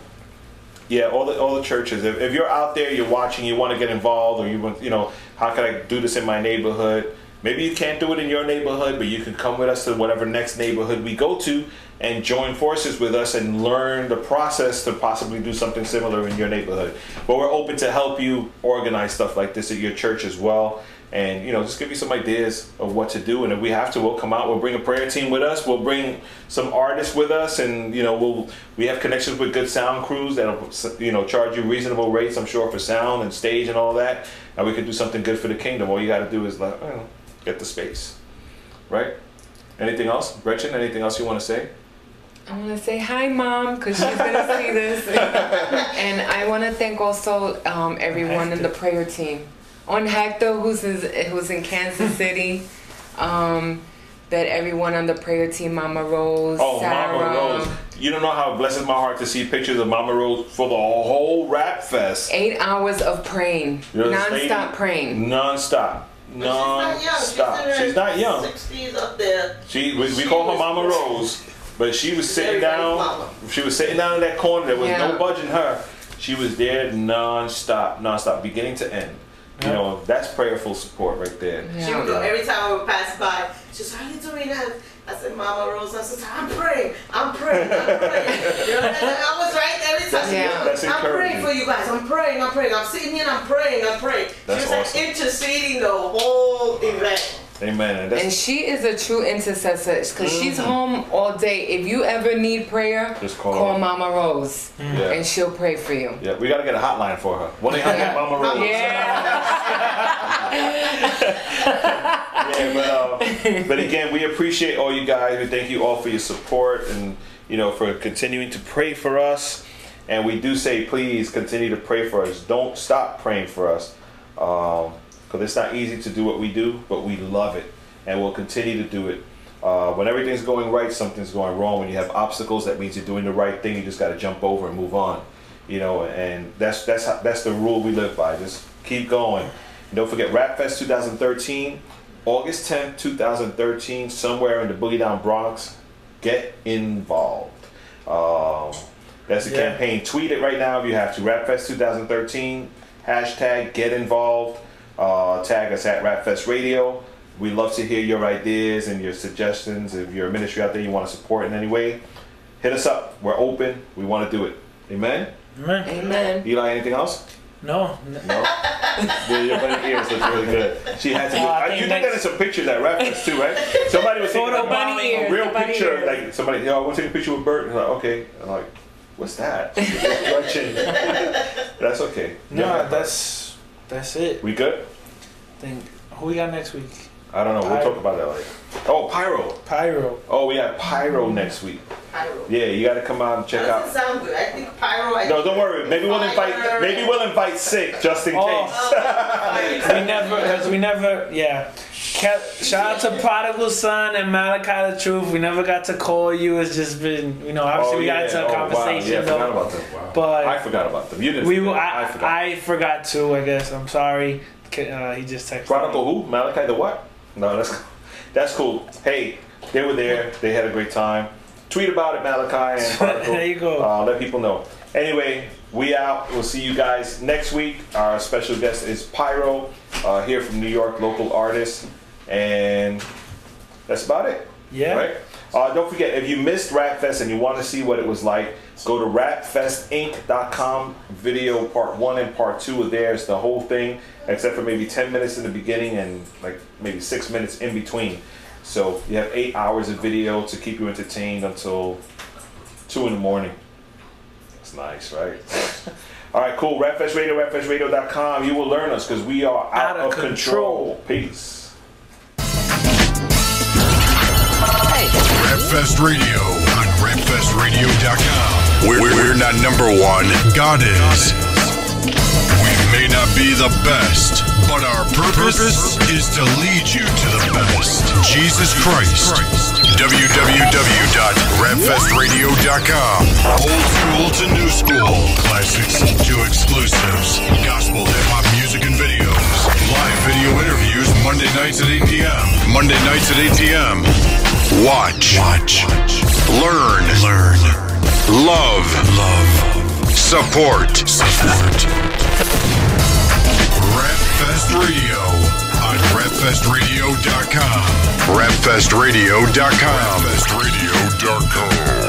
[SPEAKER 1] yeah, all the all the churches. If, if you're out there, you're watching, you want to get involved, or you want, you know, how can I do this in my neighborhood? Maybe you can't do it in your neighborhood, but you can come with us to whatever next neighborhood we go to and join forces with us and learn the process to possibly do something similar in your neighborhood. But we're open to help you organize stuff like this at your church as well. And you know, just give you some ideas of what to do. And if we have to, we'll come out. We'll bring a prayer team with us. We'll bring some artists with us, and you know, we'll we have connections with good sound crews that'll you know charge you reasonable rates. I'm sure for sound and stage and all that. And we could do something good for the kingdom. All you got to do is like, know, get the space, right? Anything else, Gretchen? Anything else you want to say?
[SPEAKER 7] I want to say hi, mom, because she's gonna see this. and I want to thank also um, everyone in the prayer team. On Hector, who's in, who's in Kansas City. Um, that everyone on the prayer team, Mama Rose,
[SPEAKER 1] Oh,
[SPEAKER 7] Sarah.
[SPEAKER 1] Mama Rose. You don't know how it blesses my heart to see pictures of Mama Rose for the whole rap fest.
[SPEAKER 7] Eight hours of praying,
[SPEAKER 1] You know, this
[SPEAKER 7] non-stop
[SPEAKER 1] lady-
[SPEAKER 7] praying.
[SPEAKER 1] Non-stop.
[SPEAKER 2] She's not young.
[SPEAKER 1] Non-stop.
[SPEAKER 2] She's, in her
[SPEAKER 1] She's not young.
[SPEAKER 2] 60s up there.
[SPEAKER 1] She, we, we
[SPEAKER 2] She
[SPEAKER 1] call her Mama Rose, but she was sitting down. She was sitting down in that corner. There was
[SPEAKER 7] Yeah.
[SPEAKER 1] no budging her. She was there non-stop, non-stop, beginning to end. You
[SPEAKER 5] Yeah.
[SPEAKER 1] know, that's prayerful support right there.
[SPEAKER 7] Yeah.
[SPEAKER 2] She would go every time I would pass by. She said, "How you doing?" I, I said, "Mama Rose." I said, "I'm praying. I'm praying. I'm praying." you know, I was right every time. She
[SPEAKER 7] Yeah.
[SPEAKER 1] That's
[SPEAKER 2] I'm praying for you guys. I'm praying. I'm praying. I'm sitting here. and I'm praying. I'm praying.
[SPEAKER 1] That's
[SPEAKER 2] she was
[SPEAKER 1] awesome.
[SPEAKER 2] like interceding the whole event.
[SPEAKER 1] Amen. And
[SPEAKER 7] And she is a true intercessor because she's home all day. If you ever need prayer,
[SPEAKER 1] Mm-hmm. Just call her.
[SPEAKER 7] Mama Rose,
[SPEAKER 1] yeah.
[SPEAKER 7] and she'll pray for you.
[SPEAKER 1] yeah, we gotta get a hotline for her. One eight hundred Mama Rose.
[SPEAKER 7] Yeah.
[SPEAKER 1] Yeah, but uh, but again, we appreciate all you guys. We thank you all for your support and you know for continuing to pray for us. And we do say, please continue to pray for us. Don't stop praying for us, because it's not easy to do what we do, but we love it, and we'll continue to do it. Uh, when everything's going right, something's going wrong. When you have obstacles, that means you're doing the right thing. You just got to jump over and move on, you know. And that's that's how, that's the rule we live by. Just keep going. And don't forget, Rap Fest 2013, August 10th, 2013, somewhere in the Boogie Down Bronx. Get involved. Um, that's the
[SPEAKER 5] Yeah.
[SPEAKER 1] campaign. Tweet it right now if you have to. Rapfest 2013. Hashtag get involved. Uh, tag us at Rapfest Radio. We love to hear your ideas and your suggestions. If you're a ministry out there you want to support in any way, hit us up. We're open. We want to do it. Amen.
[SPEAKER 5] Man.
[SPEAKER 7] Amen.
[SPEAKER 1] Eli, anything else?
[SPEAKER 5] No.
[SPEAKER 1] No. yeah, your bunny ears look really good. She had to. Do,
[SPEAKER 5] I
[SPEAKER 1] uh,
[SPEAKER 5] think
[SPEAKER 1] you did that some pictures at Rapfest too, right? Somebody was taking
[SPEAKER 5] Photo
[SPEAKER 1] a,
[SPEAKER 7] bunny ears,
[SPEAKER 1] a real picture,
[SPEAKER 7] ears.
[SPEAKER 1] like somebody. Yo, I want to take a picture with Bert. And like, okay. I'm like, what's that? That's okay.
[SPEAKER 5] No,
[SPEAKER 1] Yeah.
[SPEAKER 5] that's that's it.
[SPEAKER 1] We good?
[SPEAKER 5] Think who we got next week?
[SPEAKER 1] I don't know. We'll talk about that later. Oh, Pyro.
[SPEAKER 5] Pyro.
[SPEAKER 1] Oh, we have Pyro next week.
[SPEAKER 2] Pyro.
[SPEAKER 1] Yeah, you got to come out and check out.
[SPEAKER 2] sound good. I think pyro. I
[SPEAKER 1] No,
[SPEAKER 2] think
[SPEAKER 1] don't worry. Maybe we'll invite.
[SPEAKER 2] fire
[SPEAKER 1] Maybe we'll invite Sick just in
[SPEAKER 5] Oh.
[SPEAKER 1] case.
[SPEAKER 5] Oh, we never, cause we never, yeah. Kept, shout out to Prodigal Son and Malachi the Truth. We never got to call you. It's just been, you know, obviously
[SPEAKER 1] Oh,
[SPEAKER 5] we got
[SPEAKER 1] yeah.
[SPEAKER 5] into a
[SPEAKER 1] Oh, wow.
[SPEAKER 5] conversation
[SPEAKER 1] Yeah, I forgot
[SPEAKER 5] though.
[SPEAKER 1] about them.
[SPEAKER 5] But
[SPEAKER 1] I forgot about them. You didn't.
[SPEAKER 5] we,
[SPEAKER 1] forget.
[SPEAKER 5] I,
[SPEAKER 1] I
[SPEAKER 5] I,
[SPEAKER 1] forgot.
[SPEAKER 5] forgot too. I guess I'm sorry. Uh, he just texted.
[SPEAKER 1] Chronicle
[SPEAKER 5] me.
[SPEAKER 1] who? Malachi the what? No, that's that's cool. Hey, they were there. They had a great time. Tweet about it, Malachi and Chronicle.
[SPEAKER 5] There you go.
[SPEAKER 1] Uh, let people know. Anyway, we out. We'll see you guys next week. Our special guest is Pyro, uh, here from New York, local artist, and that's about it.
[SPEAKER 5] Yeah.
[SPEAKER 1] Right. Uh, don't forget, if you missed Rap Fest and you want to see what it was like, go to rapfestinc.com. Video part one and part two are there. It's the whole thing, except for maybe 10 minutes in the beginning and like maybe six minutes in between. So you have eight hours of video to keep you entertained until two in the morning. That's nice, right? All right, cool. Rapfest Radio, rapfestradio.com. You will learn us because we are out, of, control. Peace.
[SPEAKER 8] Rapfest Radio on RapFestRadio.com. We're, we're not number one. God is. We may not be the best, but our purpose, is to lead you to the best. Jesus Christ. www.rapfestradio.com. Old school to new school. Classics to exclusives. Gospel hip hop music and videos. Live video interviews Monday nights at 8 p.m. Monday nights at 8 p.m. Watch. Watch. Learn. Learn. Love. Love. Support. Support. Rapfest Radio on rapfestradio.com. Rapfestradio.com. Rapfestradio.com.